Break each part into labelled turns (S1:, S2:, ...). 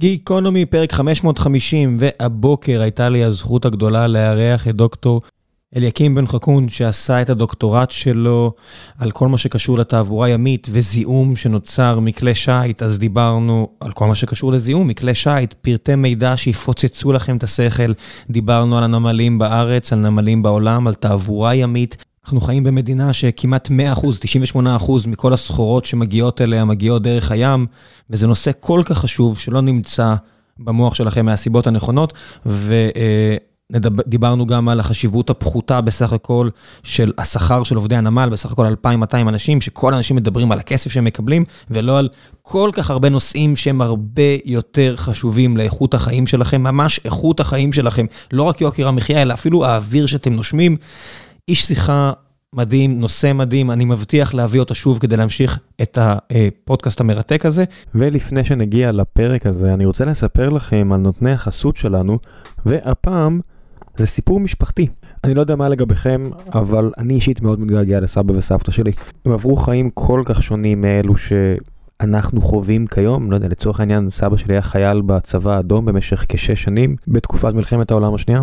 S1: גיקונומי, פרק 550, והבוקר הייתה לי הזכות הגדולה לארח את דוקטור אליקים בן חכון, שעשה את הדוקטורט שלו על כל מה שקשור לתעבורה ימית וזיהום שנוצר מכלי שיט, אז דיברנו על כל מה שקשור לזיהום מכלי שיט, פרטי מידע שיפוצצו לכם את השכל, דיברנו על הנמלים בארץ, על נמלים בעולם, על תעבורה ימית. אנחנו חיים במדינה שכמעט 100%, 98% מכל הסחורות שמגיעות אליה מגיעות דרך הים, וזה נושא כל כך חשוב שלא נמצא במוח שלכם מהסיבות הנכונות, ודיברנו גם על החשיבות הפחותה בסך הכל של השכר של עובדי הנמל, בסך הכל 2,200 אנשים, שכל האנשים מדברים על הכסף שהם מקבלים, ולא על כל כך הרבה נושאים שהם הרבה יותר חשובים לאיכות החיים שלכם, ממש איכות החיים שלכם, לא רק יוקר המחיה, אלא אפילו האוויר שאתם נושמים. איש שיחה מדהים, נושא מדהים, אני מבטיח להביא אותו שוב כדי להמשיך את הפודקאסט המרתק הזה. ולפני שנגיע לפרק הזה, אני רוצה לספר לכם על נותני החסות שלנו, והפעם זה סיפור משפחתי. אני לא יודע מה לגביכם, אבל אני אישית מאוד מתגעגע לסבא וסבתא שלי. הם עברו חיים כל כך שונים מאלו ש... אנחנו חווים כיום, לא יודע, לצורך העניין סבא שלי היה חייל בצבא האדום במשך כשש שנים בתקופת מלחמת העולם השנייה.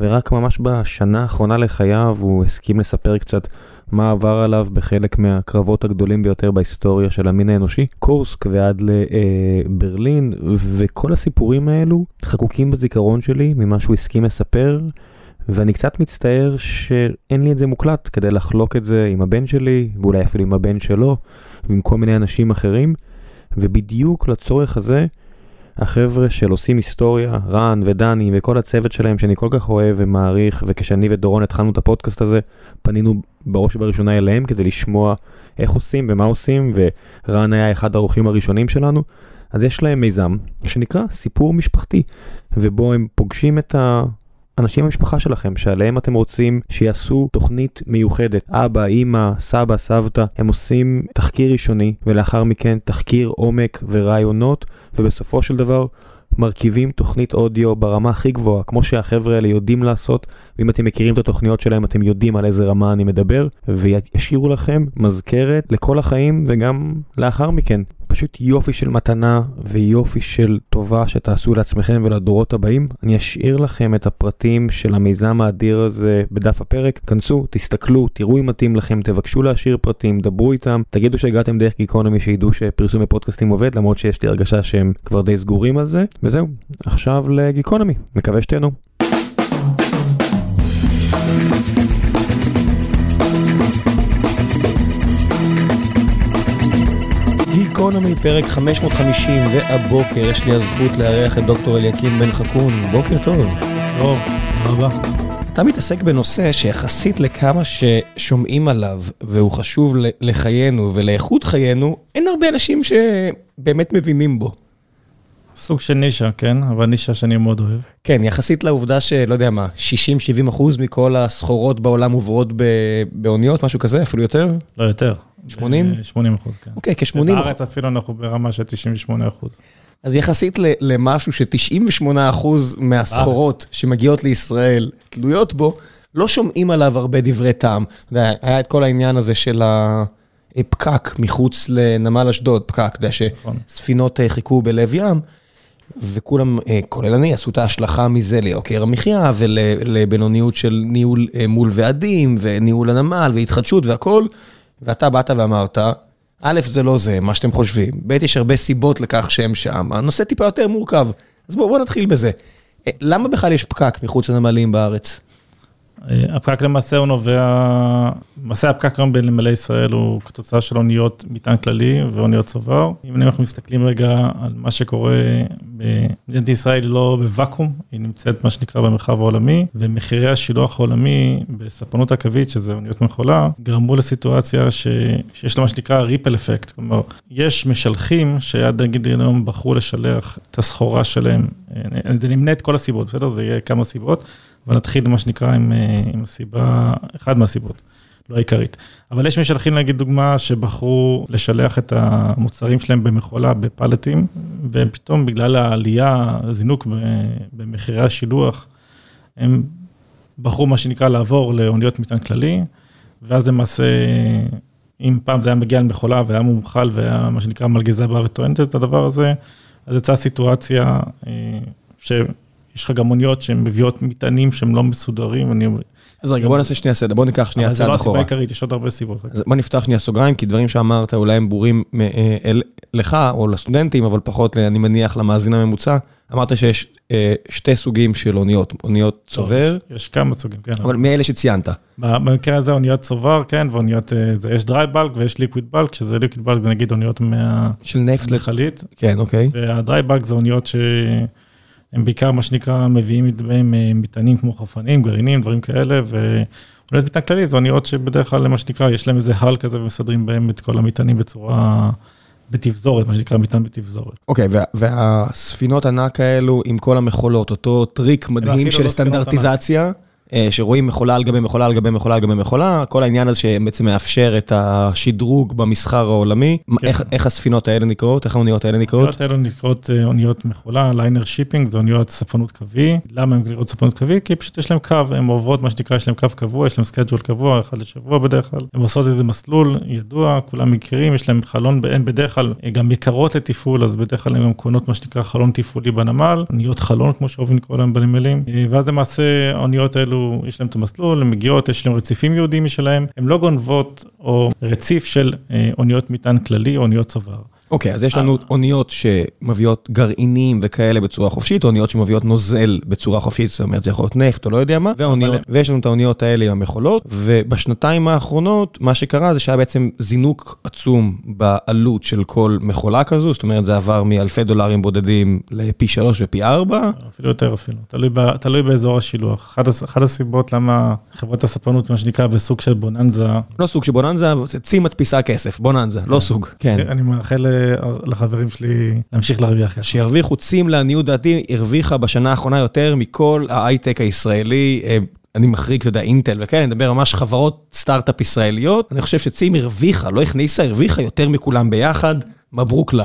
S1: ורק ממש בשנה האחרונה לחייו הוא הסכים לספר קצת מה עבר עליו בחלק מהקרבות הגדולים ביותר בהיסטוריה של המין האנושי, קורסק ועד לברלין, וכל הסיפורים האלו חקוקים בזיכרון שלי ממה שהוא הסכים לספר, ואני קצת מצטער שאין לי את זה מוקלט כדי לחלוק את זה עם הבן שלי, ואולי אפילו עם הבן שלו, ועם כל מיני אנשים אחרים, ובדיוק לצורך הזה, החבר'ה של עושים היסטוריה, רן ודני וכל הצוות שלהם שאני כל כך אוהב ומעריך, וכשאני ודורון התחלנו את הפודקאסט הזה, פנינו בראש ובראשונה אליהם כדי לשמוע איך עושים ומה עושים, ורן היה אחד האורחים הראשונים שלנו. אז יש להם מיזם שנקרא סיפור משפחתי, ובו הם פוגשים את ה... אנשים במשפחה שלכם שעליהם אתם רוצים שיעשו תוכנית מיוחדת. אבא, אימא, סבא, סבתא, הם עושים תחקיר ראשוני ולאחר מכן תחקיר עומק ורעיונות ובסופו של דבר מרכיבים תוכנית אודיו ברמה הכי גבוהה, כמו שהחבר'ה האלה יודעים לעשות, ואם אתם מכירים את התוכניות שלהם אתם יודעים על איזה רמה אני מדבר, וישאירו לכם מזכרת לכל החיים וגם לאחר מכן. פשוט יופי של מתנה ויופי של טובה שתעשו לעצמכם ולדורות הבאים. אני אשאיר לכם את הפרטים של המיזם האדיר הזה בדף הפרק. כנסו, תסתכלו, תראו אם מתאים לכם, תבקשו להשאיר פרטים, דברו איתם, תגידו שהגעתם דרך גיקונומי שידעו שפרסום בפודקאסטים עובד, למרות שיש לי הרגשה שהם כבר די סגורים על זה. וזהו, עכשיו לגיקונומי, מקווה שתהנו. גיקונומי, פרק 550, והבוקר יש לי הזכות לארח את דוקטור אליקים בן חכון. בוקר טוב.
S2: טוב, תודה רבה.
S1: אתה מתעסק בנושא שיחסית לכמה ששומעים עליו, והוא חשוב לחיינו ולאיכות חיינו, אין הרבה אנשים שבאמת מבינים בו.
S2: סוג של נישה, כן? אבל נישה שאני מאוד אוהב.
S1: כן, יחסית לעובדה שלא יודע מה, 60-70 אחוז מכל הסחורות בעולם עוברות באוניות, משהו כזה, אפילו יותר?
S2: לא, יותר.
S1: 80?
S2: 80 אחוז, כן.
S1: אוקיי, כ-80 אחוז.
S2: בארץ אפילו אנחנו ברמה של 98 אחוז.
S1: אז יחסית למשהו ש-98 אחוז מהסחורות שמגיעות לישראל תלויות בו, לא שומעים עליו הרבה דברי טעם. היה את כל העניין הזה של הפקק מחוץ לנמל אשדוד, פקק, אתה יודע שספינות חיכו בלב ים. וכולם, כולל אני, עשו את ההשלכה מזה ליוקר המחיה ולבינוניות של ניהול מול ועדים וניהול הנמל והתחדשות והכל, ואתה באת ואמרת, א', זה לא זה, מה שאתם חושבים, ב', יש הרבה סיבות לכך שהם שם, הנושא טיפה יותר מורכב, אז בואו בוא נתחיל בזה. למה בכלל יש פקק מחוץ לנמלים בארץ?
S2: הפקק למעשה הוא נובע, למעשה הפקק היום בנמלי ישראל הוא כתוצאה של אוניות מטען כללי ואוניות צובר. אם אנחנו מסתכלים רגע על מה שקורה במדינת ישראל היא לא בוואקום, היא נמצאת מה שנקרא במרחב העולמי, ומחירי השילוח העולמי בספנות הקווית, שזה אוניות מכולה, גרמו לסיטואציה ש... שיש לה מה שנקרא ריפל אפקט, כלומר, יש משלחים שעד נגיד היום בחרו לשלח את הסחורה שלהם, אני נמנה את כל הסיבות, בסדר? זה יהיה כמה סיבות. אבל נתחיל מה שנקרא עם, עם הסיבה, אחד מהסיבות, לא העיקרית. אבל יש משלחים, נגיד דוגמה, שבחרו לשלח את המוצרים שלהם במכולה, בפלטים, ופתאום בגלל העלייה, הזינוק במחירי השילוח, הם בחרו מה שנקרא לעבור לאוניות מטען כללי, ואז למעשה, אם פעם זה היה מגיע למכולה והיה מומחל והיה מה שנקרא מלגזה באה וטוענת את הדבר הזה, אז יצאה סיטואציה שיש לך גם אוניות שהן מביאות מטענים שהם לא מסודרים, אני אומר...
S1: אז רגע, בוא נעשה שנייה סדר, בוא ניקח שנייה צעד אחורה.
S2: אבל זה לא הסיבה העיקרית, יש עוד הרבה סיבות.
S1: אז בוא נפתח שנייה סוגריים, כי דברים שאמרת אולי הם ברורים לך או לסטודנטים, אבל פחות, אני מניח, למאזין הממוצע. אמרת שיש שתי סוגים של אוניות, אוניות צובר.
S2: יש כמה סוגים, כן.
S1: אבל מאלה שציינת.
S2: במקרה הזה אוניות צובר, כן, ואוניות, יש דרי בלק ויש ליקוויד בלק, שזה ליקוויד בלק זה נגיד אוניות מה...
S1: של נפט.
S2: לחלית.
S1: כן, אוקיי.
S2: והדרי בלק זה אוניות שהם בעיקר, מה שנקרא, מביאים בהם מטענים כמו חפנים, גרעינים, דברים כאלה, ואוניות מטען כללי זה אוניות שבדרך כלל, מה שנקרא, יש להם איזה הל כזה ומסדרים בהם את כל המטענים בצורה... בתפזורת, מה שנקרא מטען בתפזורת.
S1: אוקיי, והספינות ענק האלו עם כל המכולות, אותו טריק מדהים של סטנדרטיזציה, שרואים מכולה על גבי מכולה על גבי מכולה על גבי מכולה, כל העניין הזה שבעצם מאפשר את השדרוג במסחר העולמי. איך הספינות האלה נקראות? איך האוניות האלה נקראות?
S2: האוניות האלה נקראות אוניות מכולה, liner shipping, זה אוניות ספנות קווי. למה הן נקראות ספנות קווי? כי פשוט יש להם קו, הן עוברות מה שנקרא, יש להם קו קבוע, יש להם schedule קבוע, אחד לשבוע בדרך כלל. הן עושות איזה מסלול ידוע, כולם מכירים, יש להם חלון, הן בדרך כלל גם יקרות לתפעול, אז בדרך כלל הן גם קונות מה שנקרא חלון תפעולי בנמל, אוניות חלון, כמו שאוהבים לקרוא להם בנמלים. ואז למעשה האוניות האלו יש להם את המסלול, הן מגיעות, יש להם רציפים יהודיים משלהם, הן לא גונבות או רציף של אוניות מטען כללי או אוניות צובר.
S1: אוקיי, אז יש לנו אוניות שמביאות גרעינים וכאלה בצורה חופשית, אוניות שמביאות נוזל בצורה חופשית, זאת אומרת, זה יכול להיות נפט או לא יודע מה, ויש לנו את האוניות האלה עם המכולות, ובשנתיים האחרונות, מה שקרה זה שהיה בעצם זינוק עצום בעלות של כל מכולה כזו, זאת אומרת, זה עבר מאלפי דולרים בודדים לפי שלוש ופי ארבע.
S2: אפילו יותר אפילו, תלוי באזור השילוח. אחת הסיבות למה חברת הספנות, מה שנקרא, בסוג של בוננזה.
S1: לא סוג של בוננזה, צי מדפיסה כסף, בוננזה, לא סוג, כן.
S2: אני מאחל לחברים שלי להמשיך להרוויח ככה.
S1: שירוויחו צים לעניות דעתי, הרוויחה בשנה האחרונה יותר מכל ההייטק הישראלי. אני מחריג, אתה יודע, אינטל וכאלה, אני מדבר ממש חברות סטארט-אפ ישראליות. אני חושב שצים הרוויחה, לא הכניסה, הרוויחה יותר מכולם ביחד, מברוק לה.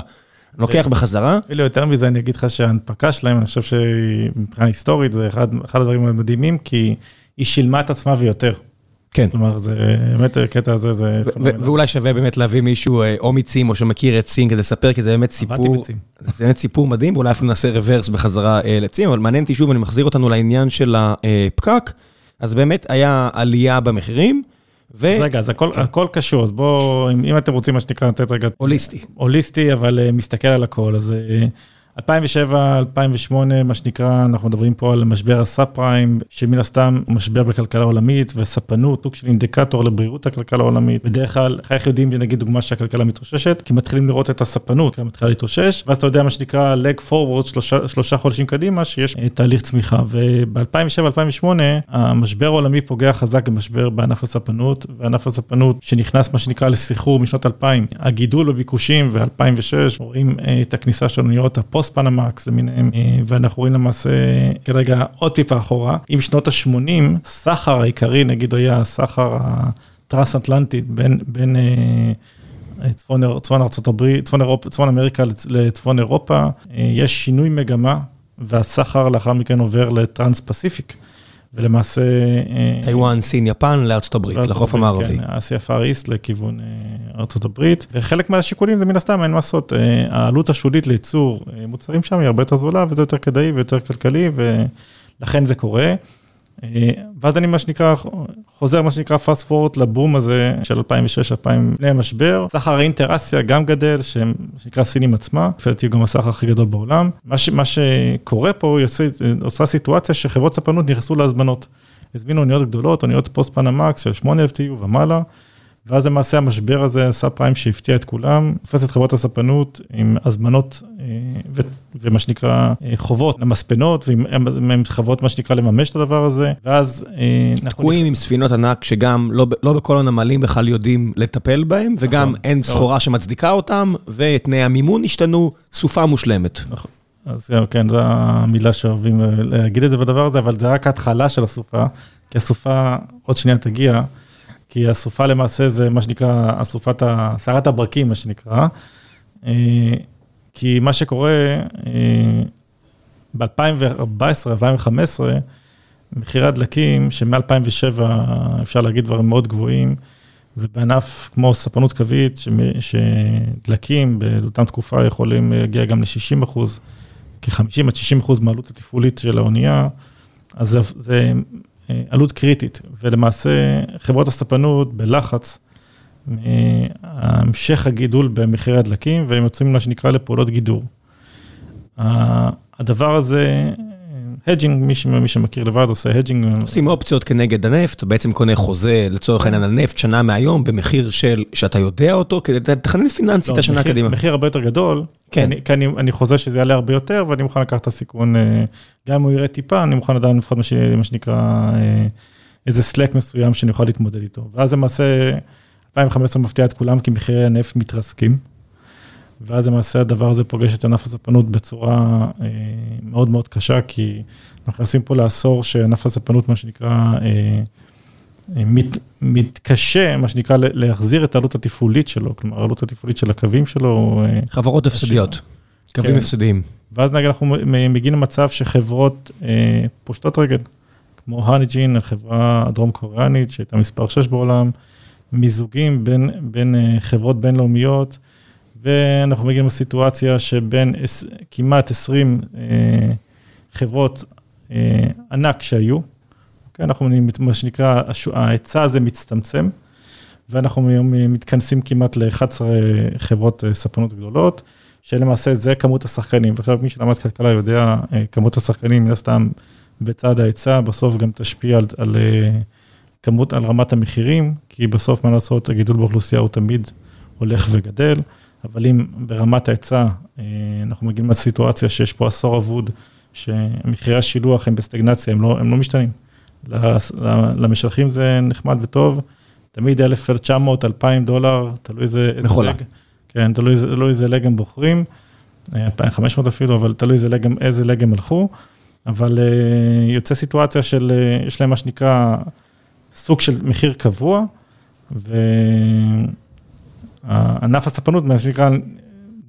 S1: אני לוקח בחזרה.
S2: אפילו יותר מזה, אני אגיד לך שההנפקה שלהם, אני חושב שמבחינה היסטורית, זה אחד הדברים המדהימים, כי היא שילמה את עצמה ויותר.
S1: כן.
S2: כלומר, זה באמת, הקטע הזה זה...
S1: ואולי שווה באמת להביא מישהו או מצים או שמכיר את צים כדי לספר, כי זה באמת סיפור...
S2: עבדתי בצים.
S1: זה באמת סיפור מדהים, ואולי אפילו נעשה רוורס בחזרה לצים, אבל מעניין אותי שוב, אני מחזיר אותנו לעניין של הפקק, אז באמת היה עלייה במחירים.
S2: ו... אז רגע, אז הכל, כן. הכל קשור, אז בואו, אם, אם אתם רוצים מה שנקרא, לתת רגע...
S1: הוליסטי.
S2: הוליסטי, אבל uh, מסתכל על הכל, אז... Uh, 2007, 2008, מה שנקרא, אנחנו מדברים פה על משבר הסאב פריים, שמן הסתם הוא משבר בכלכלה עולמית, וספנות, סוג של אינדיקטור לבריאות הכלכלה העולמית. בדרך כלל, איך יודעים, נגיד דוגמה שהכלכלה מתאוששת, כי מתחילים לראות את הספנות, כי מתחילה להתאושש, ואז אתה יודע מה שנקרא leg forward, שלושה, שלושה חודשים קדימה, שיש תהליך צמיחה. וב-2007-2008, המשבר העולמי פוגע חזק במשבר בענף הספנות, וענף הספנות שנכנס, מה שנקרא, לסחרור משנות 2000. הגידול בביקושים ו-2006, רואים את הכניסה של אוניות פוסט פנמקס למיניהם, אה, ואנחנו רואים למעשה כרגע עוד טיפה אחורה. עם שנות ה-80, סחר העיקרי, נגיד היה הסחר הטרנס-אטלנטית בין, בין אה, צפון, צפון ארצות הברית, צפון, אירופה, צפון אמריקה לצפון אירופה, אה, יש שינוי מגמה, והסחר לאחר מכן עובר לטרנס פסיפיק. ולמעשה...
S1: טיוואן, סין, יפן לארצות הברית, לחוף המערבי.
S2: כן, אסיה פאר איסט לכיוון ארצות הברית, וחלק מהשיקולים זה מן הסתם, אין מה לעשות, העלות השולית לייצור מוצרים שם היא הרבה יותר זולה, וזה יותר כדאי ויותר כלכלי, ולכן זה קורה. ואז אני מה שנקרא, חוזר מה שנקרא fast forward לבום הזה של 2006-2000 לפני המשבר. סחר האינטראסיה גם גדל, שנקרא סינים עצמה, לפי גם הסחר הכי גדול בעולם. מה, ש, מה שקורה פה, יוצא, עושה סיטואציה שחברות ספנות נכנסו להזמנות. הזמינו אוניות גדולות, אוניות פוסט פנמקס של 8,000 TU ומעלה. ואז למעשה המשבר הזה עשה פריים שהפתיע את כולם, תופס את חברות הספנות עם הזמנות אה, ומה שנקרא אה, חובות למספנות, ועם חברות מה שנקרא לממש את הדבר הזה, ואז...
S1: אה, תקועים עם ספינות ענק שגם לא, לא בכל הנמלים בכלל יודעים לטפל בהם, וגם נכון, אין סחורה שמצדיקה אותם, ותנאי המימון השתנו, סופה מושלמת.
S2: נכון. אז כן, זו המילה שאוהבים להגיד את זה בדבר הזה, אבל זה רק ההתחלה של הסופה, כי הסופה עוד שנייה תגיע. כי הסופה למעשה זה מה שנקרא, הסופת, סערת הברקים, מה שנקרא. אה, כי מה שקורה ב-2014, 2015, מחירי הדלקים, שמ-2007 אפשר להגיד דברים מאוד גבוהים, ובענף כמו ספנות קווית, שדלקים באותה תקופה יכולים להגיע גם ל-60 אחוז, כ-50 עד 60 אחוז מעלות התפעולית של האונייה, אז זה, זה עלות קריטית, ולמעשה חברות הספנות בלחץ מהמשך הגידול במחירי הדלקים, והם יוצאים מה שנקרא לפעולות גידור. הדבר הזה, hedging, מי, מי שמכיר לבד עושה hedging.
S1: עושים אופציות כנגד הנפט, אתה בעצם קונה חוזה לצורך העניין על נפט שנה מהיום במחיר של, שאתה יודע אותו, כדי לתכנן פיננסית לא, השנה
S2: מחיר,
S1: קדימה.
S2: מחיר הרבה יותר גדול, כן. כי, אני, כי אני, אני חוזה שזה יעלה הרבה יותר, ואני מוכן לקחת את הסיכון, אה, גם אם הוא יראה טיפה, אני מוכן לדעת לפחות מה שנקרא, אה, איזה סלק מסוים שאני יכול להתמודד איתו. ואז למעשה, 2015 מפתיע את כולם, כי מחירי הנפט מתרסקים. ואז למעשה הדבר הזה פוגש את ענף הספנות בצורה אה, מאוד מאוד קשה, כי אנחנו נכנסים פה לעשור שענף הספנות, מה שנקרא, אה, אה, מת, מתקשה, מה שנקרא, להחזיר את העלות התפעולית שלו, כלומר, העלות התפעולית של הקווים שלו.
S1: אה, חברות הפסדיות, קווים כן. הפסדיים.
S2: ואז נגיד אנחנו מגיעים למצב שחברות אה, פושטות רגל, כמו הניג'ין, החברה הדרום קוריאנית, שהייתה מספר 6 בעולם, מיזוגים בין, בין אה, חברות בינלאומיות, ואנחנו מגיעים לסיטואציה שבין כמעט 20 אה, חברות אה, ענק שהיו, אוקיי? אנחנו, מה שנקרא, ההיצע הזה מצטמצם, ואנחנו מתכנסים כמעט ל-11 חברות אה, ספנות גדולות, שלמעשה זה כמות השחקנים. ועכשיו מי שלמד כלכלה יודע, כמות השחקנים, מן הסתם, בצד ההיצע, בסוף גם תשפיע על, על כמות, על רמת המחירים, כי בסוף, מה לעשות, הגידול באוכלוסייה הוא תמיד הולך וגדל. אבל אם ברמת ההיצע אה, אנחנו מגיעים לסיטואציה שיש פה עשור אבוד, שמחירי השילוח הם בסטגנציה, הם לא, הם לא משתנים. למשלחים זה נחמד וטוב, תמיד 1,900, 2,000 דולר, תלוי איזה...
S1: מכולה.
S2: כן, תלוי, תלוי איזה לגם בוחרים, 2,500 אה, אפילו, אבל תלוי איזה לגם, איזה לגם הלכו. אבל uh, יוצא סיטואציה של, יש להם מה שנקרא סוג של מחיר קבוע, ו... ענף הספנות, מה שנקרא,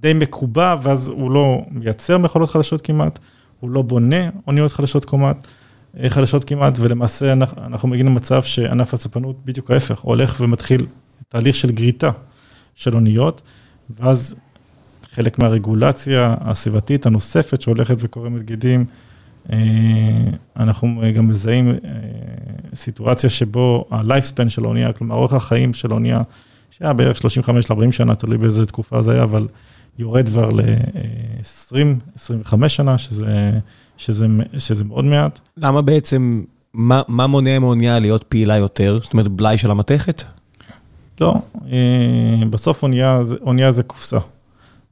S2: די מקובע, ואז הוא לא מייצר מכולות חדשות כמעט, הוא לא בונה אוניות חדשות כמעט, אה, חדשות כמעט, ולמעשה אנחנו, אנחנו מגיעים למצב שענף הספנות, בדיוק ההפך, הולך ומתחיל תהליך של גריטה של אוניות, ואז חלק מהרגולציה הסביבתית הנוספת שהולכת וקורמת גידים, אה, אנחנו גם מזהים אה, סיטואציה שבו ה-lifespan של האונייה, כלומר אורך החיים של האונייה, שהיה בערך 35-40 שנה, תלוי באיזה תקופה זה היה, אבל יורד כבר ל-20-25 שנה, שזה, שזה, שזה מאוד מעט.
S1: למה בעצם, מה, מה מונע מאונייה להיות פעילה יותר? זאת אומרת, בלאי של המתכת?
S2: לא, אה, בסוף אונייה, אונייה זה קופסה.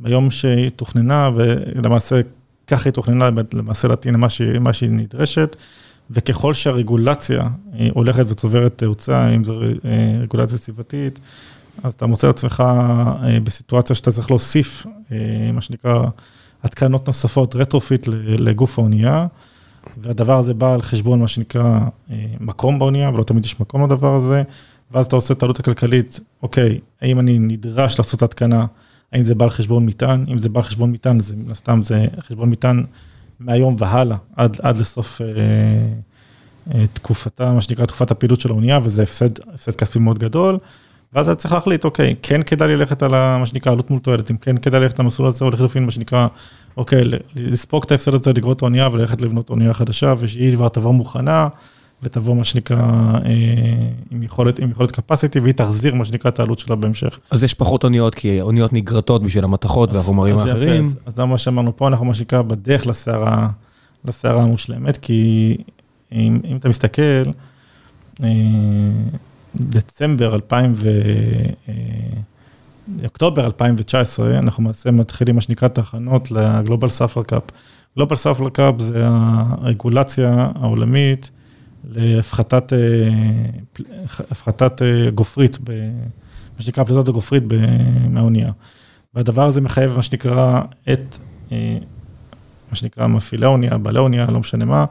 S2: ביום שהיא תוכננה, ולמעשה ככה היא תוכננה למעשה להתאים למה שהיא, שהיא נדרשת, וככל שהרגולציה אה, הולכת וצוברת תאוצה, אם זו אה, רגולציה סביבתית, אז אתה מוצא את עצמך אה, בסיטואציה שאתה צריך להוסיף, אה, מה שנקרא, התקנות נוספות, retrofit לגוף האונייה, והדבר הזה בא על חשבון מה שנקרא אה, מקום באונייה, ולא תמיד יש מקום לדבר הזה, ואז אתה עושה את העלות הכלכלית, אוקיי, האם אני נדרש לעשות התקנה, האם זה בא על חשבון מטען, אם זה בא על חשבון מטען, זה מן הסתם זה חשבון מטען מהיום והלאה, עד, עד לסוף אה, אה, תקופתה, מה שנקרא תקופת הפעילות של האונייה, וזה הפסד, הפסד כספי מאוד גדול. ואז אתה צריך להחליט, אוקיי, כן כדאי לי ללכת על מה שנקרא עלות מול תועלת, אם כן כדאי ללכת למסלול הזה, או לחלופין מה שנקרא, אוקיי, לספוג את ההפסד הזה, לגרות את האונייה וללכת לבנות אונייה חדשה, ושהיא כבר תבוא מוכנה, ותבוא מה שנקרא אה, עם יכולת, עם יכולת capacity, והיא תחזיר מה שנקרא את העלות שלה בהמשך.
S1: אז יש פחות אוניות, כי אוניות נגרטות בשביל המתכות והחומרים האחרים.
S2: אז, אז זה מה שאמרנו פה, אנחנו מה שנקרא בדרך לסערה, לסערה המושלמת, כי אם, אם אתה מסתכל, אה, דצמבר 2000 ו... אה, אוקטובר 2019, אנחנו למעשה מתחילים מה שנקרא הכנות ל global sulfur cap. global sulfur cap זה הרגולציה העולמית להפחתת אה, הפחתת אה, גופרית, מה שנקרא פליטות הגופרית מהאונייה. והדבר הזה מחייב מה שנקרא את, מה שנקרא מפעילי האונייה, בעלי האונייה, לא משנה מה,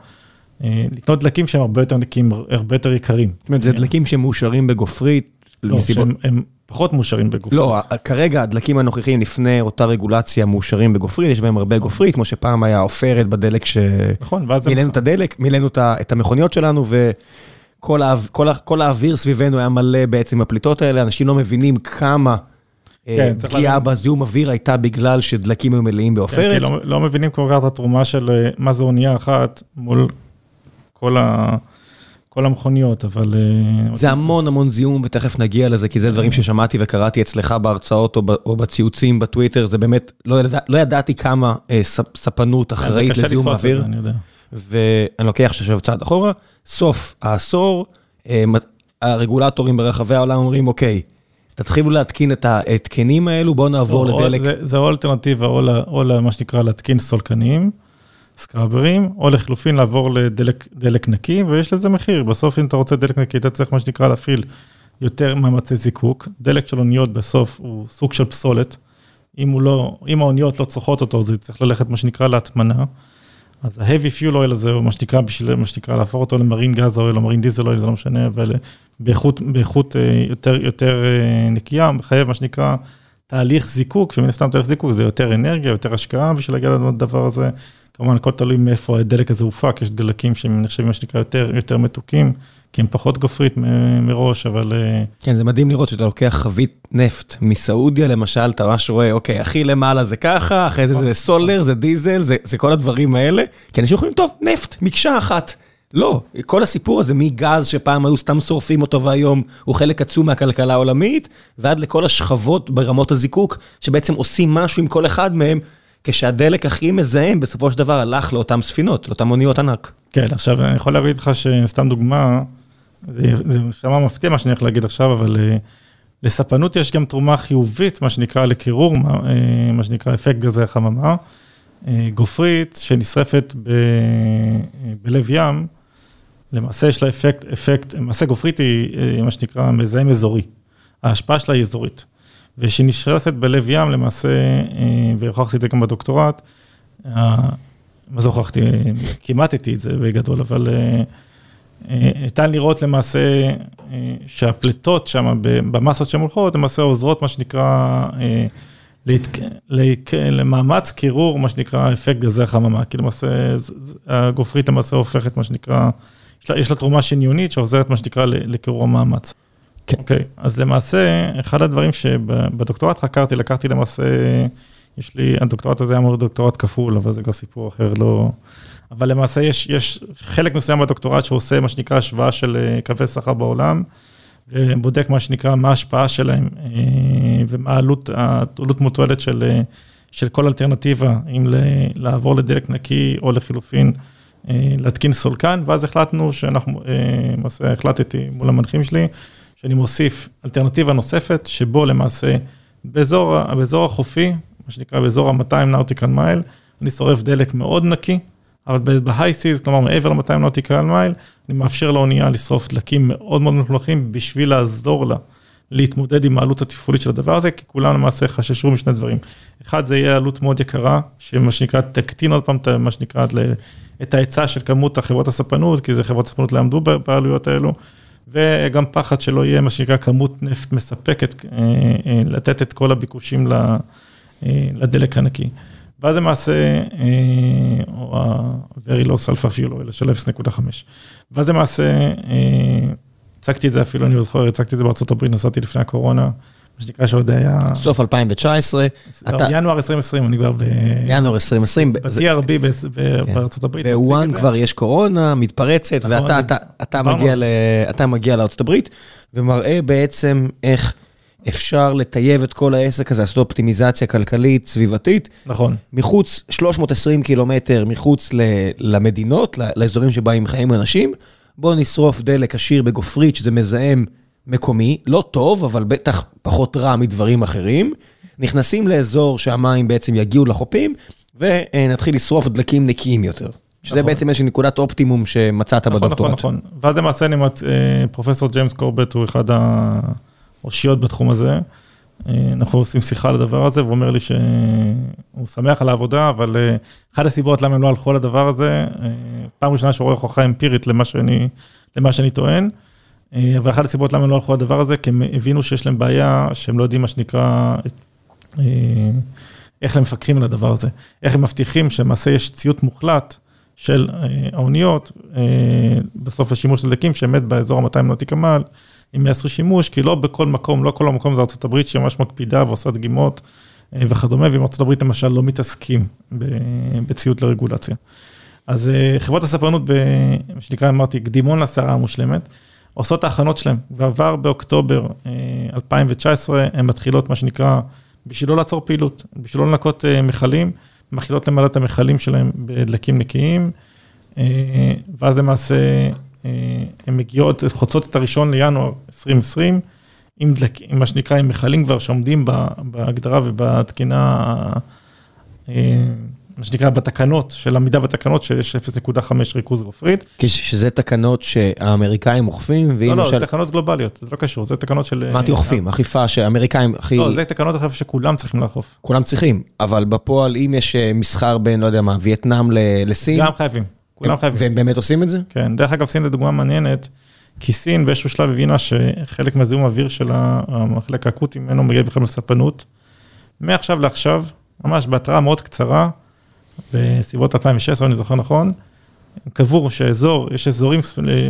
S2: לקנות דלקים שהם הרבה יותר נקיים, הרבה יותר יקרים.
S1: זאת אומרת, זה דלקים שמאושרים בגופרית?
S2: לא, שהם פחות מאושרים בגופרית.
S1: לא, כרגע הדלקים הנוכחיים לפני אותה רגולציה מאושרים בגופרית, יש בהם הרבה גופרית, כמו שפעם היה עופרת בדלק ש...
S2: נכון, ואז...
S1: מילאנו את הדלק, מילאנו את המכוניות שלנו, ו... כל האוויר סביבנו היה מלא בעצם בפליטות האלה, אנשים לא מבינים כמה פגיעה בזיהום אוויר הייתה בגלל שדלקים היו מלאים בעופרת.
S2: לא מבינים כל כך את התרומה של מה זה אונייה אחת מול כל ה... כל המכוניות, אבל...
S1: זה המון המון זיהום, ותכף נגיע לזה, כי זה דברים ששמעתי וקראתי אצלך בהרצאות או בציוצים בטוויטר, זה באמת, לא ידעתי כמה ספנות אחראית לזיהום האוויר. ואני לוקח עכשיו צעד אחורה, סוף העשור, הרגולטורים ברחבי העולם אומרים, אוקיי, תתחילו להתקין את ההתקנים האלו, בואו נעבור לדלק.
S2: זה או אלטרנטיבה, או למה שנקרא להתקין סולקנים. סקראברים, או לחלופין לעבור לדלק נקי, ויש לזה מחיר. בסוף אם אתה רוצה דלק נקי, אתה צריך מה שנקרא להפעיל יותר מאמצי זיקוק. דלק של אוניות בסוף הוא סוג של פסולת. אם, לא, אם האוניות לא צורכות אותו, זה צריך ללכת מה שנקרא להטמנה. אז ה-heavy fuel oil הזה, מה שנקרא, בשביל מה שנקרא, להפוך אותו למרין גז אויל או מרין דיזל אויל, זה לא משנה, אבל באיכות, באיכות אה, יותר, יותר אה, נקייה, מחייב מה שנקרא תהליך זיקוק, ומן הסתם תהליך זיקוק זה יותר אנרגיה, יותר השקעה בשביל להגיע לדבר הזה. כמובן, הכל תלוי מאיפה הדלק הזה הופק, יש דלקים שהם נחשבים מה שנקרא יותר, יותר מתוקים, כי הם פחות גופרית מראש, אבל... אה,
S1: כן, זה מדהים לראות שאתה לוקח חבית נפט מסעודיה, למשל, אתה ממש רואה, אוקיי, הכי למעלה זה ככה, אחרי זה זה סולר, זה דיזל, זה, זה כל הדברים האלה, כי אנשים יכולים, טוב, נפט, מקשה אחת. לא, כל הסיפור הזה מגז שפעם היו סתם שורפים אותו והיום הוא חלק עצום מהכלכלה העולמית, ועד לכל השכבות ברמות הזיקוק, שבעצם עושים משהו עם כל אחד מהם, כשהדלק הכי מזהם בסופו של דבר הלך לאותן ספינות, לאותן אוניות ענק.
S2: כן, עכשיו אני יכול להגיד לך שסתם דוגמה, זה שמע מפתיע מה שאני הולך להגיד עכשיו, אבל אה, לספנות יש גם תרומה חיובית, מה שנקרא לקירור, מה אה, שנקרא אפקט גזי החממה. אה, גופרית שנשרפת ב, בלב ים, למעשה יש לה אפקט, אפקט, למעשה גופרית היא מה שנקרא מזהם אזורי. ההשפעה שלה היא אזורית. ושהיא נשרפת בלב ים למעשה, אה, והוכחתי את זה גם בדוקטורט, מה זה הוכחתי? כימטתי את זה בגדול, אבל ניתן אה, אה, לראות למעשה שהפליטות שם, במסות שהן הולכות, למעשה עוזרות, מה שנקרא, למאמץ קירור, מה שנקרא, אפקט גזי החממה. כי למעשה, הגופרית למעשה הופכת, מה שנקרא, יש לה תרומה שניונית שעוזרת, מה שנקרא, לקירור המאמץ. כן. אוקיי, okay, אז למעשה, אחד הדברים שבדוקטורט חקרתי, לקחתי למעשה, יש לי, הדוקטורט הזה היה אמור דוקטורט כפול, אבל זה כבר סיפור אחר, לא... אבל למעשה יש, יש חלק מסוים בדוקטורט שעושה מה שנקרא השוואה של אה, קווי שכר בעולם, ובודק מה שנקרא, מה ההשפעה שלהם, אה, ומה העלות, העלות מול תועלת של, אה, של כל אלטרנטיבה, אם לעבור לדלק נקי או לחילופין. להתקין סולקן, ואז החלטנו שאנחנו, למעשה החלטתי מול המנחים שלי, שאני מוסיף אלטרנטיבה נוספת, שבו למעשה באזור, באזור החופי, מה שנקרא באזור ה-200 nautical mile, אני שורף דלק מאוד נקי, אבל ב high seas, כלומר מעבר ל-200 nautical mile, אני מאפשר לאונייה לשרוף דלקים מאוד מאוד מלוכלכים בשביל לעזור לה להתמודד עם העלות התפעולית של הדבר הזה, כי כולם למעשה חששו משני דברים. אחד, זה יהיה עלות מאוד יקרה, שמה שנקרא, תקטין עוד פעם, מה שנקרא, את ההיצע של כמות החברות הספנות, כי זה חברות הספנות לא עמדו בעלויות האלו. וגם פחד שלא יהיה מה שנקרא כמות נפט מספקת, אה, אה, לתת את כל הביקושים אה, לדלק הנקי. ואז למעשה, או ה-very low sulfur fuel oil של 0.5. ואז למעשה, הצגתי את זה אפילו, אני לא זוכר, הצגתי את זה הברית, נסעתי לפני הקורונה. מה שנקרא שעוד היה...
S1: סוף 2019.
S2: לא, ינואר 2020, אני כבר ב...
S1: ינואר 2020.
S2: ב-TRB כן. בארצות הברית.
S1: בוואן כבר יש קורונה, מתפרצת, נכון, ואתה מגיע לארצות הברית, ומראה בעצם איך אפשר לטייב את כל העסק הזה, לעשות אופטימיזציה כלכלית, סביבתית.
S2: נכון.
S1: מחוץ, 320 קילומטר מחוץ למדינות, לאזורים שבהם חיים אנשים. בואו נשרוף דלק עשיר בגופרית, שזה מזהם. מקומי, לא טוב, אבל בטח פחות רע מדברים אחרים. נכנסים לאזור שהמים בעצם יגיעו לחופים, ונתחיל לשרוף דלקים נקיים יותר. שזה נכון. בעצם איזושהי נקודת אופטימום שמצאת נכון, בדוקטורט. נכון, נכון,
S2: נכון. ואז למעשה אני מצ... אה, פרופסור ג'יימס קורבט הוא אחד האושיות בתחום הזה. אה, אנחנו עושים שיחה על הדבר הזה, והוא אומר לי שהוא שמח על העבודה, אבל אה, אחת הסיבות למה הם לא הלכו על הדבר הזה, פעם ראשונה שהוא רואה הוכחה אמפירית למה שאני, למה שאני טוען. אה, אבל אחת הסיבות למה הם לא הלכו לדבר הזה, כי הם הבינו שיש להם בעיה שהם לא יודעים מה שנקרא, אה, איך הם מפקחים על הדבר הזה. איך הם מבטיחים שלמעשה יש ציות מוחלט של האוניות, בסוף השימוש לדלקים, שאמת באזור ה-200 נוטי קמ"ל, אם יעשו שימוש, כי לא בכל מקום, לא כל המקום זה ארה"ב שממש מקפידה ועושה דגימות וכדומה, ועם ארה"ב למשל לא מתעסקים בציות לרגולציה. אז חברות הספרנות, מה שנקרא, אמרתי, קדימון לסערה המושלמת, עושות ההכנות שלהם, ועבר באוקטובר 2019, הן מתחילות, מה שנקרא, בשביל לא לעצור פעילות, בשביל לא לנקות מכלים, מתחילות למלא את המכלים שלהם בדלקים נקיים, ואז למעשה הן מגיעות, חוצות את הראשון לינואר 2020, עם דלק, עם מה שנקרא, עם מכלים כבר שעומדים בהגדרה ובתקינה, מה שנקרא, בתקנות, של עמידה בתקנות, שיש 0.5 ריכוז גופרית.
S1: שזה תקנות שהאמריקאים אוכפים,
S2: לא, לא, זה תקנות גלובליות, זה לא קשור, זה תקנות של...
S1: אמרתי אוכפים, אכיפה שהאמריקאים הכי...
S2: לא, זה תקנות אכיפה שכולם צריכים לאכוף.
S1: כולם צריכים, אבל בפועל, אם יש מסחר בין, לא יודע מה, וייטנאם לסין...
S2: גם חייבים, כולם חייבים.
S1: והם באמת עושים את זה?
S2: כן, דרך אגב, סין זו דוגמה מעניינת, כי סין באיזשהו שלב הבינה שחלק מהזיהום האוויר של המחלק האקוטי ממנו מגיע בכלל מספנות. מעכשיו לעכשיו, ממש בהתראה מאוד קצרה, בסביבות 2016, אני זוכר נכון, קבעו שאזור, יש אזורים,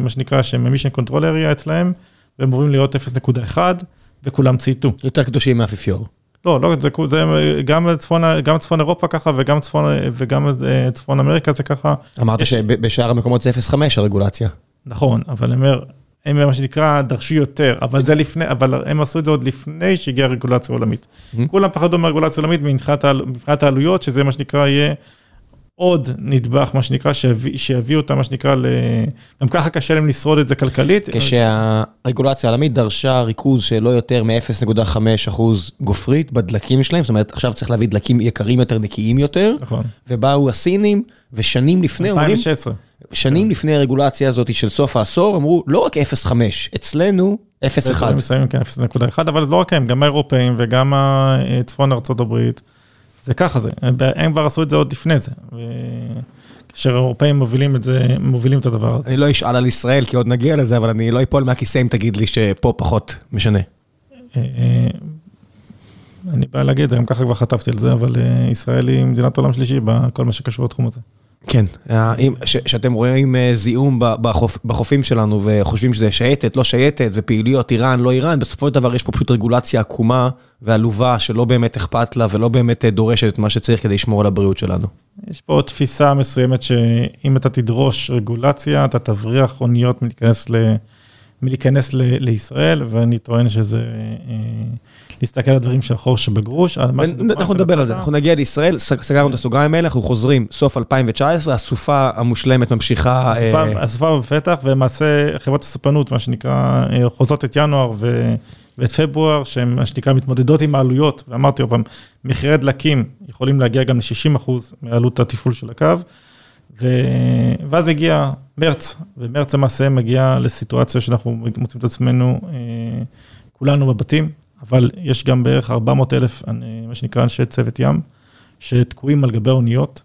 S2: מה שנקרא, שהם emission control area אצלהם, והם אמורים להיות 0.1, וכולם צייתו.
S1: יותר קדושים מהאפיפיור.
S2: לא, לא, זה, זה גם, צפון, גם צפון אירופה ככה, וגם צפון, וגם צפון אמריקה זה ככה.
S1: אמרת יש... שבשאר המקומות זה 0.5 הרגולציה.
S2: נכון, אבל אני אומר, הם מה שנקרא דרשו יותר, אבל זה לפני, אבל הם עשו את זה עוד לפני שהגיעה רגולציה עולמית. כולם פחדו מהרגולציה עולמית מבחינת העלויות, שזה מה שנקרא יהיה עוד נדבך, מה שנקרא, שיביא אותה, מה שנקרא, גם ככה קשה להם לשרוד את זה כלכלית.
S1: כשהרגולציה העולמית דרשה ריכוז שלא יותר מ-0.5 אחוז גופרית בדלקים שלהם, זאת אומרת, עכשיו צריך להביא דלקים יקרים יותר, נקיים יותר.
S2: נכון.
S1: ובאו הסינים, ושנים לפני, אומרים...
S2: 2016.
S1: שנים לפני הרגולציה הזאת של סוף העשור, אמרו, לא רק 0.5, אצלנו 0.1.
S2: כן, 0.1, אבל לא רק הם, גם האירופאים וגם צפון ארה"ב. זה ככה זה, הם כבר עשו את זה עוד לפני זה. כאשר האירופאים מובילים את זה, מובילים את הדבר הזה.
S1: אני לא אשאל על ישראל, כי עוד נגיע לזה, אבל אני לא אפול מהכיסא אם תגיד לי שפה פחות משנה.
S2: אני בא להגיד את זה, גם ככה כבר חטפתי על זה, אבל ישראל היא מדינת עולם שלישי בכל מה שקשור לתחום הזה.
S1: כן, כשאתם רואים זיהום בחופים שלנו וחושבים שזה שייטת, לא שייטת, ופעילויות איראן, לא איראן, בסופו של דבר יש פה פשוט רגולציה עקומה ועלובה שלא באמת אכפת לה ולא באמת דורשת את מה שצריך כדי לשמור על הבריאות שלנו.
S2: יש פה תפיסה מסוימת שאם אתה תדרוש רגולציה, אתה תבריח אוניות מלהיכנס, ל... מלהיכנס ל... לישראל, ואני טוען שזה... להסתכל על דברים של חור שבגרוש.
S1: אנחנו נדבר על זה, אנחנו נגיע לישראל, סגרנו את הסוגריים האלה, אנחנו חוזרים, סוף 2019, הסופה המושלמת ממשיכה.
S2: הסופה בפתח, ולמעשה חברות הספנות, מה שנקרא, חוזות את ינואר ואת פברואר, שהן מה שנקרא מתמודדות עם העלויות, ואמרתי עוד פעם, מחירי דלקים יכולים להגיע גם ל-60% מעלות התפעול של הקו, ואז הגיע מרץ, ומרץ למעשה מגיע לסיטואציה שאנחנו מוצאים את עצמנו כולנו בבתים. אבל יש גם בערך 400 אלף, מה שנקרא אנשי צוות ים, שתקועים על גבי אוניות,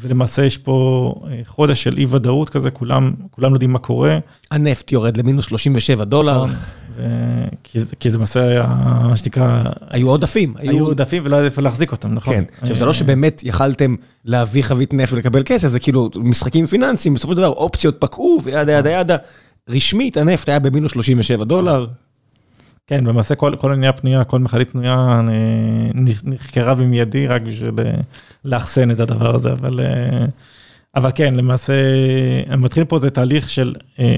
S2: ולמעשה יש פה חודש של אי ודאות כזה, כולם, כולם יודעים מה קורה.
S1: הנפט יורד למינוס 37 דולר.
S2: כי זה למעשה היה, מה שנקרא...
S1: היו עודפים.
S2: היו עודפים ולא היה איפה להחזיק אותם, נכון.
S1: כן, עכשיו זה לא שבאמת יכלתם להביא חבית נפט ולקבל כסף, זה כאילו משחקים פיננסיים, בסופו של דבר אופציות פקעו וידה ידה ידה. רשמית הנפט היה במינוס 37 דולר.
S2: כן, למעשה כל עניין הפנייה, כל מכלית פנויה נחקרה במיידי רק בשביל לאחסן את הדבר הזה, אבל, אבל כן, למעשה, מתחיל פה איזה תהליך של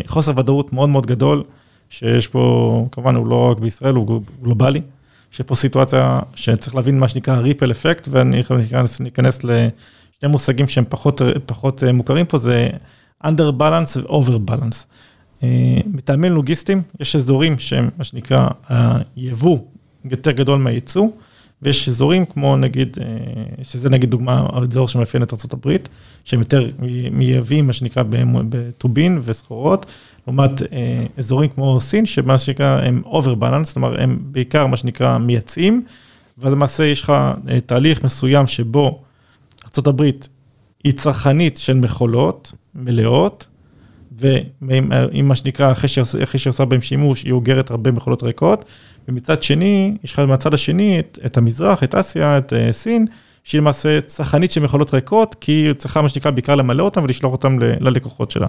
S2: חוסר ודאות מאוד מאוד גדול, שיש פה, כמובן הוא לא רק בישראל, הוא גלובלי, שיש פה סיטואציה שצריך להבין מה שנקרא ריפל אפקט, ואני אכנס לשני מושגים שהם פחות, פחות מוכרים פה, זה under balance ו-over balance. מטעמים לוגיסטיים, יש אזורים שהם, מה שנקרא, היבוא יותר גדול מהייצוא, ויש אזורים כמו נגיד, שזה נגיד דוגמה, האזור שמאפיין את ארה"ב, שהם יותר מייבאים, מה שנקרא, בטובין וסחורות, לעומת אזורים כמו סין, שמה שנקרא, הם over balance, אומרת, הם בעיקר, מה שנקרא, מייצאים, ואז למעשה יש לך תהליך מסוים שבו ארה"ב היא צרכנית של מכולות מלאות, ועם מה שנקרא, אחרי שהיא עושה בהם שימוש, היא אוגרת הרבה מכולות ריקות, ומצד שני, יש לך מהצד השני את, את המזרח, את אסיה, את סין, שהיא למעשה צרכנית של מכולות ריקות, כי היא צריכה מה שנקרא בעיקר למלא אותן ולשלוח אותן ללקוחות שלה.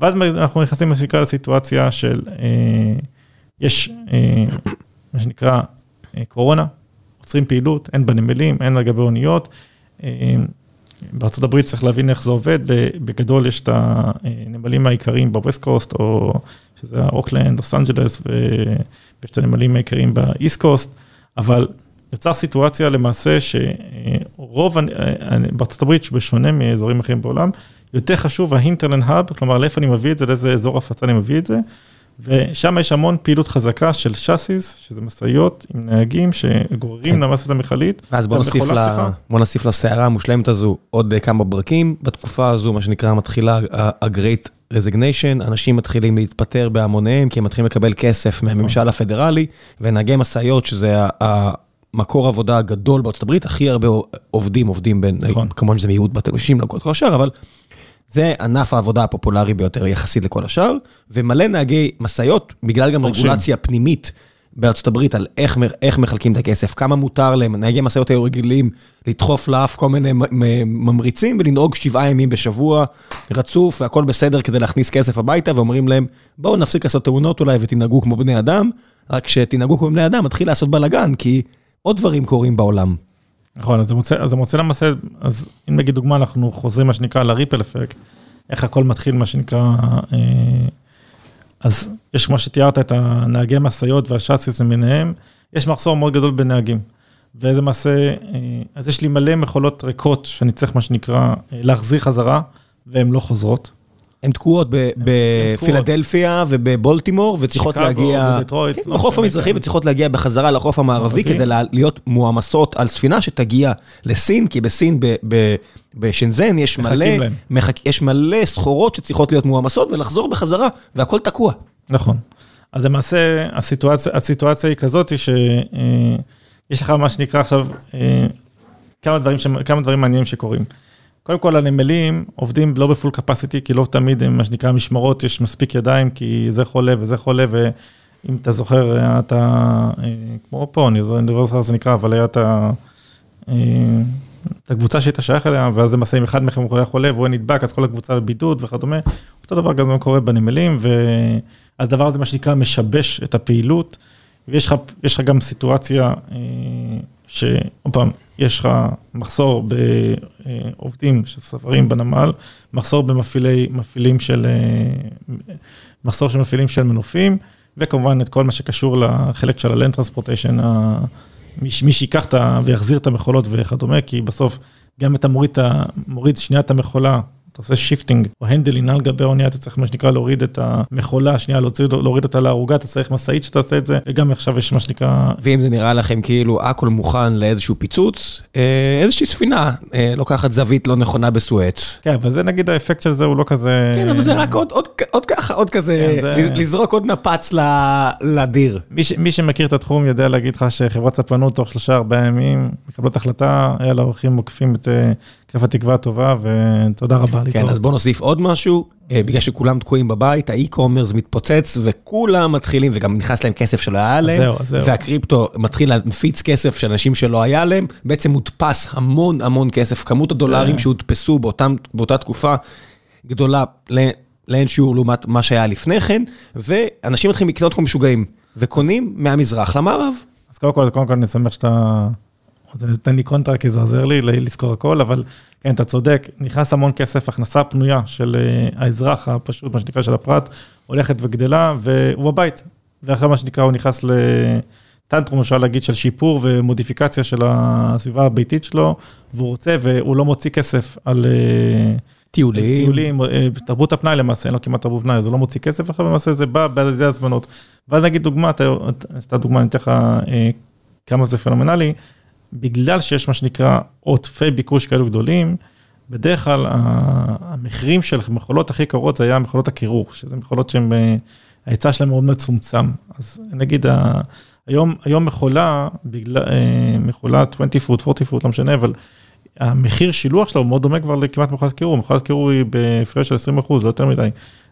S2: ואז אנחנו נכנסים מה שנקרא לסיטואציה של, אה, יש אה, מה שנקרא אה, קורונה, עוצרים פעילות, אין בנמלים, אין לגבי אוניות. אה, בארצות הברית צריך להבין איך זה עובד, בגדול יש את הנמלים העיקריים ב west coast, או שזה אוקלנד, לוס אנג'לס, ויש את הנמלים העיקריים ב east coast, אבל יוצר סיטואציה למעשה שרוב, בארצות הברית, שבשונה מאזורים אחרים בעולם, יותר חשוב האינטרנט האב, כלומר לאיפה אני מביא את זה, לאיזה אזור הפצה אני מביא את זה, ושם יש המון פעילות חזקה של שאסיס, שזה משאיות עם נהגים שגוררים כן. למעשה למכלית.
S1: ואז בוא נוסיף, לה, בוא נוסיף לסערה המושלמת הזו עוד כמה ברקים. בתקופה הזו, מה שנקרא, מתחילה ה-Great Resignation, אנשים מתחילים להתפטר בהמוניהם, כי הם מתחילים לקבל כסף מהממשל הפדרלי, ונהגי משאיות, שזה המקור עבודה הגדול בארצות הברית, הכי הרבה עובדים עובדים בין, נכון. כמובן שזה מיעוט בתלושים, לא כל השאר, אבל זה ענף העבודה הפופולרי ביותר יחסית לכל השאר, ומלא נהגי משאיות, בגלל גם רגולציה פנימית בארצות הברית על איך, איך מחלקים את הכסף, כמה מותר להם, נהגי משאיות היו רגילים לדחוף לאף כל מיני ממריצים ולנהוג שבעה ימים בשבוע רצוף והכל בסדר כדי להכניס כסף הביתה, ואומרים להם, בואו נפסיק לעשות תאונות אולי ותנהגו כמו בני אדם, רק כשתנהגו כמו בני אדם מתחיל לעשות בלאגן, כי עוד דברים קורים בעולם.
S2: נכון, אז זה מוצא, למעשה, אז אם נגיד דוגמה, אנחנו חוזרים מה שנקרא לריפל אפקט, איך הכל מתחיל מה שנקרא, אה, אז יש כמו שתיארת את הנהגי משאיות והשאסיס למיניהם, יש מחסור מאוד גדול בנהגים. וזה מעשה, אה, אז יש לי מלא מכולות ריקות שאני צריך מה שנקרא אה, להחזיר חזרה, והן לא חוזרות.
S1: הן תקועות בפילדלפיה ובבולטימור, וצריכות להגיע... כן, לא בחוף המזרחי, וצריכות להגיע בחזרה לחוף המערבי, כדי להיות מועמסות על ספינה שתגיע לסין, כי בסין, בשנזן, יש מלא, סחורות שצריכות להיות מועמסות ולחזור בחזרה, והכל תקוע.
S2: נכון. אז למעשה, הסיטואציה היא כזאת, שיש אה, לך מה שנקרא עכשיו, אה, כמה דברים מעניינים שקורים. קודם כל, הנמלים עובדים לא בפול קפסיטי, כי לא תמיד הם, מה שנקרא, משמרות, יש מספיק ידיים, כי זה חולה וזה חולה, ואם אתה זוכר, אתה, אה, כמו פה, אני לא זוכר איך זה נקרא, אבל היה את ה... אה, את הקבוצה שהיית שייך אליה, ואז למעשה אם אחד מכם היה חולה והוא נדבק, אז כל הקבוצה בבידוד וכדומה. אותו דבר גם קורה בנמלים, ואז דבר הזה, מה שנקרא, משבש את הפעילות, ויש לך גם סיטואציה אה, שעוד פעם, יש לך מחסור בעובדים שספרים בנמל, מחסור במפעילי, מפעילים של, מחסור של מפעילים של מנופים, וכמובן את כל מה שקשור לחלק של ה-land transportation, מי שיקח את ה... ויחזיר את המכולות וכדומה, כי בסוף גם אתה מוריד, מוריד שנייה את המכולה אתה עושה shifting או handling על גבי האונייה, אתה צריך מה שנקרא להוריד את המכולה, שנייה להוציא, להוריד אותה לערוגה, אתה צריך משאית שתעשה את זה, וגם עכשיו יש מה שנקרא...
S1: ואם זה נראה לכם כאילו הכל מוכן לאיזשהו פיצוץ, אה, איזושהי ספינה אה, לוקחת זווית לא נכונה בסואץ.
S2: כן, אבל זה נגיד האפקט של זה הוא לא כזה...
S1: כן, אבל זה רק עוד, עוד, עוד ככה, עוד כזה, כן, זה... לזרוק עוד נפץ לדיר.
S2: מי, ש, מי שמכיר את התחום יודע להגיד לך שחברת ספנות תוך שלושה ארבעה ימים מקבלות החלטה, היה לה אורחים מוקפים את אה, כיף התקווה הטובה, ותודה רבה.
S1: כן, אז בוא נוסיף עוד משהו, אה, בגלל שכולם תקועים בבית, האי-קומרס מתפוצץ, וכולם מתחילים, וגם נכנס להם כסף שלא היה להם, זהו, זהו. והקריפטו מתחיל להפיץ כסף של אנשים שלא היה להם, בעצם מודפס המון המון כסף, כמות הדולרים שהודפסו באותם, באותה תקופה גדולה לאין שיעור לעומת מה שהיה לפני כן, ואנשים מתחילים לקנות כמו משוגעים, וקונים מהמזרח למערב.
S2: אז קודם כל, קודם כל אני שמח שאתה... זה נותן לי קונטרה כי זה עוזר לי לזכור הכל, אבל כן, אתה צודק, נכנס המון כסף, הכנסה פנויה של uh, האזרח הפשוט, מה שנקרא של הפרט, הולכת וגדלה, והוא בבית. ואחרי מה שנקרא, הוא נכנס לטנטרום, אפשר להגיד, של שיפור ומודיפיקציה של הסביבה הביתית שלו, והוא רוצה, והוא לא מוציא כסף על... Uh,
S1: טיולים.
S2: טיולים, אה, תרבות הפנאי למעשה, אין לו כמעט תרבות פנאי, אז הוא לא מוציא כסף, אחרי למעשה זה בא על ידי הזמנות. ואז נגיד דוגמה, אתה, סתם דוגמה, אני אתן לך אה, כמה זה פנומנלי, בגלל שיש מה שנקרא עודפי ביקוש כאלו גדולים, בדרך כלל המחירים של מכולות הכי קרות זה היה מכולות הקירור, שזה מכולות שהן, אה, ההיצע שלהן מאוד מצומצם. אז נגיד, היום, היום מכולה, בגלל, אה, מכולה 20 פוט, 40 פוט, לא משנה, אבל המחיר שילוח שלה הוא מאוד דומה כבר לכמעט מכולת קירור, מכולת קירור היא בהפרש של 20 אחוז, לא יותר מדי.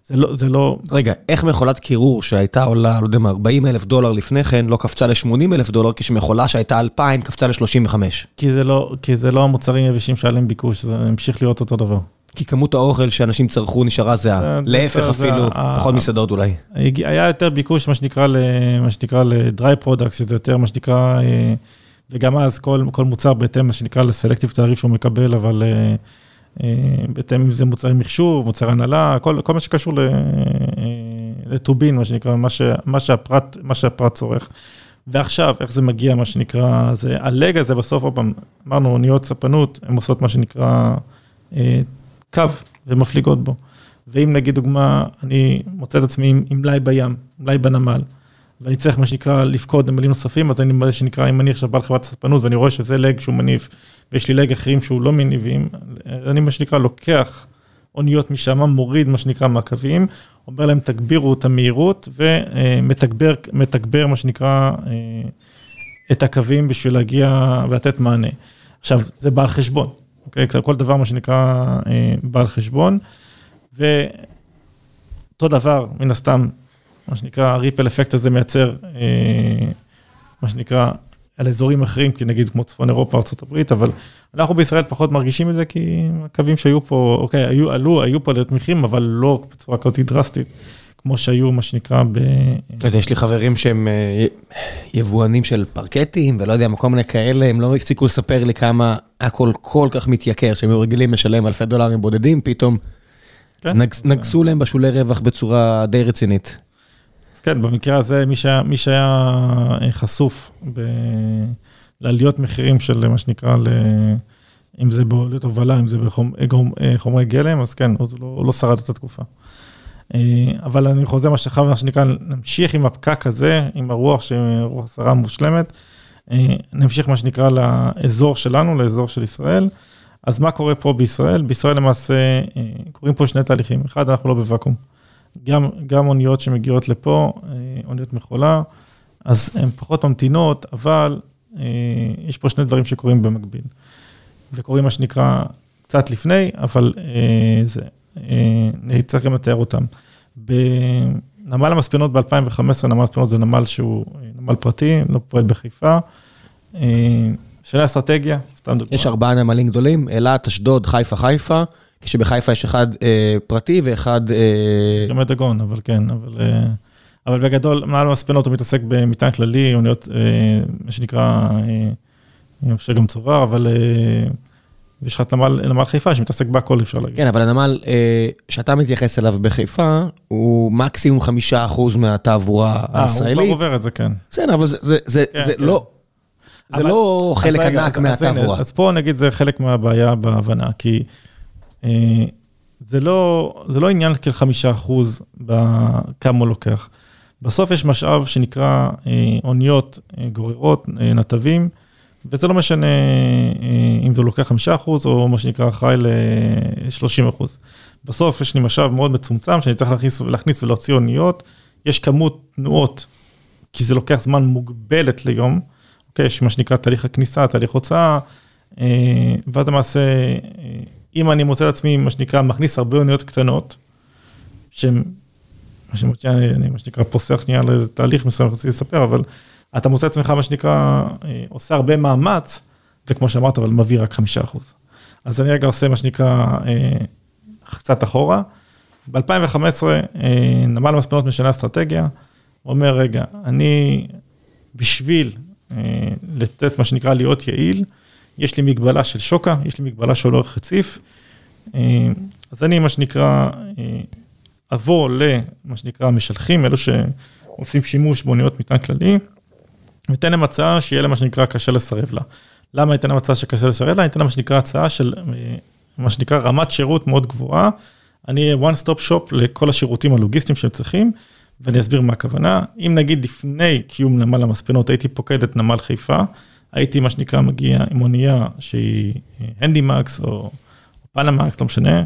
S2: זה לא, זה לא...
S1: רגע, איך מכולת קירור שהייתה עולה, לא יודע מה, 40 אלף דולר לפני כן, לא קפצה ל-80 אלף דולר, כשמכולה שהייתה 2,000 קפצה ל-35?
S2: כי זה לא, כי זה לא המוצרים יבשים שהיה להם ביקוש, זה המשיך להיות אותו דבר.
S1: כי כמות האוכל שאנשים צרכו נשארה זהה,
S2: זה-
S1: להפך אפילו, פחות מסעדות אולי.
S2: היה יותר ביקוש, מה שנקרא, מה שנקרא ל-dry products, שזה יותר מה שנקרא, אה, וגם אז כל, כל מוצר בהתאם, מה שנקרא, לסלקטיב תעריף שהוא מקבל, אבל אה, בהתאם אם זה מוצרי מחשוב, מוצרי הנהלה, כל, כל מה שקשור ל- אה, לטובין, מה שנקרא, מה, ש, מה, שהפרט, מה שהפרט צורך. ועכשיו, איך זה מגיע, מה שנקרא, זה, הלג הזה בסוף, עוד פעם, אמרנו, אוניות ספנות, הן עושות מה שנקרא אה, קו, ומפליגות בו. ואם נגיד דוגמה, אני מוצא את עצמי עם מלאי בים, מלאי בנמל, ואני צריך מה שנקרא לפקוד נמלים נוספים, אז אני מה שנקרא, אם אני עכשיו בעל חברת ספנות ואני רואה שזה לג שהוא מניב, ויש לי לג אחרים שהוא לא מניבים, אני מה שנקרא לוקח אוניות משם, מוריד מה שנקרא מהקווים, אומר להם תגבירו את המהירות ומתגבר מתגבר מה שנקרא אה, את הקווים בשביל להגיע ולתת מענה. עכשיו, זה בעל חשבון, אוקיי? כל דבר מה שנקרא אה, בעל חשבון. ואותו דבר, מן הסתם, מה שנקרא, הריפל אפקט הזה מייצר, אה, מה שנקרא, על אזורים אחרים, כי נגיד כמו צפון אירופה, ארה"ב, אבל אנחנו בישראל פחות מרגישים את זה, כי הקווים שהיו פה, אוקיי, היו, עלו, היו פה עליות מחירים, אבל לא בצורה כזאת דרסטית, כמו שהיו, מה שנקרא, ב...
S1: אתה יודע, יש לי חברים שהם אה, יבואנים של פרקטים, ולא יודע, כל מיני כאלה, הם לא הפסיקו לספר לי כמה הכל כל כך מתייקר, שהם היו רגילים לשלם אלפי דולרים בודדים, פתאום
S2: כן,
S1: נגס- נגסו להם בשולי רווח בצורה די רצינית.
S2: כן, במקרה הזה, מי שהיה, מי שהיה אה, חשוף ב... לעליות מחירים של מה שנקרא, ל... אם זה בעליות הובלה, אם זה בחומרי גלם, אז כן, אז לא, לא שרד את התקופה. אה, אבל אני חוזר מה שחייב, מה שנקרא, נמשיך עם הפקק הזה, עם הרוח, רוח שרה מושלמת, אה, נמשיך מה שנקרא לאזור שלנו, לאזור של ישראל. אז מה קורה פה בישראל? בישראל למעשה אה, קורים פה שני תהליכים. אחד, אנחנו לא בוואקום. גם, גם אוניות שמגיעות לפה, אה, אוניות מכולה, אז הן פחות ממתינות, אבל אה, יש פה שני דברים שקורים במקביל. וקורים מה שנקרא קצת לפני, אבל אה, זה, אה, צריך גם לתאר אותם. בנמל המספנות ב-2015, נמל המספנות זה נמל שהוא אה, נמל פרטי, לא פועל בחיפה. אה, שאלה אסטרטגיה, סתם דוגמא.
S1: יש ארבעה נמלים גדולים, אילת, אשדוד, חיפה, חיפה, כשבחיפה יש אחד אה, פרטי ואחד... אה,
S2: גם את דגון, אבל כן, אבל, אה, אבל בגדול, מנהל המספנות הוא מתעסק במטען כללי, אוניות, אה, מה שנקרא, אה, אני חושב גם צובר, אבל אה, יש לך את נמל, נמל חיפה שמתעסק בהכל, אפשר להגיד.
S1: כן, אבל הנמל אה, שאתה מתייחס אליו בחיפה, הוא מקסימום חמישה אחוז מהתעבורה
S2: אה, הוא כבר
S1: הישראלית.
S2: עובר את זה, כן.
S1: בסדר, אבל זה, זה, זה,
S2: כן,
S1: זה
S2: כן.
S1: לא... זה
S2: אבל-
S1: לא חלק
S2: אז
S1: ענק
S2: אז- אז
S1: מהתעבורה.
S2: אז פה נגיד זה חלק מהבעיה בהבנה, כי זה לא, זה לא עניין של חמישה אחוז בכמה הוא לוקח. בסוף יש משאב שנקרא אה, אוניות אה, גוררות, אה, נתבים, וזה לא משנה אה, אם זה לוקח חמישה אחוז או מה שנקרא אחראי ל-30 אחוז. בסוף יש לי משאב מאוד מצומצם שאני צריך להכניס, להכניס ולהוציא אוניות, יש כמות תנועות, כי זה לוקח זמן מוגבלת ליום, אוקיי, יש מה שנקרא תהליך הכניסה, תהליך הוצאה, אה, ואז למעשה, אה, אם אני מוצא את עצמי, מה שנקרא, מכניס הרבה אוניות קטנות, שהן, שנקרא, אני מה שנקרא פוסח שנייה לתהליך מסוים, רציתי לספר, אבל אתה מוצא את עצמך, מה שנקרא, אה, עושה הרבה מאמץ, וכמו שאמרת, אבל מביא רק חמישה אחוז. אז אני רגע עושה מה שנקרא אה, קצת אחורה. ב-2015, אה, נמל המספנות משנה אסטרטגיה, הוא אומר, רגע, אני, בשביל אה, לתת מה שנקרא להיות יעיל, יש לי מגבלה של שוקה, יש לי מגבלה של אורך רציף, אה, אז אני, מה שנקרא, אה, אבוא למה שנקרא משלחים, אלו שעושים שימוש באוניות מטען כללי, ותן להם הצעה שיהיה להם מה שנקרא קשה לסרב לה. למה ניתן להם הצעה שקשה לסרב לה? ניתן להם מה שנקרא הצעה של אה, מה שנקרא רמת שירות מאוד גבוהה. אני אהיה one stop shop לכל השירותים הלוגיסטיים שהם צריכים, ואני אסביר מה הכוונה. אם נגיד לפני קיום נמל המספנות הייתי פוקד את נמל חיפה, הייתי מה שנקרא מגיע עם אונייה שהיא הנדי מקס או, או פנמקס, לא משנה,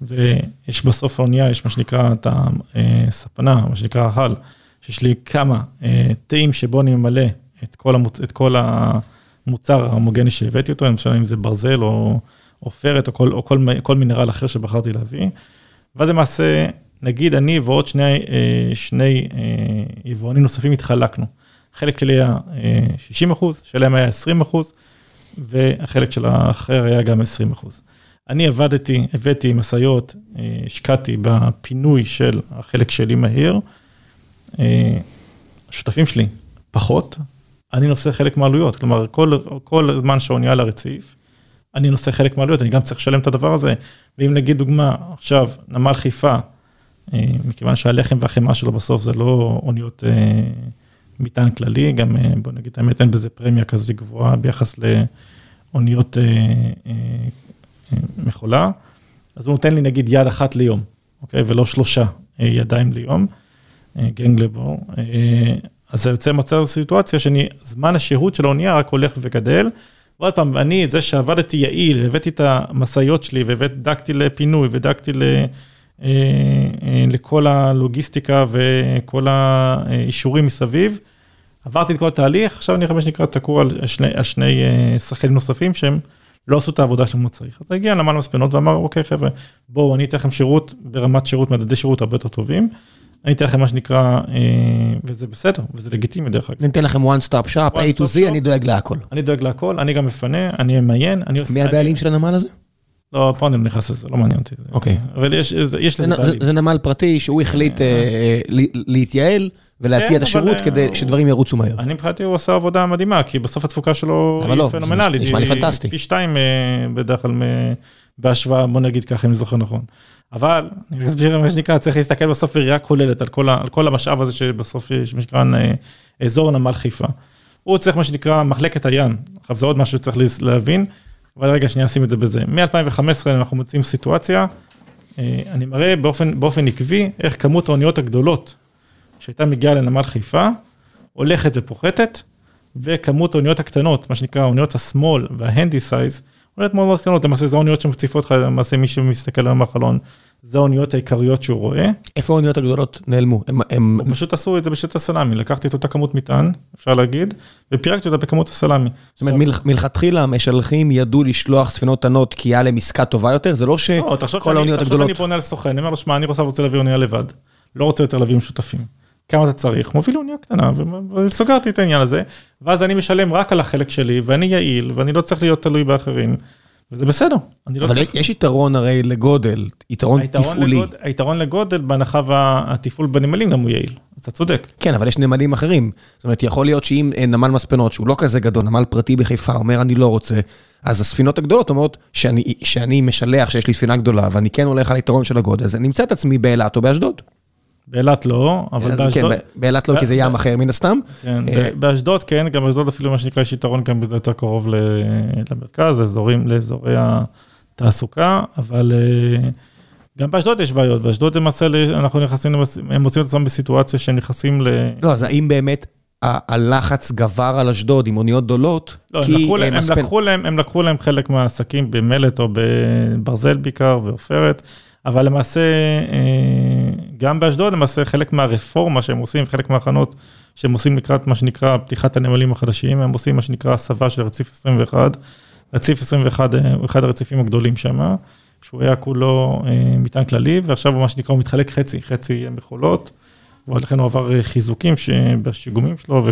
S2: ויש בסוף האונייה, יש מה שנקרא את הספנה, מה שנקרא ההל, שיש לי כמה אה, תאים שבו אני ממלא את כל, המוצ... את כל המוצר ההומוגני שהבאתי אותו, למשל אם זה ברזל או עופרת או, כל, או כל, כל מינרל אחר שבחרתי להביא. ואז למעשה נגיד אני ועוד שני, שני יבואנים נוספים התחלקנו. החלק שלי היה 60 אחוז, שלהם היה 20 אחוז, והחלק של האחר היה גם 20 אחוז. אני עבדתי, הבאתי משאיות, השקעתי בפינוי של החלק שלי מהיר. השותפים שלי פחות, אני נושא חלק מהעלויות, כלומר, כל, כל זמן שהאונייה על הרציף, אני נושא חלק מהעלויות, אני גם צריך לשלם את הדבר הזה. ואם נגיד דוגמה, עכשיו, נמל חיפה, אה, מכיוון שהלחם והחמאה שלו בסוף זה לא אוניות אה, מטען כללי, גם אה, בוא נגיד האמת, אין בזה פרמיה כזו גבוהה ביחס לאוניות מכולה, אז הוא נותן לי נגיד יד אחת ליום, אוקיי? ולא שלושה ידיים ליום, גנגלבור. אז זה יוצא מצב סיטואציה שאני, זמן השהות של האונייה רק הולך וגדל. ועוד פעם, אני, זה שעבדתי יעיל, הבאתי את המשאיות שלי, ודאגתי לפינוי, ודאגתי ל, אה, אה, לכל הלוגיסטיקה וכל האישורים מסביב, עברתי את כל התהליך, עכשיו אני מה שנקרא תקוע על שני, על שני אה, שחקנים נוספים שהם לא עשו את העבודה שלהם כמו צריך. אז הגיע נמל מספנות ואמר, אוקיי חבר'ה, בואו, אני אתן לכם שירות ברמת שירות, מדדי שירות הרבה יותר טובים. אני אתן לכם מה שנקרא, אה, וזה בסדר, וזה לגיטימי דרך אגב.
S1: אני אתן לכם one stop shop, A to Z, אני דואג להכל.
S2: אני דואג להכל, אני גם מפנה, אני ממיין, אני
S1: עושה... מי הבעלים של הנמל הזה?
S2: לא, פה אני לא נכנס לזה, לא מעניין אותי.
S1: אוקיי.
S2: אבל יש לזה בעלים.
S1: זה נמל פרטי שהוא החליט אה, להתייעל ולהציע את השירות אה, כדי שדברים ירוצו מהר.
S2: אני מבחינתי הוא עשה עבודה מדהימה, כי בסוף התפוקה שלו היא
S1: לא?
S2: פנומנלית.
S1: נשמע לי פנטסטי.
S2: פי שתיים בדרך כלל בהשוואה, בוא נגיד ככה, אם אני זוכר נכון. אבל, אני אסביר מה שנקרא, צריך להסתכל בסוף בראייה כוללת על כל, המשאב הזה שבסוף יש מה שנקרא אה, אזור נמל חיפה. הוא צריך מה שנקרא מחלקת הים, עכשיו זה עוד משהו שצריך להבין, אבל רגע שנייה שים את זה בזה. מ-2015 אנחנו מוצאים סיטואציה, אה, אני מראה באופן, באופן עקבי איך כמות האוניות הגדולות שהייתה מגיעה לנמל חיפה, הולכת ופוחתת, וכמות האוניות הקטנות, מה שנקרא אוניות השמאל וההנדי סייז, אוניות מאוד מאוד קטנות, למעשה זה אוניות שמציפות לך, למעשה מי שמסתכל על החלון, זה האוניות העיקריות שהוא רואה.
S1: איפה האוניות הגדולות נעלמו? הם, הם...
S2: פשוט עשו את זה בשיטת הסלאמי, לקחתי את אותה כמות מטען, אפשר להגיד, ופירקתי אותה בכמות הסלאמי.
S1: זאת אומרת, מל, מלכתחילה המשלחים ידעו לשלוח ספינות קטנות כי היה להם עסקה טובה יותר, זה לא שכל
S2: לא, האוניות הגדולות... תחשוב אני פונה לסוכן, אני אומר לו, שמע, אני רוצה להביא אונייה לבד, לא רוצה יותר להביא עם שותפים. כמה אתה צריך, מוביל אונייה קטנה, וסגרתי את העניין הזה, ואז אני משלם רק על החלק שלי, ואני יעיל, ואני לא צריך להיות תלוי באחרים. וזה בסדר.
S1: לא אבל צריך... יש יתרון הרי לגודל, יתרון תפעולי. לגוד,
S2: היתרון לגודל בהנחה והתפעול בנמלים גם הוא יעיל, אתה צודק.
S1: כן, אבל יש נמלים אחרים. זאת אומרת, יכול להיות שאם נמל מספנות, שהוא לא כזה גדול, נמל פרטי בחיפה, אומר אני לא רוצה, אז הספינות הגדולות אומרות שאני, שאני משלח שיש לי ספינה גדולה, ואני כן הולך על היתרון של הגודל, אז אני אמצא את עצמי באילת או באשדוד.
S2: באילת לא, אבל באשדוד...
S1: כן, באילת לא, כי זה ים אחר מן הסתם.
S2: כן, אה, באשדוד כן, גם באשדוד אפילו מה שנקרא יש יתרון גם בזה יותר קרוב למרכז, לאזורים, לאזורי התעסוקה, אבל אה, גם באשדוד יש בעיות, באשדוד למעשה אנחנו נכנסים, הם מוצאים את עצמם בסיטואציה שנכנסים ל...
S1: לא, אז האם באמת הלחץ גבר על אשדוד עם אוניות גדולות?
S2: לא, הם לקחו, להם, הם, לקחו להם, הם לקחו להם חלק מהעסקים במלט או בברזל בעיקר, ועופרת. אבל למעשה, אה, גם באשדוד, למעשה חלק מהרפורמה שהם עושים, חלק מההכנות שהם עושים לקראת מה שנקרא פתיחת הנמלים החדשים, הם עושים מה שנקרא הסבה של רציף 21. רציף 21 אה, הוא אחד הרציפים הגדולים שם, שהוא היה כולו אה, מטען כללי, ועכשיו הוא מה שנקרא, הוא מתחלק חצי, חצי מכולות, ולכן הוא עבר חיזוקים בשיגומים שלו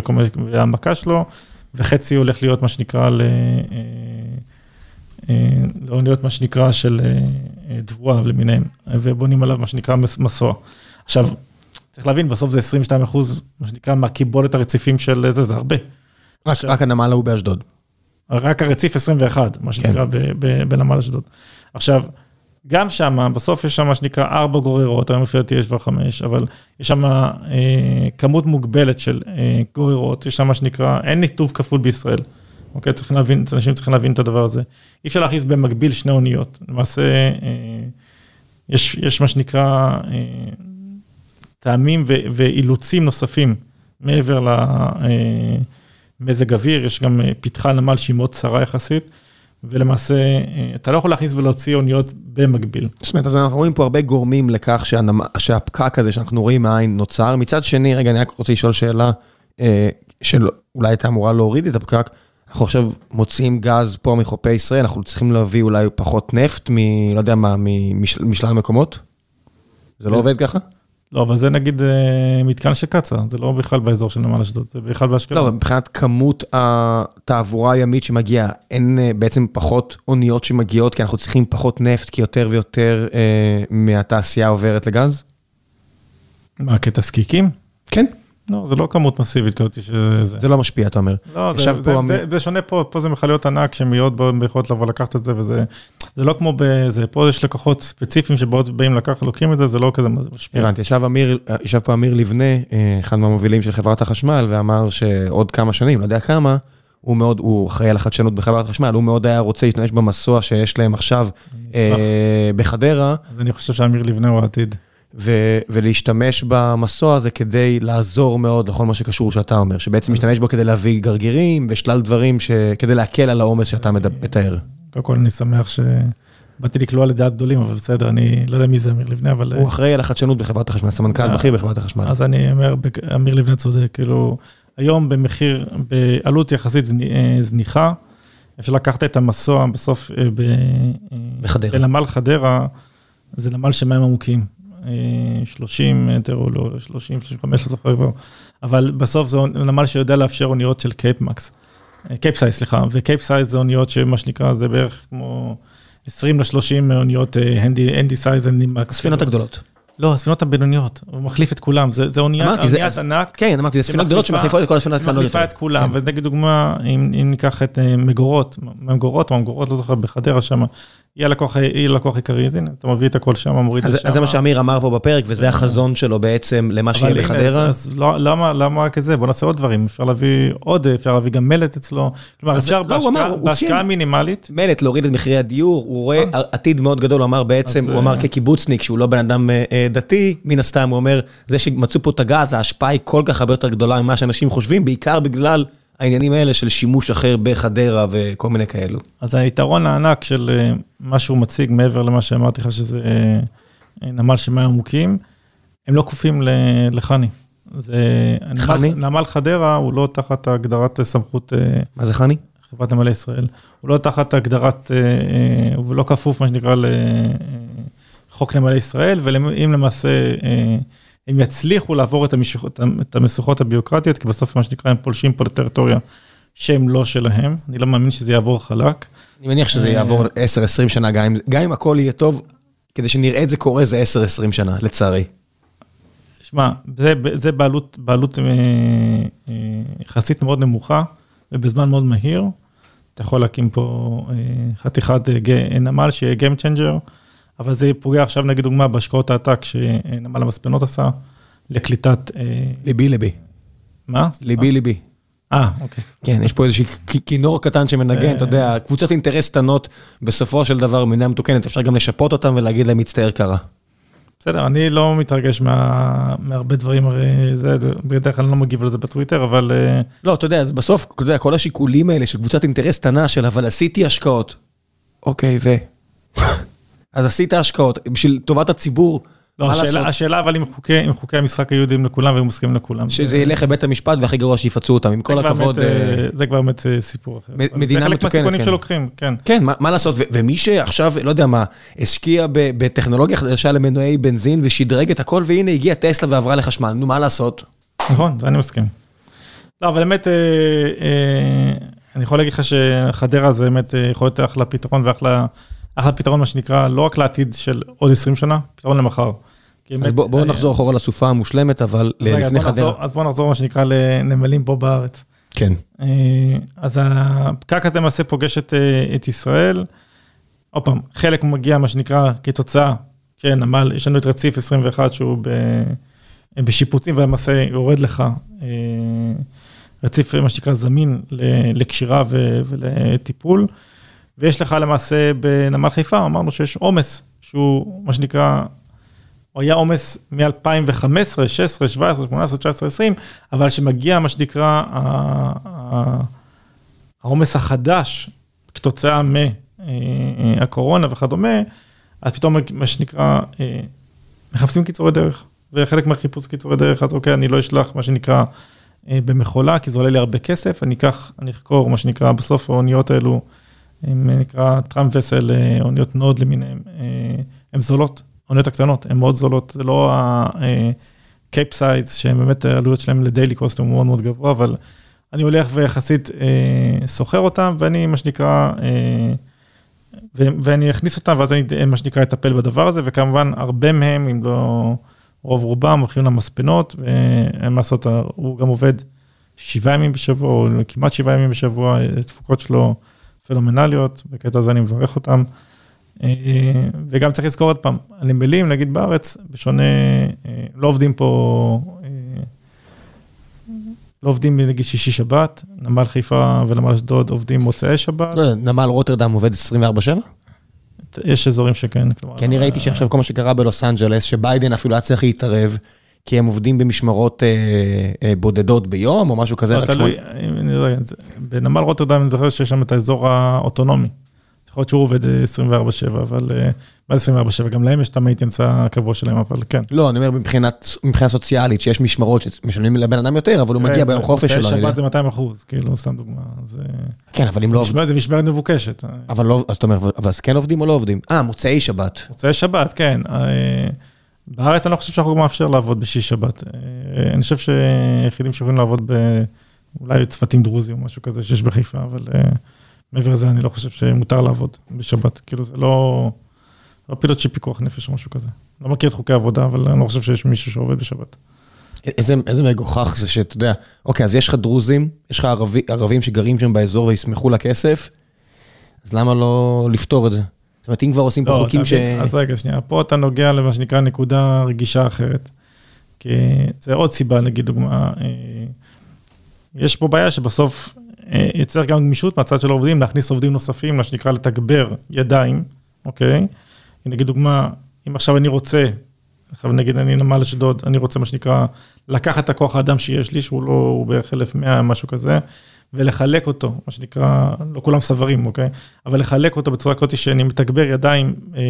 S2: והעמקה שלו, וחצי הולך להיות מה שנקרא ל... לאוניות מה שנקרא של תבואה למיניהם, ובונים עליו מה שנקרא מסוע. עכשיו, צריך להבין, בסוף זה 22 אחוז, מה שנקרא, מהקיבולת הרציפים של זה, זה הרבה.
S1: רק, עכשיו, רק הנמל ההוא באשדוד.
S2: רק הרציף 21, מה שנקרא, כן. בנמל אשדוד. עכשיו, גם שם, בסוף יש שם מה שנקרא ארבע גוררות, היום לפי דעתי יש כבר חמש, אבל יש שם אה, כמות מוגבלת של אה, גוררות, יש שם מה שנקרא, אין ניתוב כפול בישראל. אוקיי? צריכים להבין, אנשים צריכים להבין את הדבר הזה. אי אפשר להכניס במקביל שני אוניות. למעשה, אה, יש, יש מה שנקרא אה, טעמים ואילוצים נוספים מעבר למזג אוויר, יש גם אה, פתחה נמל שהיא מאוד צרה יחסית. ולמעשה, אתה לא יכול להכניס ולהוציא אוניות במקביל.
S1: זאת אומרת, אז אנחנו רואים פה הרבה גורמים לכך שהנמ... שהפקק הזה שאנחנו רואים מהעין נוצר. מצד שני, רגע, אני רק רוצה לשאול שאלה, שאולי הייתה אמורה להוריד את הפקק. אנחנו עכשיו מוציאים גז פה מחופי ישראל, אנחנו צריכים להביא אולי פחות נפט מ... לא יודע מה, משלל מקומות? זה לא עובד ככה?
S2: לא, אבל זה נגיד אה, מתקן של קצא"א, זה לא בכלל באזור של נמל אשדוד, זה בכלל באשקלון.
S1: לא, מבחינת כמות התעבורה הימית שמגיעה, אין אה, בעצם פחות אוניות שמגיעות, כי אנחנו צריכים פחות נפט, כי יותר ויותר אה, מהתעשייה עוברת לגז?
S2: מה, כתזקיקים?
S1: כן.
S2: לא, זה לא כמות מסיבית כזאת שזה.
S1: זה לא משפיע, אתה אומר.
S2: לא, זה, זה,
S1: פה
S2: זה, זה, שונה פה, פה זה מכליות ענק שהן מאוד יכולות לבוא לקחת את זה, וזה זה לא כמו בזה, פה יש לקוחות ספציפיים שבאות באים לקחת, לוקחים את זה, זה לא כזה משפיע.
S1: הבנתי, ישב אמיר, ישב פה אמיר לבנה, אה, אחד מהמובילים של חברת החשמל, ואמר שעוד כמה שנים, לא יודע כמה, הוא מאוד, הוא אחראי על החדשנות בחברת החשמל, הוא מאוד היה רוצה להשתמש במסוע שיש להם עכשיו אה, בחדרה,
S2: אז אני חושב שאמיר לבנה הוא העתיד.
S1: ו- ולהשתמש במסוע הזה כדי לעזור מאוד לכל מה שקשור שאתה אומר, שבעצם משתמש בו כדי להביא גרגירים ושלל דברים, ש- כדי להקל על העומס שאתה מתאר.
S2: קודם כל אני שמח שבאתי לקלוע לדעת גדולים, אבל בסדר, אני לא יודע מי זה אמיר לבנה, אבל...
S1: הוא אחראי על החדשנות בחברת החשמל, סמנכ"ל
S2: אה,
S1: בכיר בחברת החשמל.
S2: אז אני אומר, אמיר לבנה צודק, כאילו, היום במחיר, בעלות יחסית אה, זניחה, אפשר לקחת את המסוע בסוף ב- אה,
S1: בחדרה.
S2: בנמל חדרה, זה נמל של מים עמוקים. אה, 30 מטר או לא, 30, 35, לא זוכר כבר, אבל בסוף זה נמל שיודע לאפשר אוניות של קייפ מקס. אה, סליחה, וקייפ סייז זה אוניות שמה שנקרא, זה בערך כמו 20 ל-30 אוניות הנדי, סייז, הנדי מקס.
S1: הספינות הגדולות.
S2: לא, הספינות הבינוניות, הוא מחליף את כולם, זה, זה אוניית,
S1: אמרתי, זה-
S2: אוניית ענק.
S1: כן, אמרתי, זה ספינות גדולות שמחליפות את כל הספינות הקטנות
S2: מחליפה
S1: יותר.
S2: את כולם,
S1: כן.
S2: ונגיד דוגמה, אם, אם ניקח את אה, מגורות, ממגורות, ממגורות, לא זוכר, בחדרה שם, היא הלקוח, העיקרי, אז הנה, אתה מביא את הכל שם, מוריד את
S1: אז
S2: שם.
S1: אז זה מה שאמיר אמר פה בפרק, וזה החזון שלו בעצם למה שיהיה בחדרה.
S2: אז, לא, למה, למה רק זה? בוא נעשה עוד דברים, אפשר להביא עוד, אפשר להביא גם מלט אצלו, כלומר, אפשר
S1: לא,
S2: בהשקעה. מינימלית,
S1: מלט, להוריד את מחירי הדיור, הוא רואה עתיד מאוד גדול, הוא אמר בעצם, הוא אמר
S2: אה,
S1: כקיבוצניק, שהוא לא בן אדם אה, אה, דתי, מן הסתם, הוא אומר, זה שמצאו פה את הגז, ההשפעה היא כל כך הרבה יותר גדולה ממה שאנשים חושבים, בעיקר בגלל העניינים האלה של שימוש אחר בחדרה וכל מיני כאלו.
S2: אז היתרון הענק של אה, מה שהוא מציג, מעבר למה שאמרתי לך, שזה אה, אה, נמל של מים עמוקים, הם לא כפופים לחני. זה...
S1: חני?
S2: נמל חדרה הוא לא תחת הגדרת סמכות
S1: מה זה חני?
S2: חברת נמלי ישראל. הוא לא תחת הגדרת, הוא לא כפוף, מה שנקרא, לחוק נמלי ישראל, ואם למעשה הם יצליחו לעבור את, המשוכ... את המשוכות הביוקרטיות, כי בסוף, מה שנקרא, הם פולשים פה לטריטוריה שהם לא שלהם. אני לא מאמין שזה יעבור חלק.
S1: אני מניח שזה יעבור 10-20 שנה, גם אם- גם אם הכל יהיה טוב, כדי שנראה את זה קורה זה 10-20 שנה, לצערי.
S2: שמע, זה, זה בעלות, בעלות אה, אה, יחסית מאוד נמוכה, ובזמן מאוד מהיר. אתה יכול להקים פה אה, חתיכת אה, נמל שיהיה Game Changer, אבל זה פוגע עכשיו, נגיד דוגמה, בהשקעות העתק שנמל המספנות עשה, לקליטת... אה,
S1: ליבי ליבי.
S2: מה?
S1: ליבי ליבי.
S2: אה, אוקיי.
S1: כן, יש פה איזשהו כינור קטן שמנגן, אתה יודע, קבוצות אינטרס קטנות, בסופו של דבר, במדינה מתוקנת, אפשר גם לשפות אותם ולהגיד להם מצטער קרה.
S2: בסדר, אני לא מתרגש מה, מהרבה דברים, הרי זה, בדרך כלל אני לא מגיב על זה בטוויטר, אבל אה,
S1: לא, אתה יודע, אז בסוף, אתה יודע, כל השיקולים האלה של קבוצת אינטרס קטנה של אבל עשיתי השקעות. אוקיי, ו... אז עשית השקעות, בשביל טובת הציבור,
S2: לא,
S1: מה לעשות?
S2: השאלה, השאלה אבל אם חוקי, אם חוקי המשחק היו יודעים לכולם והיו מסכימים לכולם.
S1: שזה ילך לבית המשפט והכי גרוע שיפצו אותם, עם כל הכבוד.
S2: באמת,
S1: אה,
S2: אה, זה כבר באמת אה, סיפור אחר.
S1: מ-
S2: אבל
S1: מדינה
S2: זה חלק
S1: מתוקנת,
S2: מהסיכונים
S1: כן.
S2: שלוקחים, כן.
S1: כן, מה, מה לעשות, ומי שעכשיו, לא יודע מה, השקיע בטכנולוגיה חדשה למנועי בנזין ושדרג את הכל, והנה הגיעה טסלה ועברה לחשמל, נו, מה לעשות?
S2: נכון, זה אני מסכים. לא, אבל באמת, אה, אה, אני יכול להגיד לך שחדרה זה באמת יכול להיות אחלה פתרון ואחלה אחלה פתרון, מה שנקרא, לא רק לעתיד של עוד 20 שנה, פתרון למחר.
S1: אז
S2: באמת,
S1: בוא- בואו
S2: אה,
S1: נחזור אחורה לסופה המושלמת, אבל לפני חדרה.
S2: אז בואו נחזור, מה שנקרא, לנמלים פה בארץ.
S1: כן.
S2: אה, אז הפקק הזה למעשה פוגש את, אה, את ישראל. עוד פעם, חלק מגיע, מה שנקרא, כתוצאה, כן, נמל, יש לנו את רציף 21 שהוא ב, בשיפוצים, ולמעשה יורד לך רציף, מה שנקרא, זמין לקשירה ו- ולטיפול. ויש לך למעשה בנמל חיפה, אמרנו שיש עומס, שהוא מה שנקרא, הוא היה עומס מ-2015, 16, 17, 18, 19, 20, אבל שמגיע מה שנקרא העומס החדש כתוצאה מהקורונה וכדומה, אז פתאום מה שנקרא, אה, מחפשים קיצורי דרך, וחלק מהחיפוש קיצורי דרך, אז אוקיי, אני לא אשלח מה שנקרא אה, במכולה, כי זה עולה לי הרבה כסף, אני אקח, אני אחקור מה שנקרא, בסוף האוניות האלו, הם נקרא tramp vessel, אה, אוניות נוד למיניהם, אה, הן זולות. האוניות הקטנות, הן מאוד זולות, זה לא ה capesize, שהן באמת העלויות שלהם ל daily cost הוא מאוד מאוד גבוה, אבל אני הולך ויחסית אה, חוכר אותם, ואני, מה שנקרא, אה, ואני אכניס אותם, ואז אני, מה שנקרא, אטפל בדבר הזה, וכמובן, הרבה מהם, אם לא רוב רובם, הולכים למספנות, ואין מה לעשות, הוא גם עובד שבעה ימים בשבוע, או כמעט שבעה ימים בשבוע, התפוקות שלו פנומנליות, בקטע הזה אני מברך אותם. אה, וגם צריך לזכור עוד פעם, הנמלים, נגיד בארץ, בשונה, אה, לא עובדים פה, אה, לא עובדים נגיד שישי שבת, נמל חיפה ונמל אשדוד עובדים מוצאי שבת.
S1: לא, נמל רוטרדם עובד 24/7?
S2: יש אזורים שכן.
S1: כי אני ראיתי שעכשיו כל מה שקרה בלוס אנג'לס, שביידן אפילו היה צריך להתערב, כי הם עובדים במשמרות בודדות ביום, או משהו כזה.
S2: לא, תלוי, בנמל רוטרדם אני זוכר שיש שם את האזור האוטונומי. יכול להיות שהוא עובד 24/7, אבל מה זה 24/7? גם להם יש את ה maintenance הקבוע שלהם, אבל כן.
S1: לא, אני אומר מבחינה סוציאלית, שיש משמרות שמשלמים לבן אדם יותר, אבל הוא מגיע ביום חופש שלו.
S2: שבת זה 200 אחוז, כאילו, סתם דוגמה.
S1: כן, אבל אם לא...
S2: זה משמרת מבוקשת.
S1: אבל לא, אז אתה אומר, אבל אז כן עובדים או לא עובדים? אה, מוצאי שבת.
S2: מוצאי שבת, כן. בארץ אני לא חושב שהחוק מאפשר לעבוד בשישי שבת. אני חושב שהיחידים שיכולים לעבוד אולי צוותים דרוזים או משהו כזה שיש בחיפה, אבל... מעבר לזה, אני לא חושב שמותר לעבוד בשבת. כאילו, זה לא, לא פעילות של פיקוח נפש או משהו כזה. לא מכיר את חוקי העבודה, אבל אני לא חושב שיש מישהו שעובד בשבת.
S1: איזה, איזה מגוחך זה שאתה יודע, אוקיי, אז יש לך דרוזים, יש לך ערבי, ערבים שגרים שם באזור וישמחו לכסף, אז למה לא לפתור את זה? זאת אומרת, אם כבר עושים פה לא, חוקים ש...
S2: אז רגע, שנייה, פה אתה נוגע למה שנקרא נקודה רגישה אחרת. כי זה עוד סיבה, נגיד דוגמה, אה, יש פה בעיה שבסוף אה, יצר גם גמישות מהצד של העובדים, להכניס עובדים נוספים, מה שנקרא לתגבר ידיים, אוקיי? נגיד דוגמה, אם עכשיו אני רוצה, עכשיו נגיד אני נמל אשדוד, אני רוצה מה שנקרא, לקחת את הכוח האדם שיש לי, שהוא לא, הוא בערך 1,100, משהו כזה, ולחלק אותו, מה שנקרא, לא כולם סברים, אוקיי? אבל לחלק אותו בצורה כזאת שאני מתגבר ידיים אה,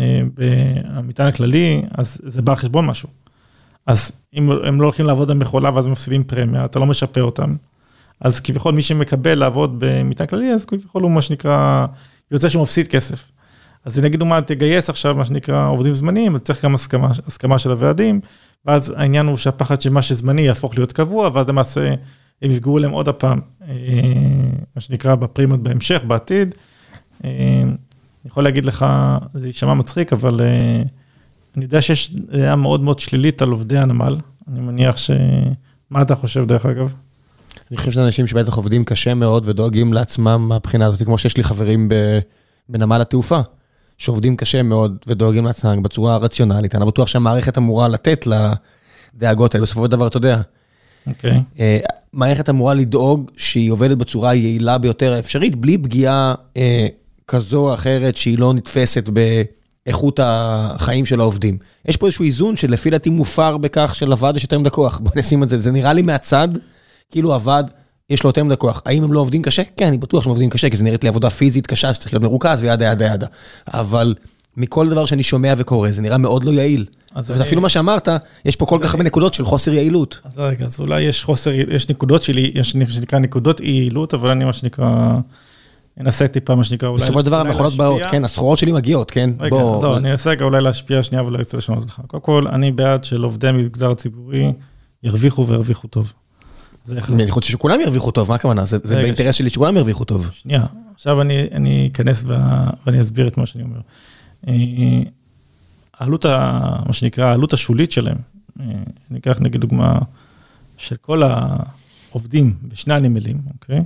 S2: אה, במטען הכללי, אז זה בא על חשבון משהו. אז אם הם לא הולכים לעבוד במכולה ואז מפסידים פרמיה, אתה לא משפה אותם. אז כביכול מי שמקבל לעבוד במטען כללי, אז כביכול הוא מה שנקרא, יוצא שהוא מפסיד כסף. אז נגיד מה, תגייס עכשיו מה שנקרא עובדים זמניים, אז צריך גם הסכמה, הסכמה של הוועדים, ואז העניין הוא שהפחד שמה שזמני יהפוך להיות קבוע, ואז למעשה הם יפגעו להם עוד הפעם, אה, מה שנקרא בפרימות בהמשך, בעתיד. אה, אני יכול להגיד לך, זה יישמע מצחיק, אבל אה, אני יודע שיש דעה מאוד מאוד שלילית על עובדי הנמל, אני מניח ש... מה אתה חושב דרך אגב?
S1: אני חושב שזה אנשים שבטח עובדים קשה מאוד ודואגים לעצמם מהבחינה הזאת, כמו שיש לי חברים בנמל התעופה, שעובדים קשה מאוד ודואגים לעצמם בצורה רציונלית. אני בטוח שהמערכת אמורה לתת לדאגות האלה, בסופו של דבר, אתה יודע.
S2: אוקיי. Okay. אה,
S1: מערכת אמורה לדאוג שהיא עובדת בצורה היעילה ביותר האפשרית, בלי פגיעה אה, כזו או אחרת שהיא לא נתפסת באיכות החיים של העובדים. יש פה איזשהו איזון שלפי דעתי מופר בכך שלוועד יש יותר מדי כוח. בוא נשים את זה, זה נראה לי מהצד. כאילו עבד, יש לו יותר מדי כוח. האם הם לא עובדים קשה? כן, אני בטוח שהם עובדים קשה, כי זה נראית לי עבודה פיזית קשה שצריך להיות מרוכז וידה ידה ידה. אבל מכל דבר שאני שומע וקורא, זה נראה מאוד לא יעיל. וזה אפילו מה שאמרת, יש פה כל כך הרבה נקודות של חוסר יעילות.
S2: אז רגע, אז אולי יש חוסר, יש נקודות שלי, יש מה שנקרא נקודות אי יעילות, אבל אני מה שנקרא... אנסה טיפה, מה שנקרא, אולי...
S1: בסופו של דבר המכונות באות, כן, הסחורות שלי מגיעות, כן?
S2: רגע, לא, אני אנסה רגע אולי להשפיע שנייה ולא ארצה לשנות אותך. קודם כל, אני בעד של עובדי המגזר הציבורי ירוויחו וירוויחו טוב.
S1: אני חושב שכולם ירוויחו טוב, מה הכוונה? זה באינטרס שלי שכולם ירוויחו טוב.
S2: שנייה, עכשיו אני אכנס ואני אסביר את מה שאני אומר. אה, העלות, מה שנקרא, העלות השולית שלהם, אה, אני אקח נגיד דוגמה של כל העובדים בשני הנמלים, אוקיי?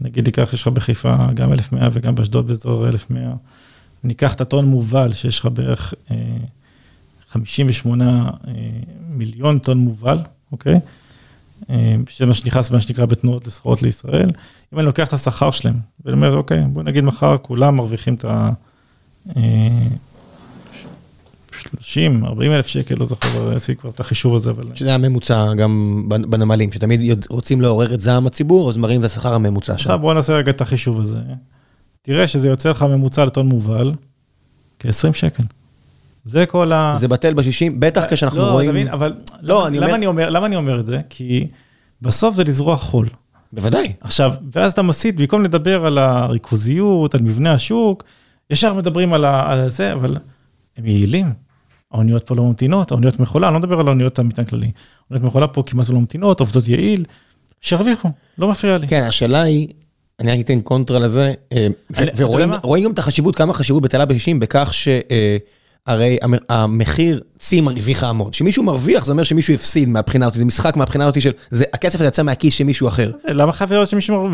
S2: נגיד ניקח, יש לך בחיפה גם 1,100 וגם באשדוד באזור 1,100. ניקח את הטון מובל, שיש לך בערך 58 אה, מיליון טון מובל, אוקיי? שזה מה שנכנס, מה שנקרא, בתנועות לסחורות לישראל. אם אני לוקח את השכר שלהם, ואני אומר, אוקיי, בוא נגיד מחר כולם מרוויחים את ה... 30, 40 אלף שקל, לא זוכר, עשיתי כבר את החישוב הזה, אבל...
S1: שזה הממוצע גם בנמלים, שתמיד רוצים לעורר את זעם הציבור, אז מראים את השכר הממוצע.
S2: עכשיו בוא נעשה רגע את החישוב הזה. תראה שזה יוצא לך ממוצע לטון מובל, כ-20 שקל. זה כל ה...
S1: זה בטל בשישים, בטח כשאנחנו
S2: לא,
S1: רואים...
S2: לא, תבין, אבל לא, אני למה, אני אומר, למה אני אומר את זה? כי בסוף זה לזרוע חול.
S1: בוודאי.
S2: עכשיו, ואז אתה מסיט, במקום לדבר על הריכוזיות, על מבנה השוק, ישר מדברים על, ה, על זה, אבל הם יעילים. האוניות פה לא ממתינות, האוניות מכולה, אני לא מדבר על האוניות המטען כללי. האוניות מכולה פה כמעט לא ממתינות, עובדות יעיל, שירוויחו, לא מפריע לי.
S1: כן, השאלה היא, אני רק אתן קונטרה לזה, אה, ורואים גם את החשיבות, כמה חשיבות בתלה ב-60 בכך שהרי המחיר צים הרוויחה המון. שמישהו מרוויח זה אומר שמישהו הפסיד מהבחינה הזאת, זה משחק מהבחינה הזאת של, זה- הכסף יצא מהכיס של מישהו אחר.
S2: למה חייב להיות שמישהו,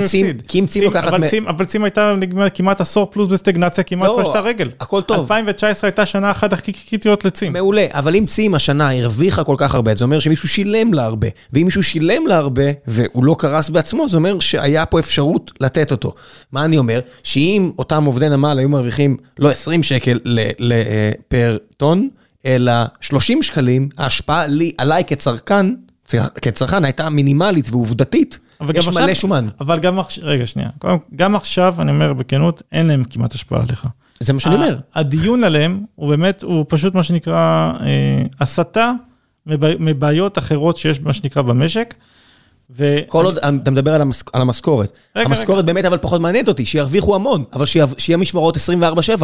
S2: הפסיד?
S1: כי אם צים לוקחת
S2: אבל
S1: מ-
S2: צים- אבל צים הייתה נגמר כמעט עשור פלוס בסטגנציה, כמעט
S1: לא,
S2: פשטה רגל.
S1: הכל טוב.
S2: 2019 הייתה שנה אחת הכי קריטיות לצים.
S1: מעולה, אבל אם צים השנה הרוויחה כל כך הרבה, זה אומר שמישהו שילם לה הרבה. ואם מישהו שילם לה הרבה, והוא לא קרס בעצמו, זה אומר שהיה פה אפשרות לתת אותו. מה אני אומר? שאם אותם עובדי נמל היו מרוויחים לא 20 שקל אה, פר טון, אלא 30 שקלים, ההשפעה לי, עליי כצרכן, צר- כצרכן הייתה מינימלית ועובדתית. יש
S2: גם
S1: מלא
S2: עכשיו-
S1: שומן.
S2: אבל גם עכשיו, רגע שנייה, גם עכשיו, אני אומר בכנות, אין להם כמעט השפעה עליך.
S1: זה מה שאני אומר.
S2: הדיון עליהם הוא באמת, הוא פשוט מה שנקרא אה, הסתה מבע- מבעיות אחרות שיש מה שנקרא במשק. ו-
S1: כל עוד אתה מדבר על, המשכורת. המשכורת באמת אבל פחות מעניינת אותי, שירוויחו המון, אבל שיהיה, שיהיה משמרות 24/7,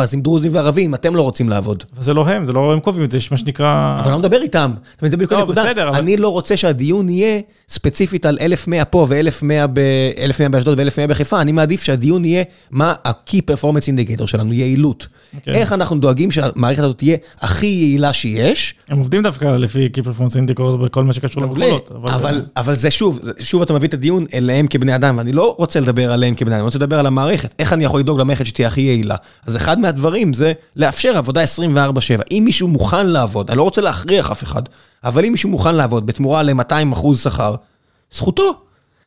S1: אז עם דרוזים וערבים, אתם לא רוצים לעבוד.
S2: זה לא הם, זה לא הם קובעים את זה, יש מה שנקרא...
S1: אבל אני לא מדבר איתם. זה בדיוק
S2: לא,
S1: הנקודה. אני לא רוצה שהדיון יהיה ספציפית על 1,100 פה ו-1,100 ב- 1,100 באשדוד ו-1,100 בחיפה, אני מעדיף שהדיון יהיה מה ה-key performance indicator שלנו, יעילות.
S2: אוקיי.
S1: איך אנחנו דואגים שהמערכת הזאת תהיה הכי יעילה שיש,
S2: הם עובדים דווקא לפי Key Performance Indicator בכל מה שקשור
S1: מעולה,
S2: למכולות.
S1: אבל, אבל זה שוב, שוב אתה מביא את הדיון אליהם כבני אדם, ואני לא רוצה לדבר עליהם כבני אדם, אני רוצה לדבר על המערכת, איך אני יכול לדאוג למערכת שתהיה הכי יעילה. אז אחד מהדברים זה לאפשר עבודה 24/7. אם מישהו מוכן לעבוד, אני לא רוצה להכריח אף אחד, אבל אם מישהו מוכן לעבוד בתמורה ל-200 אחוז שכר, זכותו.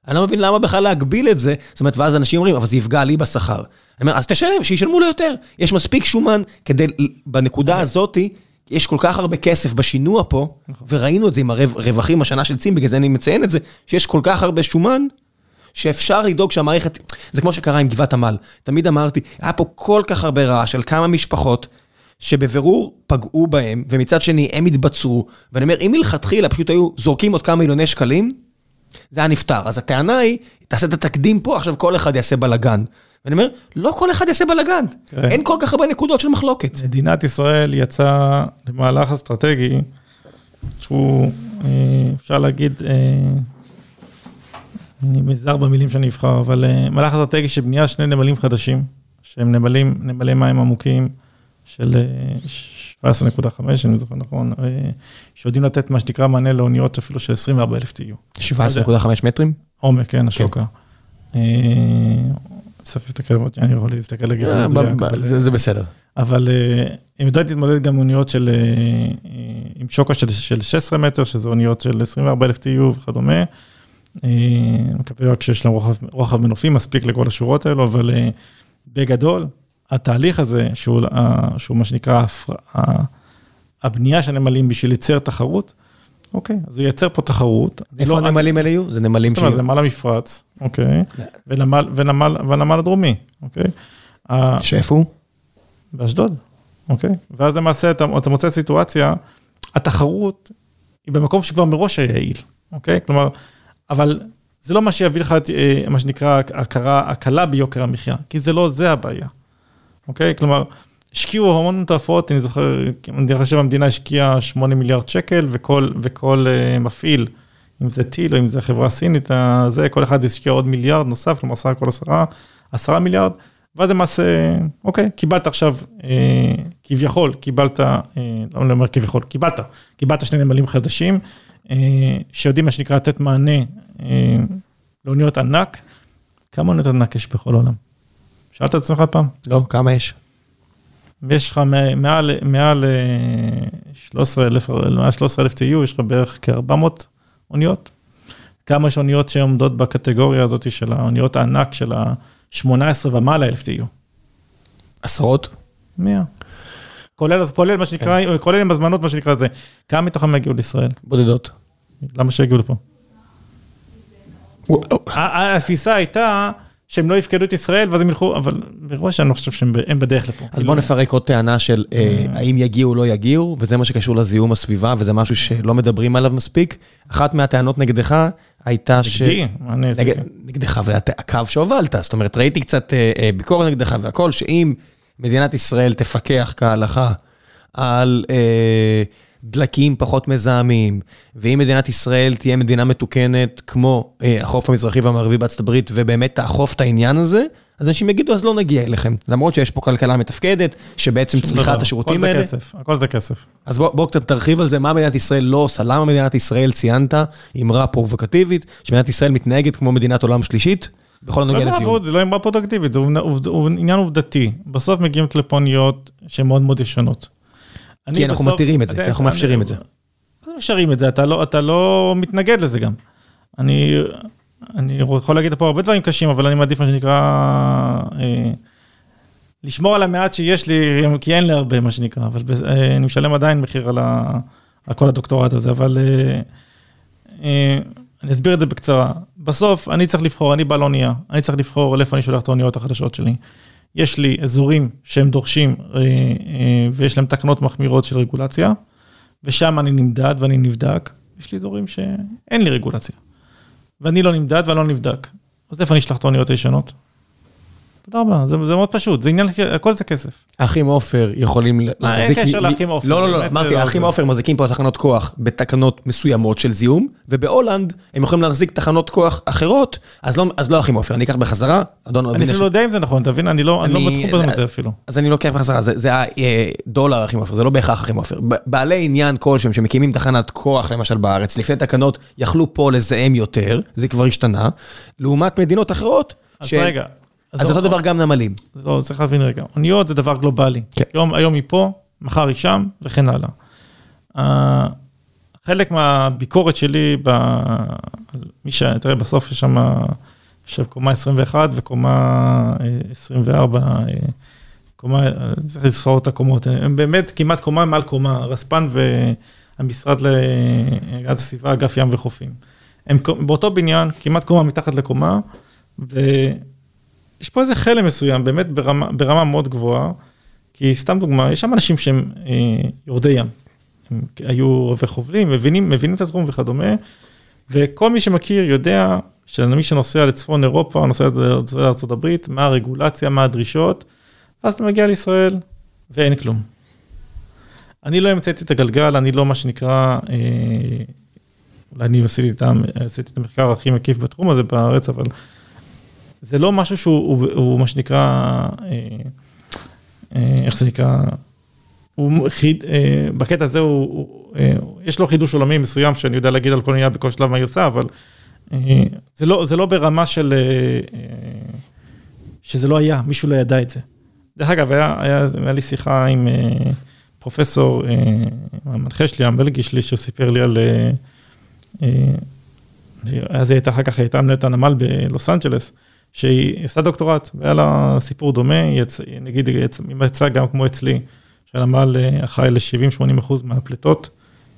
S1: אני לא מבין למה בכלל להגביל את זה, זאת אומרת, ואז אנשים אומרים, אבל זה יפגע לי בשכר. אני אומר, אז תשלם, שישלמו לו יותר. יש מספיק שומן כדי, בנקודה הזאתי, יש כל כך הרבה כסף בשינוע פה, וראינו את זה עם הרווחים השנה של צים, בגלל זה אני מציין את זה, שיש כל כך הרבה שומן, שאפשר לדאוג שהמערכת, זה כמו שקרה עם גבעת עמל. תמיד אמרתי, היה פה כל כך הרבה רעש של כמה משפחות, שבבירור פגעו בהם, ומצד שני הם התבצרו, ואני אומר, אם מלכתחילה פשוט היו זורקים עוד כמה מיליוני שקלים, זה היה נפתר. אז הטענה היא, תעשה את התקדים פה, עכשיו כל אחד יעשה בלאגן. ואני אומר, לא כל אחד יעשה בלאגן.
S2: תראה.
S1: אין כל כך הרבה נקודות של מחלוקת.
S2: מדינת ישראל יצאה למהלך אסטרטגי, שהוא, אה, אפשר להגיד, אה, אני מזהר במילים שאני אבחר, אבל אה, מהלך אסטרטגי של בנייה שני נמלים חדשים, שהם נמלים, נמלי מים עמוקים של אה, 17.5, אני זוכר נכון, אה, שיודעים לתת מה שנקרא מענה לאוניות אפילו של 24 אלף TU.
S1: 17.5 מטרים?
S2: עומק, כן, השוקה. אה, צריך להסתכל, אני יכול להסתכל
S1: אה,
S2: אבל-
S1: זה זה בסדר.
S2: אבל אה, הם יודעים להתמודד גם אוניות של, אה, אה, עם שוקה של, של 16 מטר, שזה אוניות של 24 אלף TU וכדומה. אה, מקווה רק שיש להם רוחב, מנופים מספיק לכל השורות האלו, אבל אה, בגדול, התהליך הזה, שהוא, אה, שהוא מה שנקרא הפר- ה- הבנייה של הנמלים בשביל לייצר תחרות, אוקיי, אז הוא ייצר פה תחרות.
S1: איפה
S2: לא-
S1: הנמלים האלה יהיו? זה נמלים
S2: זאת אומרת,
S1: שיהיו.
S2: נמל המפרץ, אוקיי, ונמל, ונמל, והנמל הדרומי, אוקיי.
S1: שאיפה הוא?
S2: באשדוד, אוקיי? ואז למעשה אתה, אתה מוצא סיטואציה, התחרות היא במקום שכבר מראש היה יעיל, אוקיי? כלומר, אבל זה לא מה שיביא לך את אה, מה שנקרא הכרה, הקלה ביוקר המחיה, כי זה לא זה הבעיה, אוקיי? כלומר, השקיעו המון תועפות, אני זוכר, אני חושב המדינה השקיעה 8 מיליארד שקל, וכל, וכל uh, מפעיל, אם זה טיל או אם זה חברה סינית, אה, זה, כל אחד השקיע עוד מיליארד נוסף, כלומר סך הכל עשרה, עשרה מיליארד, ואז למעשה, אוקיי, קיבלת עכשיו, אה, כביכול, קיבלת, אה, לא אני אומר כביכול, קיבלת, קיבלת שני נמלים חדשים, אה, שיודעים מה שנקרא לתת מענה אה, לאוניות ענק. כמה אוניות ענק יש בכל העולם? שאלת את עצמך פעם?
S1: לא, כמה יש?
S2: יש לך מעל, מעל אה, 13,000, מעל 13,000 TU, יש לך בערך כ-400 אוניות. כמה יש אוניות שעומדות בקטגוריה הזאת של האוניות הענק של ה-18 ומעלה אלף TU?
S1: עשרות?
S2: 100. כולל, אז כולל מה שנקרא, כולל עם הזמנות, מה שנקרא זה. כמה מתוכם יגיעו לישראל?
S1: בודדות.
S2: למה שיגיעו לפה? התפיסה הייתה שהם לא יפקדו את ישראל ואז הם ילכו, אבל מראש אני לא חושב שהם בדרך לפה.
S1: אז בוא נפרק עוד טענה של אה, האם יגיעו או לא יגיעו, וזה מה שקשור לזיהום הסביבה, וזה משהו שלא מדברים עליו מספיק. אחת מהטענות נגדך הייתה ש...
S2: נגדי, אני
S1: נגדך והקו שהובלת, זאת אומרת, ראיתי קצת אה, אה, ביקורת נגדך והכל, שאם מדינת ישראל תפקח כהלכה על אה, דלקים פחות מזהמים, ואם מדינת ישראל תהיה מדינה מתוקנת כמו אה, החוף המזרחי והמערבי בארצות הברית, ובאמת תאכוף את העניין הזה, אז אנשים יגידו, אז לא נגיע אליכם. למרות שיש פה כלכלה מתפקדת, שבעצם צריכה את השירותים האלה.
S2: הכל זה כסף, הכל זה כסף.
S1: אז בוא, בוא קצת תרחיב על זה, מה מדינת ישראל לא עושה, למה מדינת ישראל ציינת, אמרה פרובוקטיבית, שמדינת ישראל מתנהגת כמו מדינת עולם שלישית, בכל הנוגע לסיום.
S2: זה לא אמרה פרובוקטיבית, זה עניין עובדתי. בסוף מגיעים לפה אוניות שהן מאוד מאוד ישנות.
S1: כי אנחנו מתירים את זה, כי אנחנו מאפשרים את זה.
S2: מה זה מאפשרים את זה? אתה לא, אתה לא מתנגד לזה גם. אני, אני יכול להגיד פה הרבה דברים קשים, אבל אני מעדיף מה שנקרא, אה, לשמור על המעט שיש לי, כי אין לי הרבה, מה שנקרא, אבל אה, אני משלם עדיין מחיר על, ה, על כל הדוקטורט הזה, אבל אה, אה, אני אסביר את זה בקצרה. בסוף, אני צריך לבחור, אני בעל אונייה, אני צריך לבחור לאיפה אני שולח את האוניות החדשות שלי. יש לי אזורים שהם דורשים אה, אה, ויש להם תקנות מחמירות של רגולציה, ושם אני נמדד ואני נבדק. יש לי אזורים שאין לי רגולציה. ואני לא נמדד ואני לא נבדק. אז איפה אני אשלח את האוניות הישנות? תודה רבה, זה, זה מאוד פשוט, זה עניין, הכל זה כסף.
S1: האחים עופר יכולים
S2: להחזיק... אין קשר לאחים עופר.
S1: לא, לא, לא, אמרתי, האחים לא עופר מחזיקים פה תחנות כוח בתקנות מסוימות של זיהום, ובהולנד הם יכולים להחזיק תחנות כוח אחרות, אז לא, אז לא אחים עופר, אני אקח בחזרה,
S2: אדון... אני אפילו לא יודע אם זה נכון, אתה מבין? אני לא, אני לא בתחום בזה אפילו.
S1: אז אני לוקח בחזרה, זה, זה הדולר אחים עופר, זה לא בהכרח אחים עופר. בעלי עניין כלשהם שמקימים תחנת כוח, למשל בארץ, לפני תקנות יכלו פה לזהם יותר, זה כבר השתנה, לעומת מדינות אחרות,
S2: אז רגע,
S1: אז אותו דבר גם נמלים.
S2: לא, צריך להבין רגע. אוניות זה דבר גלובלי. כן. היום היא פה, מחר היא שם, וכן הלאה. חלק מהביקורת שלי, מי ש... תראה, בסוף יש שם, יושב קומה 21 וקומה 24, אה, אה, קומה, צריך לספור את הקומות, הם באמת כמעט קומה מעל קומה, רספן והמשרד להגנת הסביבה, אגף ים וחופים. הם באותו בניין, כמעט קומה מתחת לקומה, ו... יש פה איזה חלם מסוים, באמת ברמה, ברמה מאוד גבוהה, כי סתם דוגמה, יש שם אנשים שהם אה, יורדי ים, הם היו רבי חובלים, מבינים, מבינים את התחום וכדומה, וכל מי שמכיר יודע שמי שנוסע לצפון אירופה, נוסע לארה"ב, מה הרגולציה, מה הדרישות, ואז אתה מגיע לישראל ואין כלום. אני לא המצאתי את הגלגל, אני לא מה שנקרא, אה, אולי אני עשיתי את, עשיתי את המחקר הכי מקיף בתחום הזה בארץ, אבל זה לא משהו שהוא, הוא, הוא מה שנקרא, אה, אה, איך זה נקרא, הוא חיד, אה, בקטע הזה הוא, הוא, יש לו חידוש עולמי מסוים שאני יודע להגיד על כל עניין בכל שלב מה היא עושה, אבל זה, לא, זה לא ברמה של, שזה לא היה, מישהו לא ידע את זה. דרך אגב, היה, היה, היה לי שיחה עם פרופסור, המנחה שלי, הבלגי שלי, שהוא סיפר לי על... אז היא הייתה אחר כך, הייתה מנהלת הנמל בלוס אנג'לס, שהיא עשה דוקטורט, והיה לה סיפור דומה, יצ... נגיד היא יצאה גם כמו אצלי, שהנמל אה, אחראי ל-70-80 אחוז מהפליטות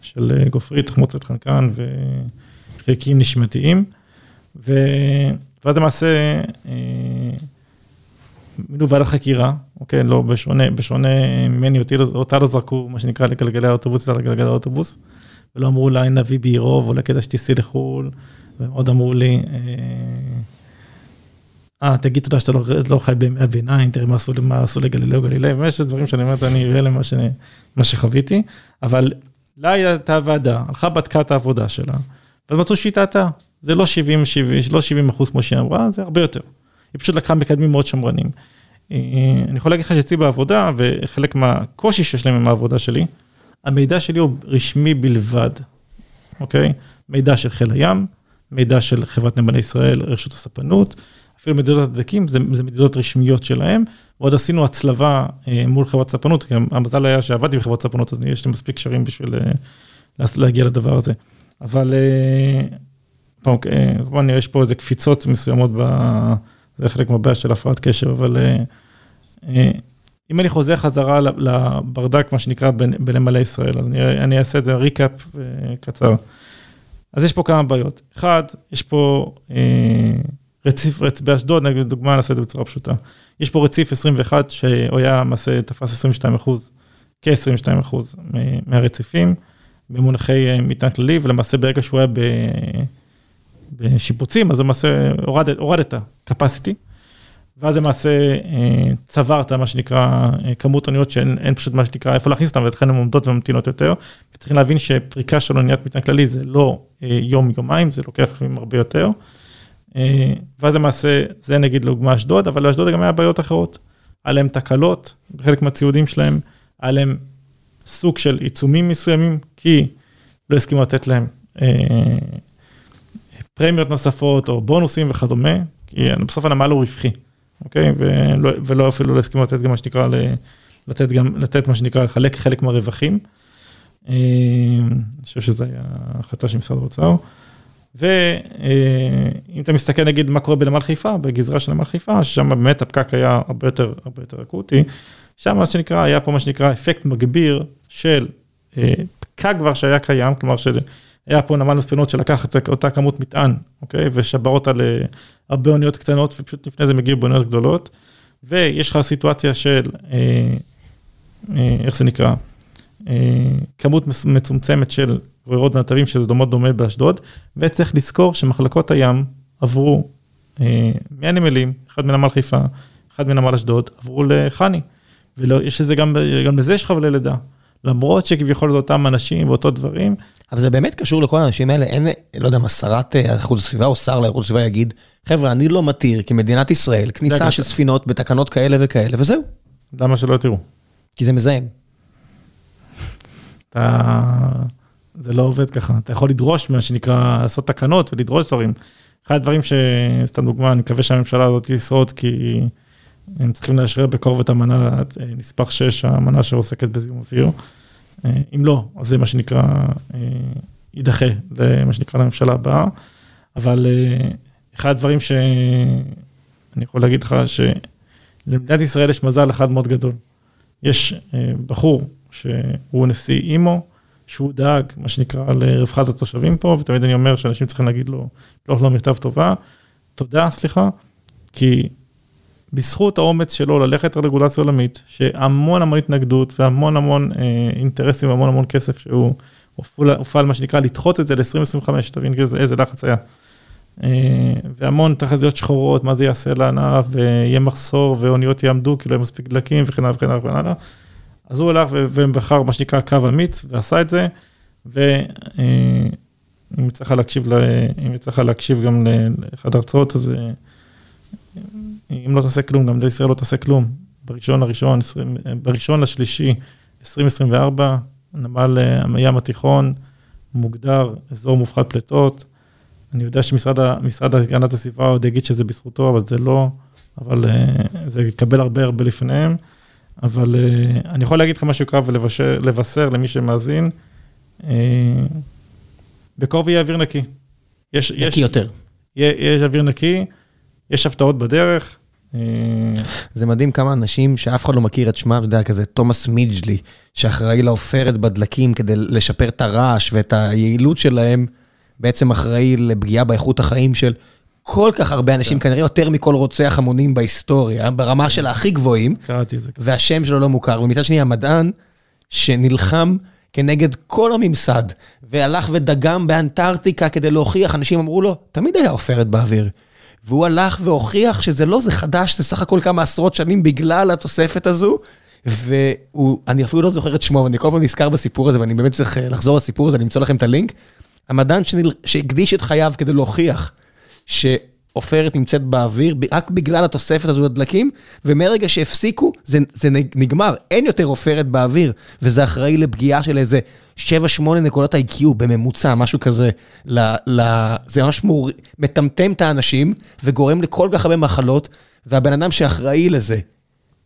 S2: של אה, גופרית, תחמוצת חנקן וחלקים נשימתיים, ו... ואז למעשה אה, מינו ועדת חקירה, אוקיי, לא בשונה, בשונה ממני, אותי, לא, אותה לא זרקו, מה שנקרא, לגלגלי האוטובוס, אלא לגלגלי האוטובוס, ולא אמרו לה, נביא בעירוב, אולי כדאי שתיסעי לחו"ל, ועוד אמרו לי, אה, תגיד תודה שאתה לא, לא חי בימי הביניים, תראה מה עשו, מה עשו לגלילאו גלילאי, ויש דברים שאני אומרת, אני אראה למה מה שחוויתי, אבל לה הייתה ועדה, הלכה בדקה את העבודה שלה, ואז מצאו שהיא טעתה. זה לא 70, 70, לא 70 אחוז כמו שהיא אמרה, זה הרבה יותר. היא פשוט לקחה מקדמים מאוד שמרנים. אה, אני יכול להגיד לך שאצלי בעבודה, וחלק מהקושי שיש להם עם העבודה שלי, המידע שלי הוא רשמי בלבד, אוקיי? מידע של חיל הים, מידע של חברת נמלי ישראל, רשות הספנות, אפילו מדידות הדלקים, זה, זה מדידות רשמיות שלהם, ועוד עשינו הצלבה אה, מול חברת ספנות, כי המזל היה שעבדתי בחברת ספנות, אז יש לי מספיק קשרים בשביל אה, להגיע לדבר הזה. אבל אה, פעם, כמובן יש פה איזה קפיצות מסוימות, ב, זה חלק מהבעיה של הפרעת קשב, אבל אם אני חוזר חזרה לברדק, מה שנקרא בנמלי ישראל, אז אני, אני אעשה את זה ריקאפ קצר. אז יש פה כמה בעיות. אחד, יש פה... רציף, רצ... באשדוד, נגיד דוגמה, נעשה את זה בצורה פשוטה. יש פה רציף 21, שהוא היה למעשה תפס 22 אחוז, כ-22 אחוז מהרציפים, במונחי אה, מטען כללי, ולמעשה ברגע שהוא היה ב... בשיפוצים, אז למעשה הורד, הורדת capacity, ואז למעשה אה, צברת, מה שנקרא, אה, כמות אוניות שאין פשוט מה שנקרא איפה להכניס אותן, ולכן הן עומדות וממתינות יותר. וצריכים להבין שפריקה של אוניית מטען כללי זה לא יום-יומיים, זה לוקח הרבה יותר. ואז למעשה, זה נגיד לדוגמה אשדוד, אבל לאשדוד גם היה בעיות אחרות. היה להם תקלות בחלק מהציודים שלהם, היה להם סוג של עיצומים מסוימים, כי לא הסכימו לתת להם פרמיות נוספות או בונוסים וכדומה, כי בסוף הנמל הוא רווחי, אוקיי? ולא, ולא אפילו לא הסכימו לתת גם מה שנקרא, לתת גם, לתת מה שנקרא, לחלק חלק מהרווחים. אה, אני חושב שזו הייתה החלטה של משרד האוצר. ואם אתה מסתכל נגיד מה קורה בנמל חיפה, בגזרה של נמל חיפה, ששם באמת הפקק היה הרבה יותר, הרבה יותר אקוטי, שם מה שנקרא, היה פה מה שנקרא אפקט מגביר של אה, פקק כבר שהיה קיים, כלומר של היה פה נמל מספנות שלקח את אותה כמות מטען, אוקיי? ושבר אותה להרבה אוניות קטנות, ופשוט לפני זה מגיע באוניות גדולות. ויש לך סיטואציה של, אה, אה, איך זה נקרא? כמות מצומצמת של גרורות ונתבים, שזה דומות דומה באשדוד, וצריך לזכור שמחלקות הים עברו אה, מהנמלים, אחד מנמל חיפה, אחד מנמל אשדוד, עברו לחני. ויש לזה גם, גם לזה יש חבלי לידה. למרות שכביכול זה אותם אנשים ואותו דברים.
S1: אבל זה באמת קשור לכל האנשים האלה, אין, לא יודע מה, שרת אה, איכות הסביבה או שר לאיכות הסביבה יגיד, חבר'ה, אני לא מתיר כמדינת ישראל כניסה של ספינות בתקנות כאלה וכאלה, וזהו.
S2: למה שלא יתירו?
S1: כי זה מזהם.
S2: אתה... זה לא עובד ככה, אתה יכול לדרוש מה שנקרא, לעשות תקנות ולדרוש דברים. אחד הדברים ש... סתם דוגמה, אני מקווה שהממשלה הזאת תשרוד, כי הם צריכים לאשרר בקרוב את המנה, אה, נספח 6, המנה שעוסקת בזיהום אוויר. אה, אם לא, אז זה מה שנקרא, אה, יידחה, למה שנקרא לממשלה הבאה. אבל אחד הדברים שאני יכול להגיד לך, שלמדינת ישראל יש מזל אחד מאוד גדול. יש בחור שהוא נשיא אימו, שהוא דאג, מה שנקרא, לרווחת התושבים פה, ותמיד אני אומר שאנשים צריכים להגיד לו, לשלוח לו מכתב טובה, תודה, סליחה, כי בזכות האומץ שלו ללכת לרגולציה עולמית, שהמון המון התנגדות והמון המון אה, אינטרסים והמון המון כסף שהוא הופעל מה שנקרא לדחות את זה ל-2025, תבין איזה, איזה לחץ היה. אה, והמון תחזיות שחורות, מה זה יעשה לענף, ויהיה מחסור ואוניות יעמדו כי לא יהיה מספיק דלקים וכן הלאה וכן הלאה וכן הלאה. אז הוא הלך ובחר מה שנקרא קו אמיץ ועשה את זה, ואם אה, יצא לך להקשיב, אם יצא לך להקשיב גם לאחד ההרצאות, אז... אה, אם לא תעשה כלום, גם מדינת ישראל לא תעשה כלום. בראשון לראשון, בראשון לשלישי, 2024, נמל אה, הים התיכון מוגדר אזור מופחת פליטות. אני יודע שמשרד הגנת הסביבה עוד יגיד שזה בזכותו, אבל זה לא, אבל אה, זה יתקבל הרבה הרבה לפניהם. אבל אה, אני יכול להגיד לך משהו קרב ולבשר למי שמאזין, בקרוב יהיה אוויר נקי.
S1: יש, נקי יש, יותר.
S2: יש אוויר נקי. יש הפתעות בדרך. אה,
S1: זה מדהים כמה אנשים שאף אחד לא מכיר את שמם, אתה יודע, כזה תומאס מידג'לי, שאחראי לעופרת בדלקים כדי לשפר את הרעש ואת היעילות שלהם, בעצם אחראי לפגיעה באיכות החיים של כל כך הרבה אנשים, כן. כנראה יותר מכל רוצח המונים בהיסטוריה, ברמה של הכי גבוהים.
S2: קראתי את זה.
S1: והשם שלו לא מוכר, ומצד שני המדען שנלחם כנגד כל הממסד, והלך ודגם באנטארקטיקה כדי להוכיח, אנשים אמרו לו, תמיד היה עופרת באוויר. והוא הלך והוכיח שזה לא, זה חדש, זה סך הכל כמה עשרות שנים בגלל התוספת הזו. ואני אפילו לא זוכר את שמו, אני כל פעם נזכר בסיפור הזה, ואני באמת צריך אה, לחזור לסיפור הזה, אני אמצוא לכם את הלינק. המדען. שהקדיש את חייו כדי להוכיח שעופרת נמצאת באוויר, רק בגלל התוספת הזו לדלקים, ומרגע שהפסיקו, זה, זה נגמר, אין יותר עופרת באוויר, וזה אחראי לפגיעה של איזה 7-8 נקודות IQ בממוצע, משהו כזה. ל, ל, זה ממש מור... מטמטם את האנשים וגורם לכל כך הרבה מחלות, והבן אדם שאחראי לזה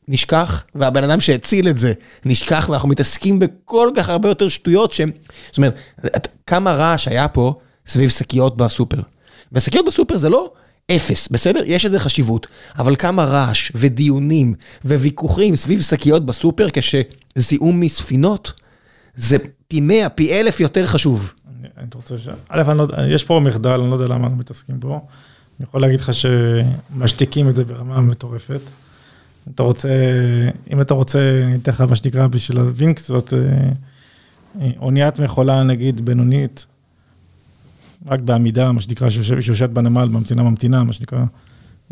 S1: נשכח, והבן אדם שהציל את זה נשכח, ואנחנו מתעסקים בכל כך הרבה יותר שטויות שהם... זאת אומרת, כמה רעש היה פה סביב שקיות בסופר. ושקיות בסופר זה לא אפס, בסדר? יש איזה חשיבות, אבל כמה רעש ודיונים וויכוחים סביב שקיות בסופר כשזיהום מספינות, זה פי מאה, פי אלף יותר חשוב.
S2: אני רוצה ש... א', לא יש פה מחדל, אני לא יודע למה אנחנו מתעסקים בו. אני יכול להגיד לך שמשתיקים את זה ברמה מטורפת. אתה רוצה, אם אתה רוצה, אני אתן לך מה שנקרא בשביל להבין קצת, אה, אה, אוניית מכולה נגיד בינונית, רק בעמידה, מה שנקרא, שיושבת בנמל, ממתינה ממתינה, מה שנקרא,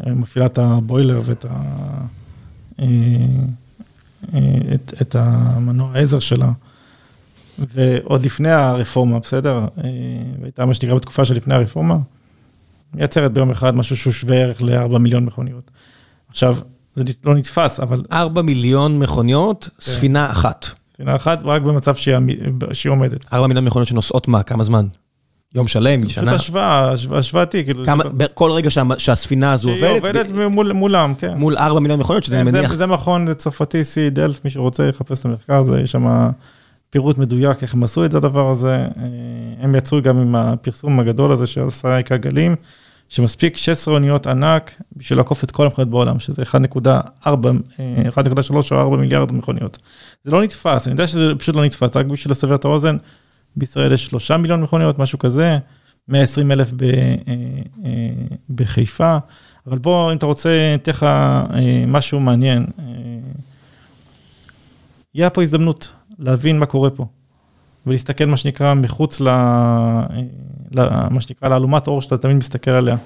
S2: מפעילה את הבוילר ואת ה... את, את המנוע העזר שלה. ועוד לפני הרפורמה, בסדר? הייתה מה שנקרא בתקופה שלפני הרפורמה, מייצרת ביום אחד משהו שהוא שווה ערך ל-4 מיליון מכוניות. עכשיו, זה לא נתפס, אבל...
S1: 4 מיליון מכוניות, כן. ספינה אחת.
S2: ספינה אחת, רק במצב שהיא, שהיא עומדת.
S1: 4 מיליון מכוניות שנוסעות מה? כמה זמן? יום שלם, שנה?
S2: פשוט השוואה, השוואתי, כאילו...
S1: כמה, כל רגע שה, שהספינה הזו עובדת?
S2: היא עובדת ב... מול, מולם, כן.
S1: מול 4 מיליון מכוניות, שזה
S2: כן,
S1: מניח...
S2: זה, זה מכון צרפתי, סי דלף, מי שרוצה יחפש את המחקר הזה, יש שם פירוט מדויק איך הם עשו את הדבר הזה. אה, הם יצרו גם עם הפרסום הגדול הזה של עשרה עיקה גלים. שמספיק 16 אוניות ענק בשביל לעקוף את כל המכוניות בעולם, שזה 1.4, 1.3 או 4 מיליארד מכוניות. זה לא נתפס, אני יודע שזה פשוט לא נתפס, רק בשביל לסבר את האוזן, בישראל יש 3 מיליון מכוניות, משהו כזה, 120 אלף ב, אה, אה, בחיפה, אבל בוא, אם אתה רוצה, אתן לך אה, משהו מעניין. יהיה פה הזדמנות להבין מה קורה פה, ולהסתכל, מה שנקרא, מחוץ ל... מה שנקרא, לאלומת אור שאתה תמיד מסתכל עליה.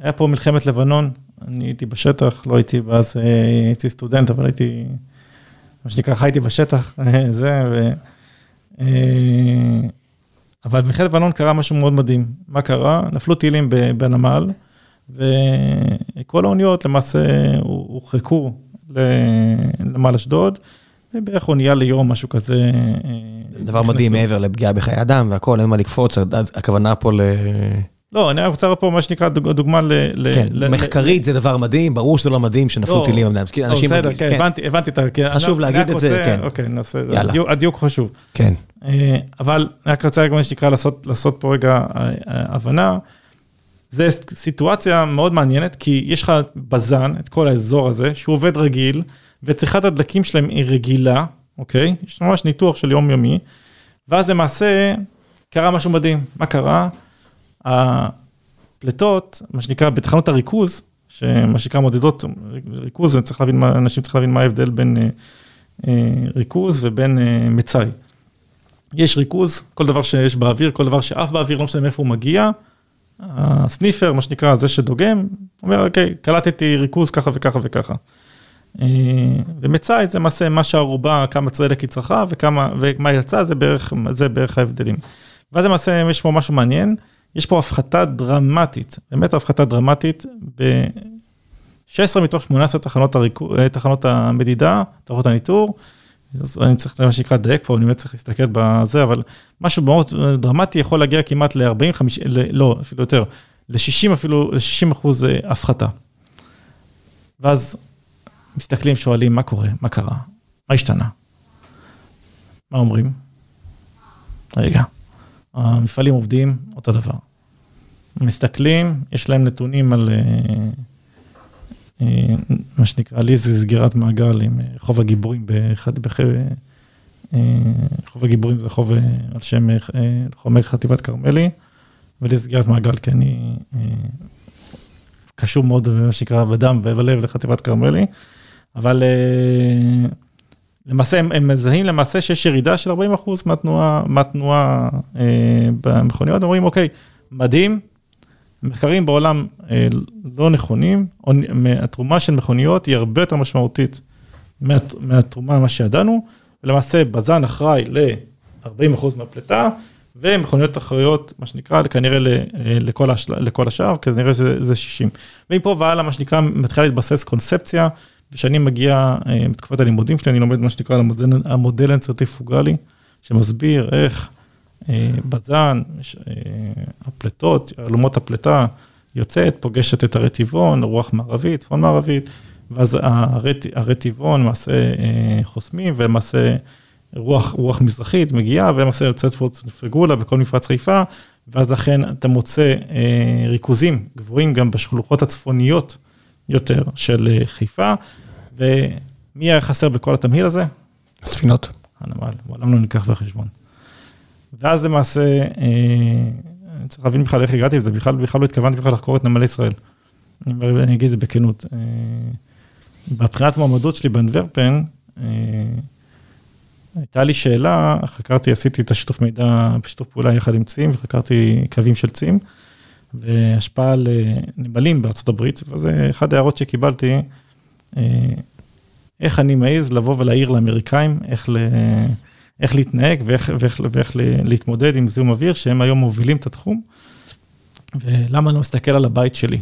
S2: היה פה מלחמת לבנון, אני הייתי בשטח, לא הייתי, ואז הייתי סטודנט, אבל הייתי, מה שנקרא, חייתי בשטח, זה, ו... אה, אבל במלחמת לבנון קרה משהו מאוד מדהים. מה קרה? נפלו טילים בנמל, וכל האוניות למעשה הורחקו לנמל אשדוד. בערך אונייה ליום, משהו כזה.
S1: אה, דבר מדהים, מעבר לפגיעה בחיי אדם והכל, אין מה לקפוץ, הכוונה פה ל...
S2: לא, אני רוצה פה מה שנקרא דוגמה ל...
S1: כן, מחקרית זה דבר מדהים, ברור שזה לא מדהים שנפלו לא, טילים.
S2: לא, בסדר, כן, הבנתי את ה...
S1: חשוב להגיד את זה, כן.
S2: אוקיי, נעשה, הדיוק חשוב.
S1: כן.
S2: אה, אבל אני רק רוצה מה שנקרא לעשות פה רגע אה, הבנה. זה סיטואציה מאוד מעניינת, כי יש לך בזן, את כל האזור הזה, שהוא עובד רגיל, וצריכת הדלקים שלהם היא רגילה, אוקיי? יש ממש ניתוח של יומיומי, ואז למעשה קרה משהו מדהים. מה קרה? הפליטות, מה שנקרא, בתחנות הריכוז, שמה שנקרא מודדות ריכוז, צריך להבין מה, אנשים צריכים להבין מה ההבדל בין אה, אה, ריכוז ובין אה, מצאי. יש ריכוז, כל דבר שיש באוויר, כל דבר שעף באוויר, לא משנה מאיפה הוא מגיע, הסניפר, מה שנקרא, זה שדוגם, אומר, אוקיי, קלטתי ריכוז ככה וככה וככה. ומצאי זה למעשה מה שהערובה, כמה צדק היא צריכה וכמה, ומה יצא, זה בערך, זה בערך ההבדלים. ואז למעשה יש פה משהו מעניין, יש פה הפחתה דרמטית, באמת הפחתה דרמטית, ב-16 מתוך 18 תחנות, הריכו, אה, תחנות המדידה, תחנות הניטור, אני צריך, מה שנקרא, לדייק פה, אני באמת צריך להסתכל בזה, אבל משהו מאוד דרמטי יכול להגיע כמעט ל-40, 50, לא, אפילו יותר, ל-60 אפילו, ל-60 אחוז אה, הפחתה. ואז מסתכלים, שואלים, מה קורה? מה קרה? מה השתנה? מה אומרים? רגע, המפעלים עובדים אותו דבר. מסתכלים, יש להם נתונים על אה, אה, מה שנקרא, לי זה סגירת מעגל עם אה, חוב הגיבורים באחד, בח... חוב הגיבורים זה חוב על שם חומר חטיבת כרמלי, ולי סגירת מעגל, כי אני קשור מאוד, מה שנקרא, בדם ובלב לחטיבת כרמלי. אבל למעשה הם, הם מזהים למעשה שיש ירידה של 40 אחוז מהתנועה, מהתנועה אה, במכוניות, אומרים אוקיי, מדהים, מחקרים בעולם אה, לא נכונים, התרומה של מכוניות היא הרבה יותר משמעותית מה, מהתרומה ממה שידענו, ולמעשה בזן אחראי ל-40 אחוז מהפליטה, ומכוניות אחראיות, מה שנקרא, כנראה לכל, השל... לכל השאר, כנראה זה, זה 60. ומפה והלאה, מה שנקרא, מתחילה להתבסס קונספציה. וכשאני מגיע אה, בתקופת הלימודים שלי, אני לומד מה שנקרא המודל, האנצרטיפוגלי, שמסביר איך אה, בזן, אה, הפליטות, אלומות הפליטה יוצאת, פוגשת את הרטיבון, רוח מערבית, צפון מערבית, ואז הרט, הרטיבון למעשה חוסמים, ולמעשה רוח, רוח מזרחית מגיעה, ולמעשה יוצאת פה צנפרגולה בכל מפרץ חיפה, ואז לכן אתה מוצא ריכוזים גבוהים גם בשלוחות הצפוניות. יותר של אה, חיפה, ומי היה חסר בכל התמהיל הזה?
S1: הספינות.
S2: הנמל, מעולם לא ניקח בחשבון. ואז למעשה, אה, צריך להבין בכלל איך הגעתי לזה, בכלל, בכלל לא התכוונתי בכלל לחקור את נמלי ישראל. אני, אני אגיד את זה בכנות. אה, בבחינת מועמדות שלי באנדוורפן, הייתה לי שאלה, חקרתי, עשיתי את השיתוף מידע בשיתוף פעולה יחד עם צים, וחקרתי קווים של צים. והשפעה על נמלים בארצות הברית, וזה אחד ההערות שקיבלתי, איך אני מעז לבוא ולהעיר לאמריקאים, איך, ל... איך להתנהג ואיך, ואיך, ואיך להתמודד עם זיהום אוויר, שהם היום מובילים את התחום, ולמה אני לא מסתכל על הבית שלי.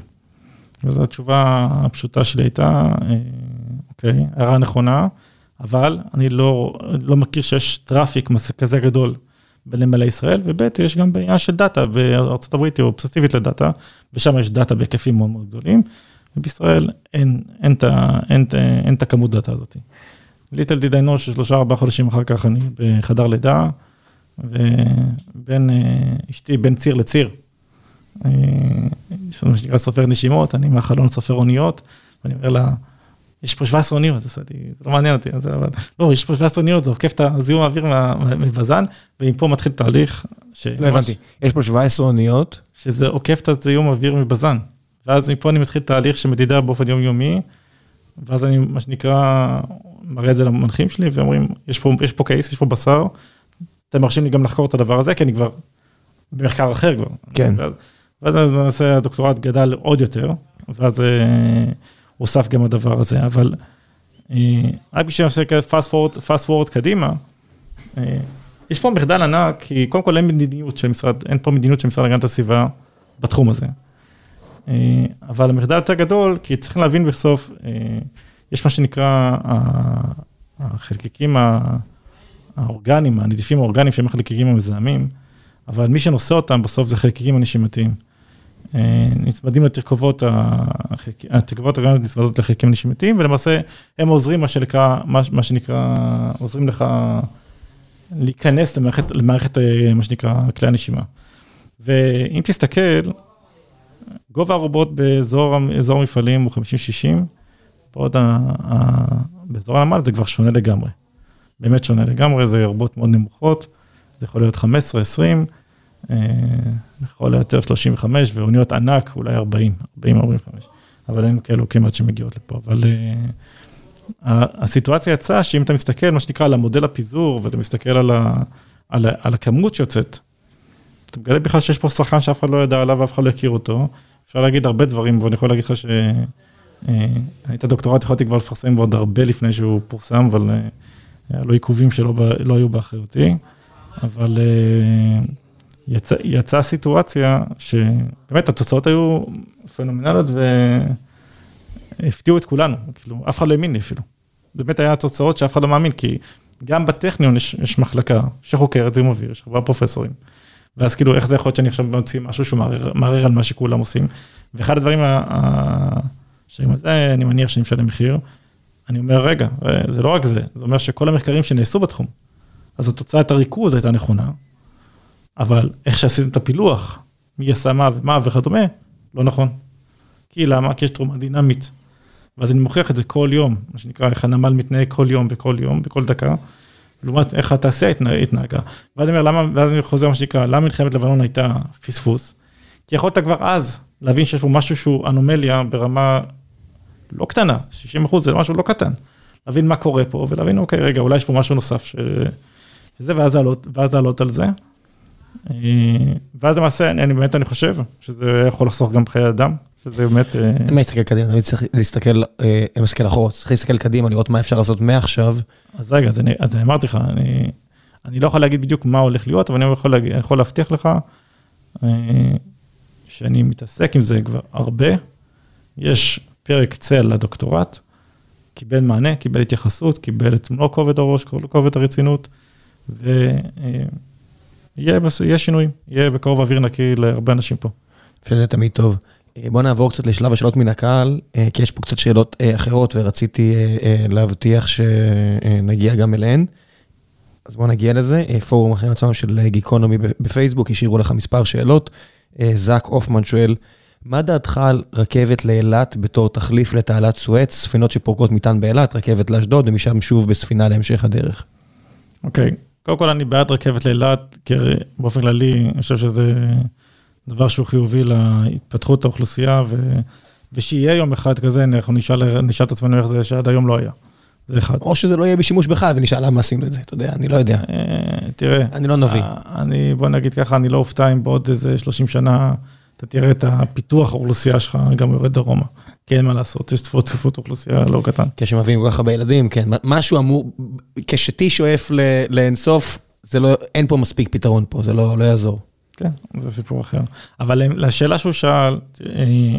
S2: וזו התשובה הפשוטה שלי הייתה, אוקיי, הערה נכונה, אבל אני לא, לא מכיר שיש traffic כזה גדול בנמלי ישראל, וב' יש גם בעיה של דאטה, בארה"ב היא אובססיבית לדאטה, ושם יש דאטה בהיקפים מאוד מאוד גדולים, ובישראל אין, אין את הכמות דאטה הזאת. little did I know ששלושה ארבעה חודשים אחר כך אני בחדר לידה, ובין אשתי, בין ציר לציר. יש לנו מה שנקרא סופר נשימות, אני מהחלון סופר אוניות, ואני אומר לה, יש פה 17 אוניות, זה לא מעניין אותי, אבל לא, יש פה 17 אוניות, זה עוקף את הזיהום האוויר מבזן, ומפה מתחיל תהליך.
S1: לא הבנתי, יש פה 17 אוניות?
S2: שזה עוקף את הזיהום האוויר מבזן. ואז מפה אני מתחיל תהליך שמדידה באופן יומיומי, ואז אני, מה שנקרא, מראה את זה למנחים שלי, ואומרים, יש פה, יש פה קייס, יש פה בשר, אתם מרשים לי גם לחקור את הדבר הזה, כי אני כבר במחקר אחר כבר.
S1: כן.
S2: ואז, ואז למעשה הדוקטורט גדל עוד יותר, ואז אה, הוסף גם הדבר הזה, אבל אה, רק בשביל לעשות fast forward, fast forward קדימה, אה, יש פה מחדל ענק, כי קודם כל אין מדיניות של משרד, אין פה מדיניות של משרד להגנת הסביבה בתחום הזה. אה, אבל המחדל יותר גדול, כי צריכים להבין בסוף, אה, יש מה שנקרא החלקיקים האורגניים, הנדיפים האורגניים שהם החלקיקים המזהמים, אבל מי שנושא אותם בסוף זה חלקיקים הנשימתיים. אה, נצמדים לתרכובות, התרכובות האורגניות נצמדות לחלקיקים הנשימתיים, ולמעשה הם עוזרים, מה שנקרא, מה שנקרא, עוזרים לך להיכנס למערכת, למערכת, מה שנקרא, כלי הנשימה. ואם תסתכל, גובה הרובות באזור המפעלים הוא 50-60, בעוד ה, ה, באזור הנמל זה כבר שונה לגמרי. באמת שונה לגמרי, זה רובות מאוד נמוכות, זה יכול להיות 15-20, אה, יכול להיות יותר 35, ואוניות ענק, אולי 40, 40-45, אבל אין כאלו כמעט שמגיעות לפה. אבל uh, הסיטואציה יצאה שאם אתה מסתכל, מה שנקרא, על המודל הפיזור, ואתה מסתכל על, ה, על, על הכמות שיוצאת, אתה מגלה בכלל שיש פה שחקן שאף אחד לא ידע עליו ואף אחד לא הכיר אותו. אפשר להגיד הרבה דברים, ואני יכול להגיד לך אה, את הדוקטורט יכולתי כבר לפרסם עוד הרבה לפני שהוא פורסם, אבל אה, היה לו עיכובים שלא לא היו באחריותי. אבל אה, יצא, יצאה סיטואציה שבאמת התוצאות היו פנומנליות והפתיעו את כולנו, כאילו, אף אחד לא האמין לי אפילו. באמת היה תוצאות שאף אחד לא מאמין, כי גם בטכניון יש, יש מחלקה שחוקרת זיהום אוויר, יש חברה פרופסורים. ואז כאילו, איך זה יכול להיות שאני עכשיו מוציא משהו שהוא מערער על מה שכולם עושים. ואחד הדברים, שעם זה אני מניח שאני משלם מחיר, אני אומר, רגע, זה לא רק זה, זה אומר שכל המחקרים שנעשו בתחום, אז התוצאת הריכוז הייתה נכונה, אבל איך שעשיתם את הפילוח, מי עשה מה ומה וכדומה, לא נכון. כי למה? כי יש תרומה דינמית. ואז אני מוכיח את זה כל יום, מה שנקרא, איך הנמל מתנהג כל יום וכל יום וכל דקה. לעומת איך התעשייה התנהגה. ואז אני אומר, למה, ואז אני חוזר מה שנקרא, למה מלחמת לבנון הייתה פספוס? כי יכולת כבר אז להבין שיש פה משהו שהוא אנומליה ברמה לא קטנה, 60 אחוז זה משהו לא קטן. להבין מה קורה פה ולהבין, אוקיי, רגע, אולי יש פה משהו נוסף ש... שזה, ואז לעלות, ואז לעלות על זה. אה, ואז למעשה, אני באמת, אני חושב שזה יכול לחסוך גם בחיי אדם, שזה באמת...
S1: אה, אין מה להסתכל קדימה, תמיד צריך להסתכל, אה, להסתכל אחורה, צריך להסתכל קדימה, לראות מה אפשר לעשות מעכשיו.
S2: אז רגע, אז אני, אז אני אמרתי לך, אני, אני לא יכול להגיד בדיוק מה הולך להיות, אבל אני יכול, להגיד, אני יכול להבטיח לך שאני מתעסק עם זה כבר הרבה. יש פרק צל לדוקטורט, קיבל מענה, קיבל התייחסות, קיבל את מלוא כובד הראש, כל כובד הרצינות, ויהיה שינויים, יהיה בקרוב אוויר נקי להרבה אנשים פה.
S1: וזה תמיד טוב. אה, בוא נעבור קצת לשלב השאלות מן הקהל, אה, כי יש פה קצת שאלות אה, אחרות ורציתי להבטיח שנגיע גם אליהן. אז בוא נגיע לזה. פורום אחרי עצמם של גיקונומי בפייסבוק השאירו לך מספר שאלות. זאק הופמן שואל, מה דעתך על רכבת לאילת בתור תחליף לתעלת סואץ, ספינות שפורקות מטען באילת, רכבת לאשדוד ומשם שוב בספינה להמשך הדרך?
S2: אוקיי, okay. קודם כל אני בעד רכבת לאילת, כי באופן כללי אני חושב שזה... דבר שהוא חיובי להתפתחות האוכלוסייה, ו... ושיהיה יום אחד כזה, אנחנו נשאל, נשאל את עצמנו איך זה שעד היום לא היה. זה אחד.
S1: או שזה לא יהיה בשימוש בכלל, ונשאל למה עשינו את זה, אתה יודע, אני לא יודע.
S2: אה, תראה.
S1: אני לא נביא.
S2: אה, אני, בוא נגיד ככה, אני לא אופתע אם בעוד איזה 30 שנה, אתה תראה את הפיתוח האוכלוסייה שלך גם יורד דרומה. כי אין מה לעשות, יש צפות צפיפות אוכלוסייה לא קטן.
S1: כשמביאים כל כך הרבה ילדים, כן, משהו אמור, כשתי שואף לאינסוף, זה לא, אין פה מספיק פתרון פה, זה לא, לא יעזור.
S2: כן, זה סיפור אחר. אבל לשאלה שהוא שאל, אה,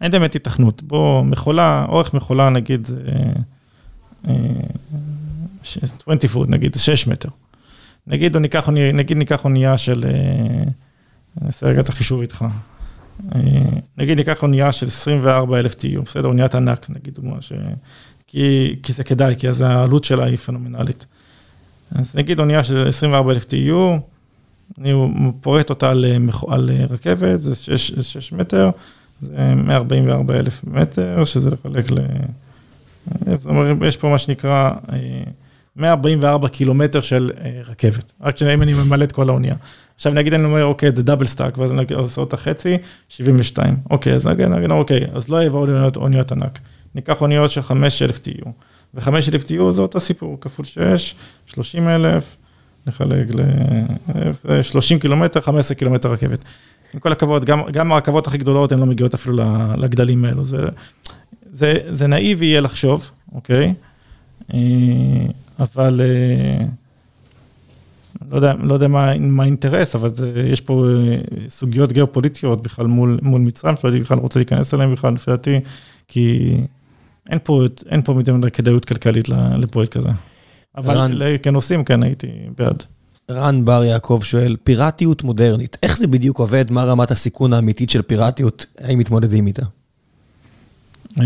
S2: אין באמת התכנות. בוא, מכולה, אורך מכולה נגיד זה 20 אה, פוט, נגיד זה 6 מטר. נגיד ניקח, נגיד ניקח אונייה של, אה, אני אעשה רגע את החישוב איתך. נגיד ניקח אונייה של 24 אלף TU, בסדר? אוניית ענק, נגיד דוגמה, ש... כי, כי זה כדאי, כי אז העלות שלה היא פנומנלית. אז נגיד אונייה של 24 אלף TEU, אני פורט אותה על, על רכבת, זה 6, 6 מטר, זה 144 אלף מטר, שזה לחלק ל... זאת אומרת, יש פה מה שנקרא 144 קילומטר של רכבת, רק אם אני ממלא את כל האונייה. עכשיו נגיד אני אומר, אוקיי, זה double stack, ואז אני עושה אותה חצי, 72. אוקיי, אז נגיד, נגיד, אוקיי, אז לא יבואו אוניות, אוניות ענק. ניקח אוניות של 5,000 TEU. ו-5,000 TU זה אותו סיפור, כפול 6, 30,000, נחלק ל-30 קילומטר, 15 קילומטר רכבת. עם כל הכבוד, גם, גם הרכבות הכי גדולות הן לא מגיעות אפילו לגדלים האלו. זה, זה, זה נאיבי יהיה לחשוב, אוקיי? אה, אבל... אה, לא יודע, לא יודע מה, מה האינטרס, אבל זה, יש פה אה, סוגיות גיאופוליטיות בכלל מול, מול מצרים, שלא יודעת בכלל רוצה להיכנס אליהן בכלל, לפי דעתי, כי אין פה, אין פה מדי כדאיות כלכלית לפרויקט כזה. אבל רן, כנושאים, כן, הייתי בעד.
S1: רן בר יעקב שואל, פיראטיות מודרנית, איך זה בדיוק עובד? מה רמת הסיכון האמיתית של פיראטיות? האם מתמודדים איתה? אה,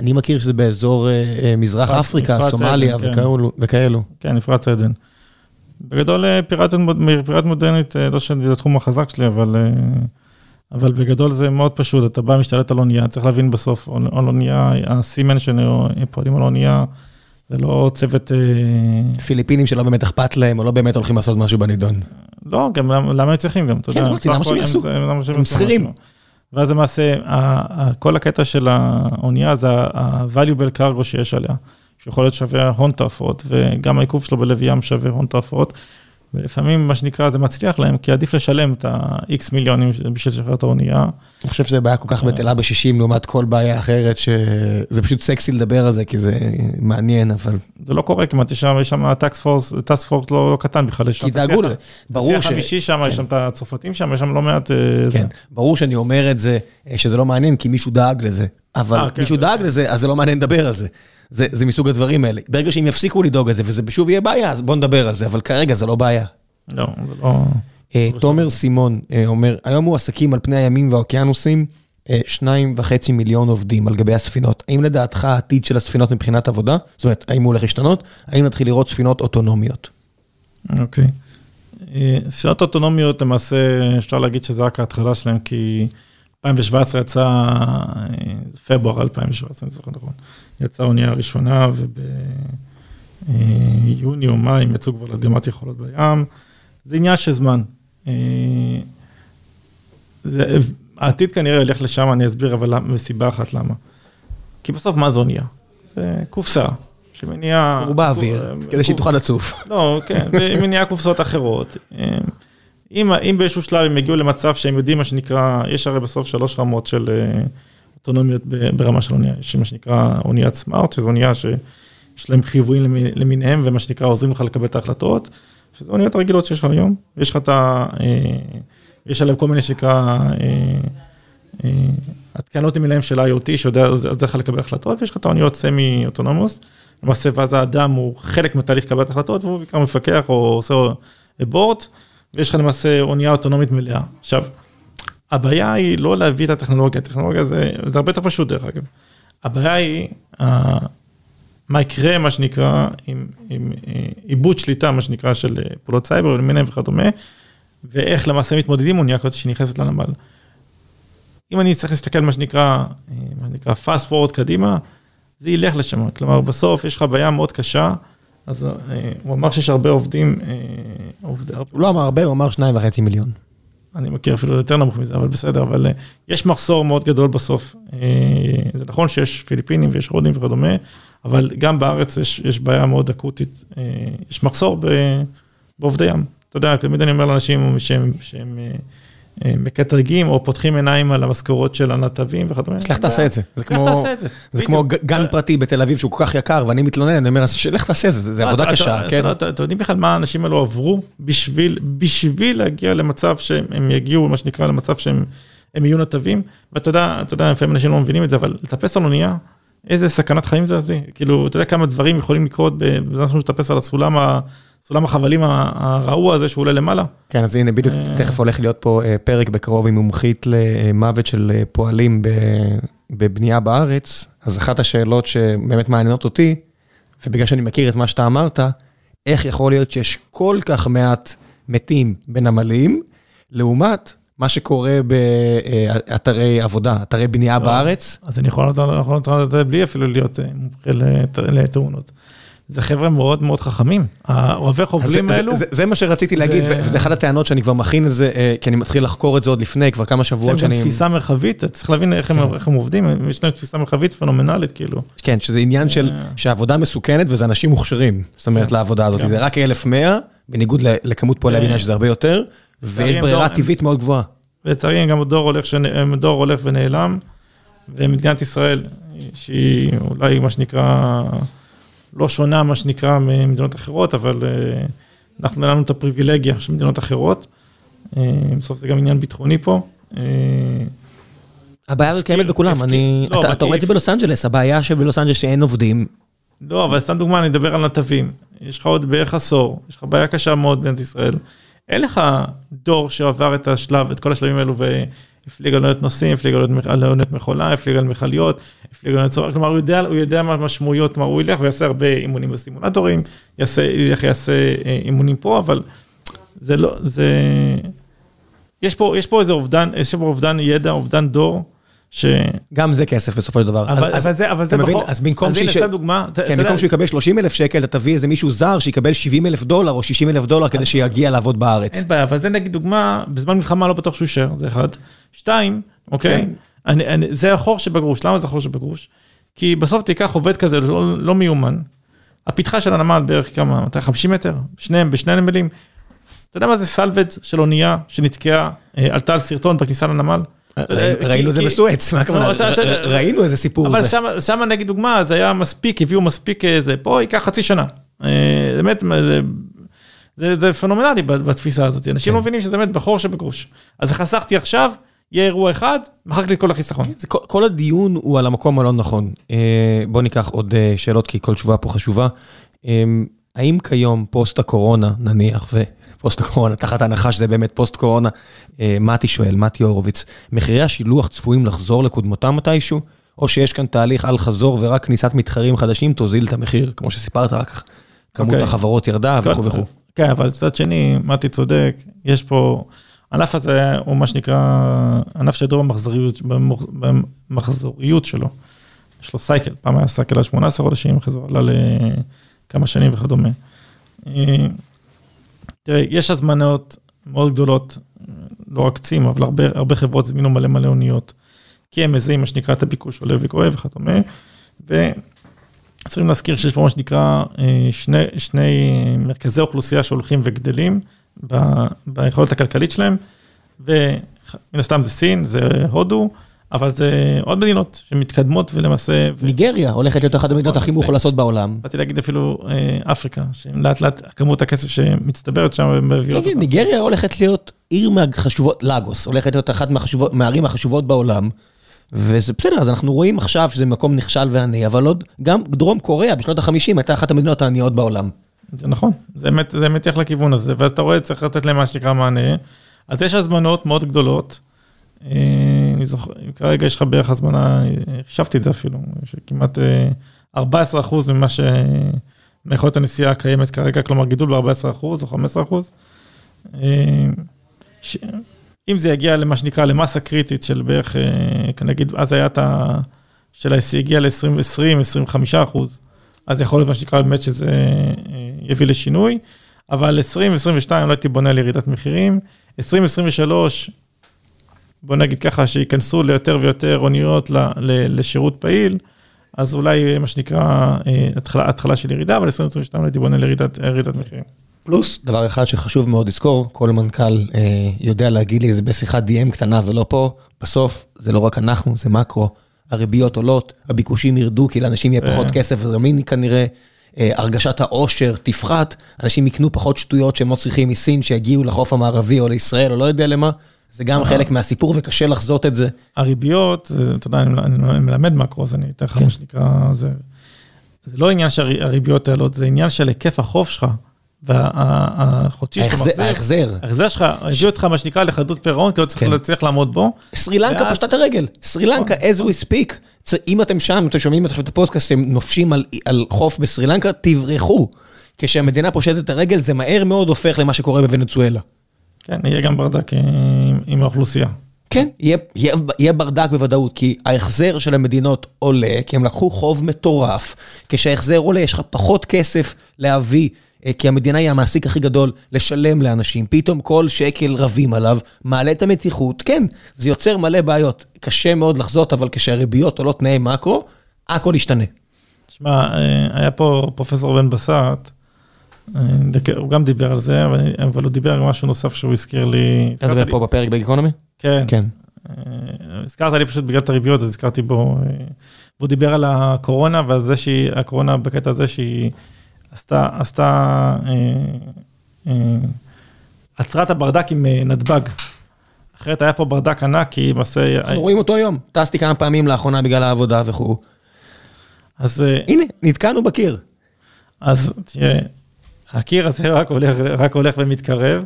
S1: אני מכיר שזה באזור אה, מזרח אפריקה, סומליה כן. וכאלו.
S2: כן, נפרץ עדן. בגדול אה, פיראטיות מודרנית, לא שזה התחום החזק שלי, אבל, אבל בגדול זה מאוד פשוט, אתה בא, משתלט על אונייה, צריך להבין בסוף, על אונייה, הסימן שפועלים על אונייה, זה לא צוות...
S1: אה, פיליפינים שלא באמת אכפת להם, או לא באמת הולכים לעשות משהו בנידון.
S2: לא, גם למה הם צריכים גם,
S1: אתה כן, יודע. כן, אמרתי, למה שהם יעשו? הם שכירים.
S2: ואז למעשה, כל הקטע של האונייה זה ה-valuable cargo שיש עליה, שיכול להיות שווה הון תועפות, וגם העיכוב שלו בלב ים שווה הון תועפות. ולפעמים, מה שנקרא, זה מצליח להם, כי עדיף לשלם את ה-X מיליונים בשביל לשחרר את האונייה.
S1: אני חושב שזה בעיה כל כך בטלה ב-60 לעומת כל בעיה אחרת, שזה פשוט סקסי לדבר על זה, כי זה מעניין, אבל...
S2: זה לא קורה כמעט, יש שם task force, task force לא קטן בכלל,
S1: יש שם... כי דאגו לזה, ברור
S2: ש... חמישי שם, יש כן. שם את הצרפתים שם, יש שם לא מעט... אה,
S1: כן, ברור שאני אומר את זה, אה, שזה לא מעניין, כי מישהו דאג לזה. אבל אה, כן, מישהו דאג כן. לזה, אז זה לא מעניין לדבר על זה. זה, זה מסוג הדברים האלה. ברגע שהם יפסיקו לדאוג על זה, וזה שוב יהיה בעיה, אז בואו נדבר על זה, אבל כרגע זה לא בעיה.
S2: לא, זה לא...
S1: אה, תומר סימון אה, אומר, היום מועסקים על פני הימים והאוקיינוסים שניים וחצי מיליון עובדים על גבי הספינות. האם לדעתך העתיד של הספינות מבחינת עבודה? זאת אומרת, האם הוא הולך להשתנות? האם נתחיל לראות ספינות אוטונומיות?
S2: אוקיי. ספינות אוטונומיות, למעשה, אפשר להגיד שזה רק ההתחלה שלהם, כי 2017 יצא, פברואר 2017, אני זוכר נכון, יצאה האונייה הראשונה, וביוני או מאי הם יצאו כבר לדגימת יכולות בים. זה עניין של זמן. זה, העתיד כנראה ילך לשם, אני אסביר, אבל מסיבה אחת למה. כי בסוף מה זה אונייה? זה קופסה. שמניעה...
S1: הוא באוויר, כדי שהיא תוכל לצוף.
S2: לא, כן, ומניעה קופסאות אחרות. אם, אם באיזשהו שלב הם יגיעו למצב שהם יודעים מה שנקרא, יש הרי בסוף שלוש רמות של אה, אוטונומיות ברמה של אונייה, יש מה שנקרא אוניית סמארט, שזו אונייה שיש להם חיוויים למיניהם, ומה שנקרא עוזרים לך לקבל את ההחלטות, שזה אוניות רגילות שיש לך היום, ויש לך את ה... אה, יש עליהם כל מיני שנקרא אה, התקנות למיניהם של IoT, שיודע עוזר לך לקבל החלטות, ויש לך את האוניות סמי אוטונומוס, למעשה ואז האדם הוא חלק מתהליך קבלת החלטות, והוא בעיקר מפקח או עושה בורט. ויש לך למעשה אונייה אוטונומית מלאה. עכשיו, הבעיה היא לא להביא את הטכנולוגיה, הטכנולוגיה זה, זה הרבה יותר פשוט דרך אגב. הבעיה היא, uh, מה יקרה, מה שנקרא, עם, עם uh, עיבוד שליטה, מה שנקרא, של uh, פעולות סייבר למיניהם וכדומה, ואיך למעשה מתמודדים אונייה כזאת שנכנסת לנמל. אם אני צריך להסתכל מה שנקרא, מה שנקרא fast forward קדימה, זה ילך לשם, כלומר בסוף יש לך בעיה מאוד קשה. אז אה, הוא אמר שיש הרבה עובדים, אה,
S1: עובדי... הוא לא אמר הרבה, הוא אמר שניים וחצי מיליון.
S2: אני מכיר אפילו יותר נמוך מזה, אבל בסדר, אבל אה, יש מחסור מאוד גדול בסוף. זה נכון שיש פיליפינים ויש הודים וכדומה, אבל גם בארץ יש, יש בעיה מאוד אקוטית, יש מחסור בעובדי ים. אתה יודע, תמיד אני אומר לאנשים שהם, שהם מקטרגים או פותחים עיניים על המשכורות של הנתבים וכדומה.
S1: אז לך תעשה את זה. זה
S2: את זה.
S1: כמו גן פרטי בתל אביב שהוא כל כך יקר ואני מתלונן, אני אומר, לך תעשה את זה, זה עבודה קשה, כן?
S2: אתם יודעים בכלל מה האנשים האלו עברו בשביל להגיע למצב שהם יגיעו, מה שנקרא, למצב שהם יהיו נתבים? ואתה יודע, לפעמים אנשים לא מבינים את זה, אבל לטפס על אונייה, איזה סכנת חיים זה, כאילו, אתה יודע כמה דברים יכולים לקרות בזמן שאתה מטפס על הסולם סולם החבלים הרעוע הזה שהוא עולה למעלה.
S1: כן, אז הנה בדיוק תכף הולך להיות פה פרק בקרוב עם מומחית למוות של פועלים בבנייה בארץ, אז אחת השאלות שבאמת מעניינות אותי, ובגלל שאני מכיר את מה שאתה אמרת, איך יכול להיות שיש כל כך מעט מתים בנמלים, לעומת מה שקורה באתרי עבודה, אתרי בנייה בארץ.
S2: אז אני יכול לתת את זה בלי אפילו להיות מומחה לתאונות. זה חבר'ה מאוד מאוד חכמים, האוהבי חובלים האלו.
S1: זה מה שרציתי להגיד, וזה אחת הטענות שאני כבר מכין את זה, כי אני מתחיל לחקור את זה עוד לפני, כבר כמה שבועות שאני...
S2: יש להם תפיסה מרחבית, צריך להבין איך הם עובדים, יש להם תפיסה מרחבית פנומנלית, כאילו.
S1: כן, שזה עניין של, שהעבודה מסוכנת וזה אנשים מוכשרים, זאת אומרת, לעבודה הזאת, זה רק 1,100, בניגוד לכמות פועלי הבניין שזה הרבה יותר, ויש ברירה טבעית מאוד גבוהה.
S2: לצערי גם דור הולך ונעלם, ומדינת ישראל, שהיא אולי מה שנקרא... לא שונה, מה שנקרא, ממדינות אחרות, אבל אנחנו, אין לנו את הפריבילגיה של מדינות אחרות. בסוף זה גם עניין ביטחוני פה.
S1: הבעיה הזאת קיימת בכולם, אני, אתה רואה את זה בלוס אנג'לס, הבעיה שבלוס אנג'לס שאין עובדים.
S2: לא, אבל סתם דוגמה, אני אדבר על נתבים. יש לך עוד בערך עשור, יש לך בעיה קשה מאוד במדינת ישראל. אין לך דור שעבר את השלב, את כל השלבים האלו, הפליג על אוניות נוסעים, הפליג על אוניות מכולה, הפליג על מכליות, הפליג על אוניות צובר, כלומר הוא יודע, הוא יודע מה המשמעויות, כלומר הוא ילך ויעשה הרבה אימונים בסימולטורים, יעשה, ילך ויעשה אימונים פה, אבל זה לא, זה, יש פה, יש פה איזה אובדן, יש פה אובדן ידע, אובדן דור. ש...
S1: גם זה כסף בסופו של דבר.
S2: אבל, אז, אבל זה, אבל זה בחור,
S1: אז במקום.
S2: אז דוגמה.
S1: כן, במקום שהוא יקבל 30 אלף שקל, אתה תביא איזה מישהו זר שיקבל 70 אלף דולר או 60 אלף דולר כדי שיגיע לעבוד בארץ.
S2: אין בעיה, אבל זה נגיד דוגמה, בזמן מלחמה לא בטוח שהוא יישאר, זה אחד. שתיים, אוקיי? כן. אני, אני, זה החור שבגרוש, למה זה החור שבגרוש? כי בסוף תיקח עובד כזה לא, לא מיומן, הפתחה של הנמל בערך כמה, 250 מטר, שניהם בשני נמלים. אתה יודע מה זה סלווג' של אונייה שנתקעה, עלתה על סרטון בכניסה לנמל?
S1: ראינו את זה בסואץ, מה הכוונה? ראינו איזה סיפור
S2: זה. אבל שם נגיד דוגמה, זה היה מספיק, הביאו מספיק איזה, פה ייקח חצי שנה. באמת, זה פנומנלי בתפיסה הזאת, אנשים לא מבינים שזה באמת בחור שבגרוש. אז חסכתי עכשיו, יהיה אירוע אחד, מחק לי את כל החיסכון.
S1: כל הדיון הוא על המקום הלא נכון. בוא ניקח עוד שאלות, כי כל תשובה פה חשובה. האם כיום, פוסט הקורונה, נניח, ו... פוסט קורונה, תחת ההנחה שזה באמת פוסט קורונה, מתי שואל, מתי הורוביץ, מחירי השילוח צפויים לחזור לקודמותם מתישהו, או שיש כאן תהליך אל חזור ורק כניסת מתחרים חדשים תוזיל את המחיר, כמו שסיפרת, רק כמות החברות ירדה וכו' וכו'.
S2: כן, אבל מצד שני, מתי צודק, יש פה, הענף הזה הוא מה שנקרא, ענף שדור במחזוריות שלו. יש לו סייקל, פעם היה סייקל על 18 חודשים, אחרי זה עלה לכמה שנים וכדומה. תראה, יש הזמנות מאוד גדולות, לא רק צים, אבל הרבה, הרבה חברות הזמינו מלא מלא אוניות, כי הם מזהים מה שנקרא את הביקוש עולה וגואה וכדומה, וצריכים להזכיר שיש פה מה שנקרא שני, שני מרכזי אוכלוסייה שהולכים וגדלים ב, ביכולת הכלכלית שלהם, ומן הסתם זה סין, זה הודו, אבל זה עוד מדינות שמתקדמות ולמעשה...
S1: ניגריה הולכת להיות אחת המדינות הכי מאוכלסות בעולם.
S2: באתי להגיד אפילו אפריקה, שלאט לאט כמות הכסף שמצטברת שם מביאות
S1: אותה. ניגריה הולכת להיות עיר מהחשובות, לאגוס, הולכת להיות אחת מהערים החשובות בעולם, וזה בסדר, אז אנחנו רואים עכשיו שזה מקום נכשל ועני, אבל עוד גם דרום קוריאה בשנות ה-50 הייתה אחת המדינות העניות בעולם.
S2: זה נכון, זה באמת ילך לכיוון הזה, ואז אתה רואה, צריך לתת להם מה שנקרא מענה. אז יש הזמנות מאוד גדולות. אני זוכר, כרגע יש לך בערך הזמנה, חישבתי את זה אפילו, שכמעט 14 אחוז ממה ש... מיכולת הנסיעה הקיימת כרגע, כלומר גידול ב-14 אחוז או 15 אחוז. אם זה יגיע למה שנקרא למסה קריטית של בערך, נגיד, אז היה את ה... של הגיע ל-20, 25 אחוז, אז יכול להיות מה שנקרא באמת שזה יביא לשינוי, אבל 2022 לא הייתי בונה על ירידת מחירים, 2023, בוא נגיד ככה, שייכנסו ליותר ויותר אוניות לשירות פעיל, אז אולי מה שנקרא התחלה, התחלה של ירידה, אבל 2022 הייתי בונה לירידת מחירים.
S1: פלוס, דבר אחד שחשוב מאוד לזכור, כל מנכ"ל אה, יודע להגיד לי זה בשיחת DM קטנה ולא פה, בסוף זה לא רק אנחנו, זה מקרו, הריביות עולות, הביקושים ירדו כי לאנשים יהיה פחות כסף זמין כנראה, אה, הרגשת העושר תפחת, אנשים יקנו פחות שטויות שהם לא צריכים מסין שיגיעו לחוף המערבי או לישראל או לא יודע למה, זה גם חלק מהסיפור וקשה לחזות את זה.
S2: הריביות, אתה יודע, אני אני מלמד מקרו, אז אני אתן לך
S1: כן.
S2: מה שנקרא, זה לא עניין שהריביות האלה, זה עניין של היקף החוב שלך, והחודשי שאתה מחזיר.
S1: ההחזר,
S2: ההחזר שלך, הביאו אותך מה שנקרא לחדות פירעון, כי לא צריך
S1: כן.
S2: לעמוד בו.
S1: סרי לנקה פשטה את הרגל, סרי לנקה, as we speak. אם אתם שם, אתם שומעים את הפודקאסט, אתם נופשים על חוף בסרי לנקה, תברחו. כשהמדינה פושטת את הרגל, זה מהר מאוד הופך למה שקורה בוונצואלה.
S2: כן, יהיה גם ברדק עם- עם האוכלוסייה.
S1: כן, יהיה, יהיה, יהיה ברדק בוודאות, כי ההחזר של המדינות עולה, כי הם לקחו חוב מטורף. כשההחזר עולה, יש לך פחות כסף להביא, אה, כי המדינה היא המעסיק הכי גדול לשלם לאנשים. פתאום כל שקל רבים עליו, מעלה את המתיחות. כן, זה יוצר מלא בעיות. קשה מאוד לחזות, אבל כשהריביות עולות תנאי מקרו, הכל ישתנה.
S2: תשמע, אה, היה פה פרופסור בן בסט, הוא גם דיבר על זה, אבל הוא דיבר על משהו נוסף שהוא הזכיר לי.
S1: אתה מדבר פה בפרק בגיקונומי?
S2: כן.
S1: כן.
S2: אה, הזכרת לי פשוט בגלל את הריביות, אז הזכרתי בו, אה, והוא דיבר על הקורונה ועל זה שהיא, הקורונה בקטע הזה שהיא עשתה, עשתה, אה, אה, עצרה את הברדק עם אה, נתב"ג. אחרת היה פה ברדק ענק, כי למעשה,
S1: אנחנו רואים אותו היום. טסתי כמה פעמים לאחרונה בגלל העבודה וכו'.
S2: אז אה,
S1: הנה, נתקענו בקיר.
S2: אז תראה, הקיר הזה רק הולך, רק הולך ומתקרב.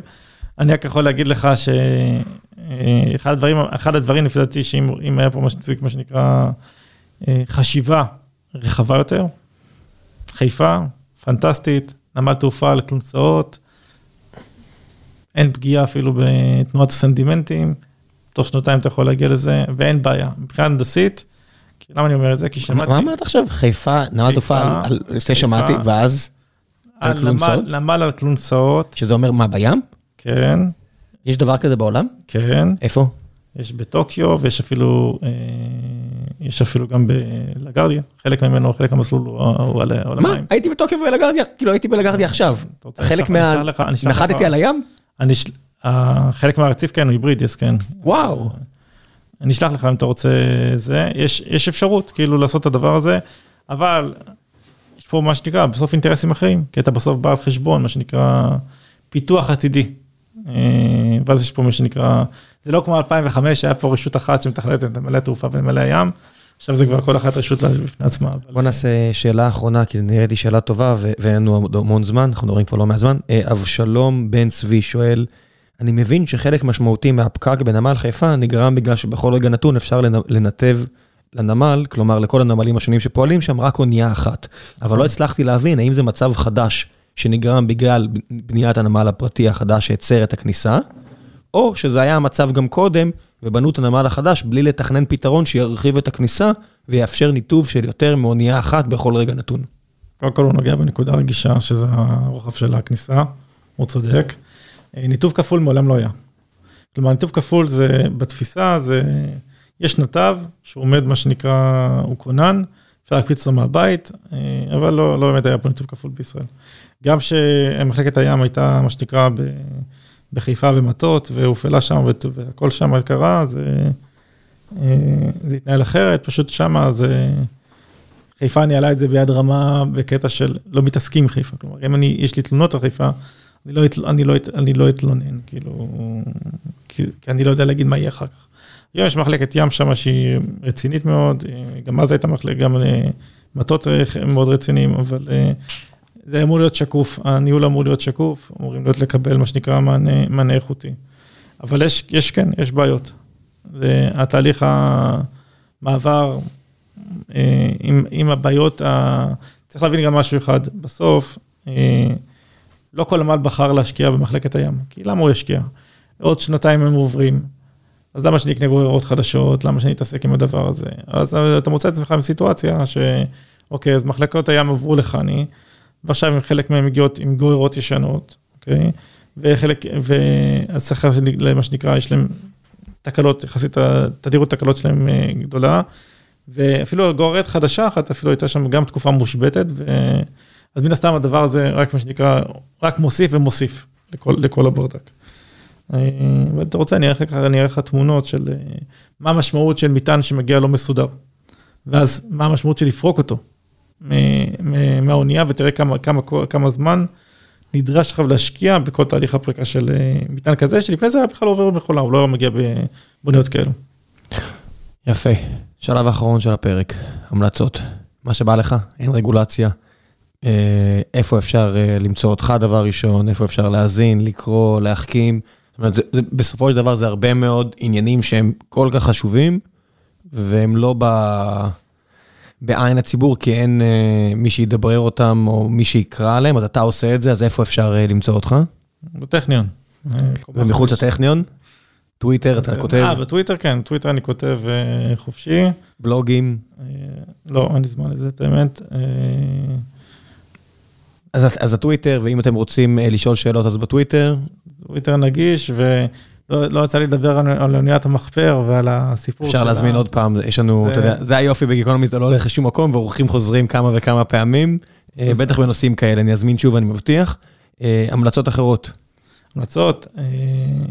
S2: אני רק יכול להגיד לך שאחד הדברים, אחד הדברים לפי דעתי, שאם אם היה פה שנקרא- מה שנקרא אה, חשיבה רחבה יותר, חיפה, פנטסטית, נמל תעופה על כלונסאות, אין פגיעה אפילו בתנועת הסנטימנטים, תוך שנתיים אתה יכול להגיע לזה, ואין בעיה. מבחינה הנדסית, למה אני אומר את זה? כי שמעתי...
S1: מה אמרת עכשיו? חיפה, נמל תעופה, זה. שמעתי, ואז? על כלונסאות?
S2: נמל, על כלונסאות,
S1: שזה אומר מה, בים?
S2: כן,
S1: יש דבר כזה בעולם?
S2: כן.
S1: איפה?
S2: יש בטוקיו ויש אפילו, אה, יש אפילו גם בלגרדיה, חלק ממנו, חלק המסלול הוא, הוא על, על
S1: מה?
S2: המים.
S1: הייתי בטוקיו ובלגרדיה, כאילו הייתי בלגרדיה עכשיו.
S2: אתה רוצה,
S1: חלק מה...
S2: לך- אשלח לך.
S1: נחתתי על הים?
S2: אני, אה, חלק מהרציף כן, הוא היברידיס, כן.
S1: וואו.
S2: אני אשלח לך אם אתה רוצה זה, יש, יש אפשרות כאילו לעשות את הדבר הזה, אבל פה מה שנקרא, בסוף אינטרסים אחרים, כי אתה בסוף בא על חשבון, מה שנקרא פיתוח עתידי. אה, ואז יש פה מה שנקרא, זה לא כמו 2005, היה פה רשות אחת שמתכננת את נמלי התעופה ונמלי הים, עכשיו זה כבר כל אחת רשות בפני עצמה.
S1: בוא נעשה שאלה אחרונה, כי זו נראית לי שאלה טובה ואין לנו המון זמן, אנחנו מדברים כבר לא מהזמן. אה, אבשלום בן צבי שואל, אני מבין שחלק משמעותי מהפקק בנמל חיפה נגרם בגלל שבכל רגע נתון אפשר לנ- לנתב לנמל, כלומר לכל הנמלים השונים שפועלים שם, רק אונייה אחת. אבל לא הצלחתי להבין האם זה מצב חדש שנגרם בגלל בניית הנמל הפרטי החדש שהצר את הכניסה, או שזה היה המצב גם קודם, ובנו את הנמל החדש בלי לתכנן פתרון שירחיב את הכניסה ויאפשר ניתוב של יותר מאונייה אחת בכל רגע נתון.
S2: קודם כל הוא נוגע בנקודה רגישה, שזה הרוחב של הכניסה, הוא צודק. אה, ניתוב כפול מעולם לא היה. כלומר, ניתוב כפול זה, בתפיסה, זה, יש נתב שהוא עומד, מה שנקרא, הוא כונן, אפשר להקפיץ אותו מהבית, אה, אבל לא, לא באמת היה פה ניתוב כפול בישראל. גם שמחלקת הים הייתה, מה שנקרא, בחיפה במטות, והופעלה שם, והכל שם קרה, זה, אה, זה התנהל אחרת, פשוט שמה זה... חיפה ניהלה את זה ביד רמה בקטע של לא מתעסקים עם חיפה. כלומר, אם אני, יש לי תלונות על חיפה, אני לא, אתל- אני לא, אני לא אתלונן, כאילו, כי, כי אני לא יודע להגיד מה יהיה אחר כך. יש מחלקת ים שם שהיא רצינית מאוד, גם אז הייתה מחלקת, גם אה, מטות מאוד רציניים, אבל אה, זה אמור להיות שקוף, הניהול אמור להיות שקוף, אמורים להיות לקבל מה שנקרא מענה, מענה איכותי. אבל יש, יש כן, יש בעיות. זה התהליך המעבר אה, עם, עם הבעיות, ה... צריך להבין גם משהו אחד, בסוף, לא כל עמל בחר להשקיע במחלקת הים, כי למה הוא ישקיע? עוד שנתיים הם עוברים, אז למה שאני אקנה גוררות חדשות, למה שאני אתעסק עם הדבר הזה? אז אתה מוצא את עצמך בסיטואציה שאוקיי, אז מחלקות הים עברו לחני, ועכשיו עם חלק מהם מגיעות עם גוררות ישנות, אוקיי? וחלק, צריך, מה שנקרא, יש להם תקלות, יחסית התדירות תקלות שלהם אה, גדולה. ואפילו גוררת חדשה אחת, אפילו הייתה שם גם תקופה מושבתת, אז מן הסתם הדבר הזה רק מה שנקרא, רק מוסיף ומוסיף לכל, לכל הברדק. ואם אתה רוצה, אני אראה לך תמונות של מה המשמעות של מטען שמגיע לא מסודר. ואז מה המשמעות של לפרוק אותו מהאונייה, ותראה כמה, כמה, כמה זמן נדרש עכשיו להשקיע בכל תהליך הפריקה של מטען כזה, שלפני זה היה בכלל עובר במכולה, הוא לא מגיע בבוניות כאלו.
S1: יפה. שלב האחרון של הפרק, המלצות. מה שבא לך, אין רגולציה. איפה אפשר למצוא אותך דבר ראשון, איפה אפשר להאזין, לקרוא, להחכים. זאת אומרת, זה, זה, בסופו של דבר זה הרבה מאוד עניינים שהם כל כך חשובים, והם לא ב... בעין הציבור, כי אין אה, מי שידברר אותם או מי שיקרא עליהם, אז אתה עושה את זה, אז איפה אפשר אה, למצוא אותך?
S2: בטכניון.
S1: ומחוץ לטכניון? טוויטר, אתה כותב?
S2: אה, בטוויטר כן, בטוויטר אני כותב אה, חופשי.
S1: בלוגים?
S2: אה, לא, אין לי זמן לזה, את האמת. אה...
S1: אז, אז הטוויטר, ואם אתם רוצים אה, לשאול שאלות, אז בטוויטר.
S2: טוויטר נגיש, ולא לא יצא לי לדבר על, על אוניית המחפר ועל הסיפור
S1: אפשר שלה. להזמין עוד פעם, יש לנו, זה... אתה יודע, זה היופי בגיקונומיסט, זה לא הולך לשום מקום, ואורחים חוזרים כמה וכמה פעמים, אה, בטח בנושאים כאלה, אני אזמין שוב, אני מבטיח. אה, המלצות אחרות.
S2: המלצות,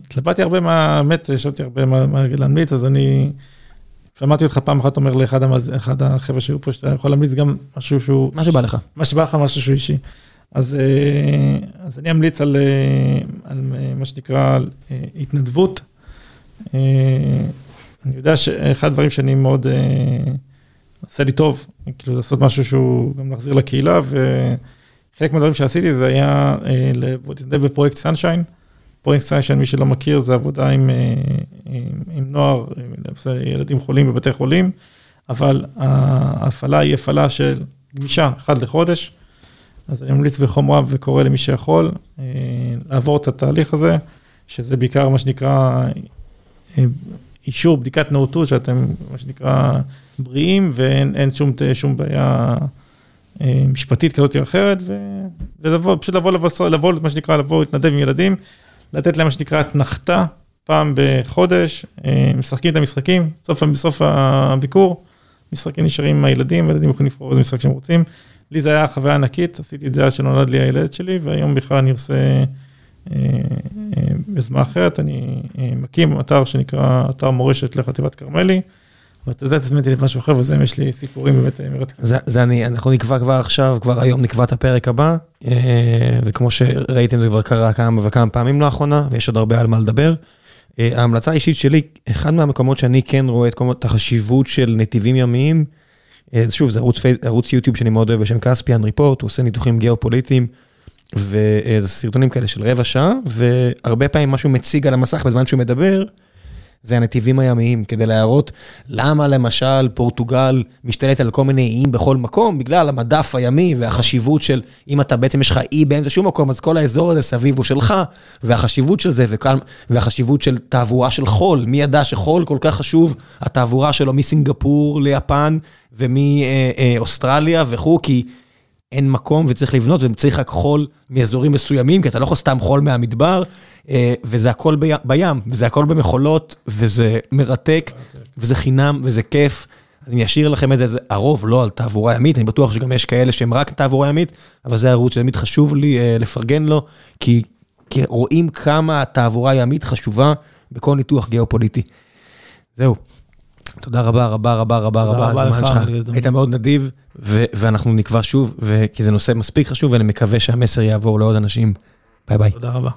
S2: התלבטתי הרבה מה, באמת, ישבתי הרבה מה להמליץ, אז אני... שמעתי אותך פעם אחת אומר לאחד המז... החבר'ה שהיו פה, שאתה יכול להמליץ גם משהו שהוא...
S1: מה שבא לך.
S2: מה שבא לך, משהו שהוא אישי. אז, אז אני אמליץ על, על מה שנקרא על התנדבות. אני יודע שאחד הדברים שאני מאוד עושה לי טוב, כאילו לעשות משהו שהוא גם להחזיר לקהילה, וחלק מהדברים שעשיתי זה היה להתנדב בפרויקט סנשיין. פרויקט סנשיין, מי שלא מכיר, זה עבודה עם, עם, עם נוער, עם ילדים חולים בבתי חולים, אבל ההפעלה היא הפעלה של גמישה, אחד לחודש. אז אני ממליץ בחום רב וקורא למי שיכול לעבור את התהליך הזה, שזה בעיקר מה שנקרא אישור בדיקת נאותות, שאתם מה שנקרא בריאים ואין שום, שום בעיה משפטית כזאת או אחרת, ולבוא, פשוט לבוא, לבוא, לבוא, מה שנקרא, לבוא, להתנדב עם ילדים, לתת להם מה שנקרא אתנחתה פעם בחודש, משחקים את המשחקים, בסוף, בסוף הביקור, משחקים נשארים עם הילדים, והילדים יכולים לבחור איזה משחק שהם רוצים. לי זה היה חוויה ענקית, עשיתי את זה עד שנולד לי הילד שלי, והיום בכלל אני עושה יוזמה אחרת, אני מקים אתר שנקרא אתר מורשת לחטיבת כרמלי, ואתה יודע, תזמין אותי למשהו אחר, וזה יש לי סיפורים באמת מרתקים.
S1: זה אני, אנחנו נקבע כבר עכשיו, כבר היום נקבע את הפרק הבא, וכמו שראיתם זה כבר קרה כמה וכמה פעמים לאחרונה, ויש עוד הרבה על מה לדבר. ההמלצה האישית שלי, אחד מהמקומות שאני כן רואה את החשיבות של נתיבים ימיים, שוב, זה ערוץ, ערוץ יוטיוב שאני מאוד אוהב בשם כספיאן ריפורט, הוא עושה ניתוחים גיאופוליטיים, וזה סרטונים כאלה של רבע שעה, והרבה פעמים משהו מציג על המסך בזמן שהוא מדבר, זה הנתיבים הימיים, כדי להראות למה למשל פורטוגל משתלט על כל מיני איים בכל מקום, בגלל המדף הימי והחשיבות של, אם אתה בעצם יש לך אי באמצע שום מקום, אז כל האזור הזה סביב הוא שלך, והחשיבות של זה, והחשיבות של תעבורה של חול, מי ידע שחול כל כך חשוב, התעבורה שלו מסינגפור ליפן, ומאוסטרליה וכו', כי אין מקום וצריך לבנות, וצריך רק חול מאזורים מסוימים, כי אתה לא יכול סתם חול מהמדבר, וזה הכל בים, וזה הכל במחולות, וזה מרתק, וזה חינם, וזה כיף. אז אני אשאיר לכם את זה, הרוב לא על תעבורה ימית, אני בטוח שגם יש כאלה שהם רק תעבורה ימית, אבל זה ערוץ שתמיד חשוב לי לפרגן לו, כי רואים כמה התעבורה הימית חשובה בכל ניתוח גיאופוליטי. זהו. תודה רבה, רבה, רבה, רבה, רבה, הזמן שלך, היית מאוד נדיב, ואנחנו נקבע שוב, כי זה נושא מספיק חשוב, ואני מקווה שהמסר יעבור לעוד אנשים. ביי ביי.
S2: תודה רבה.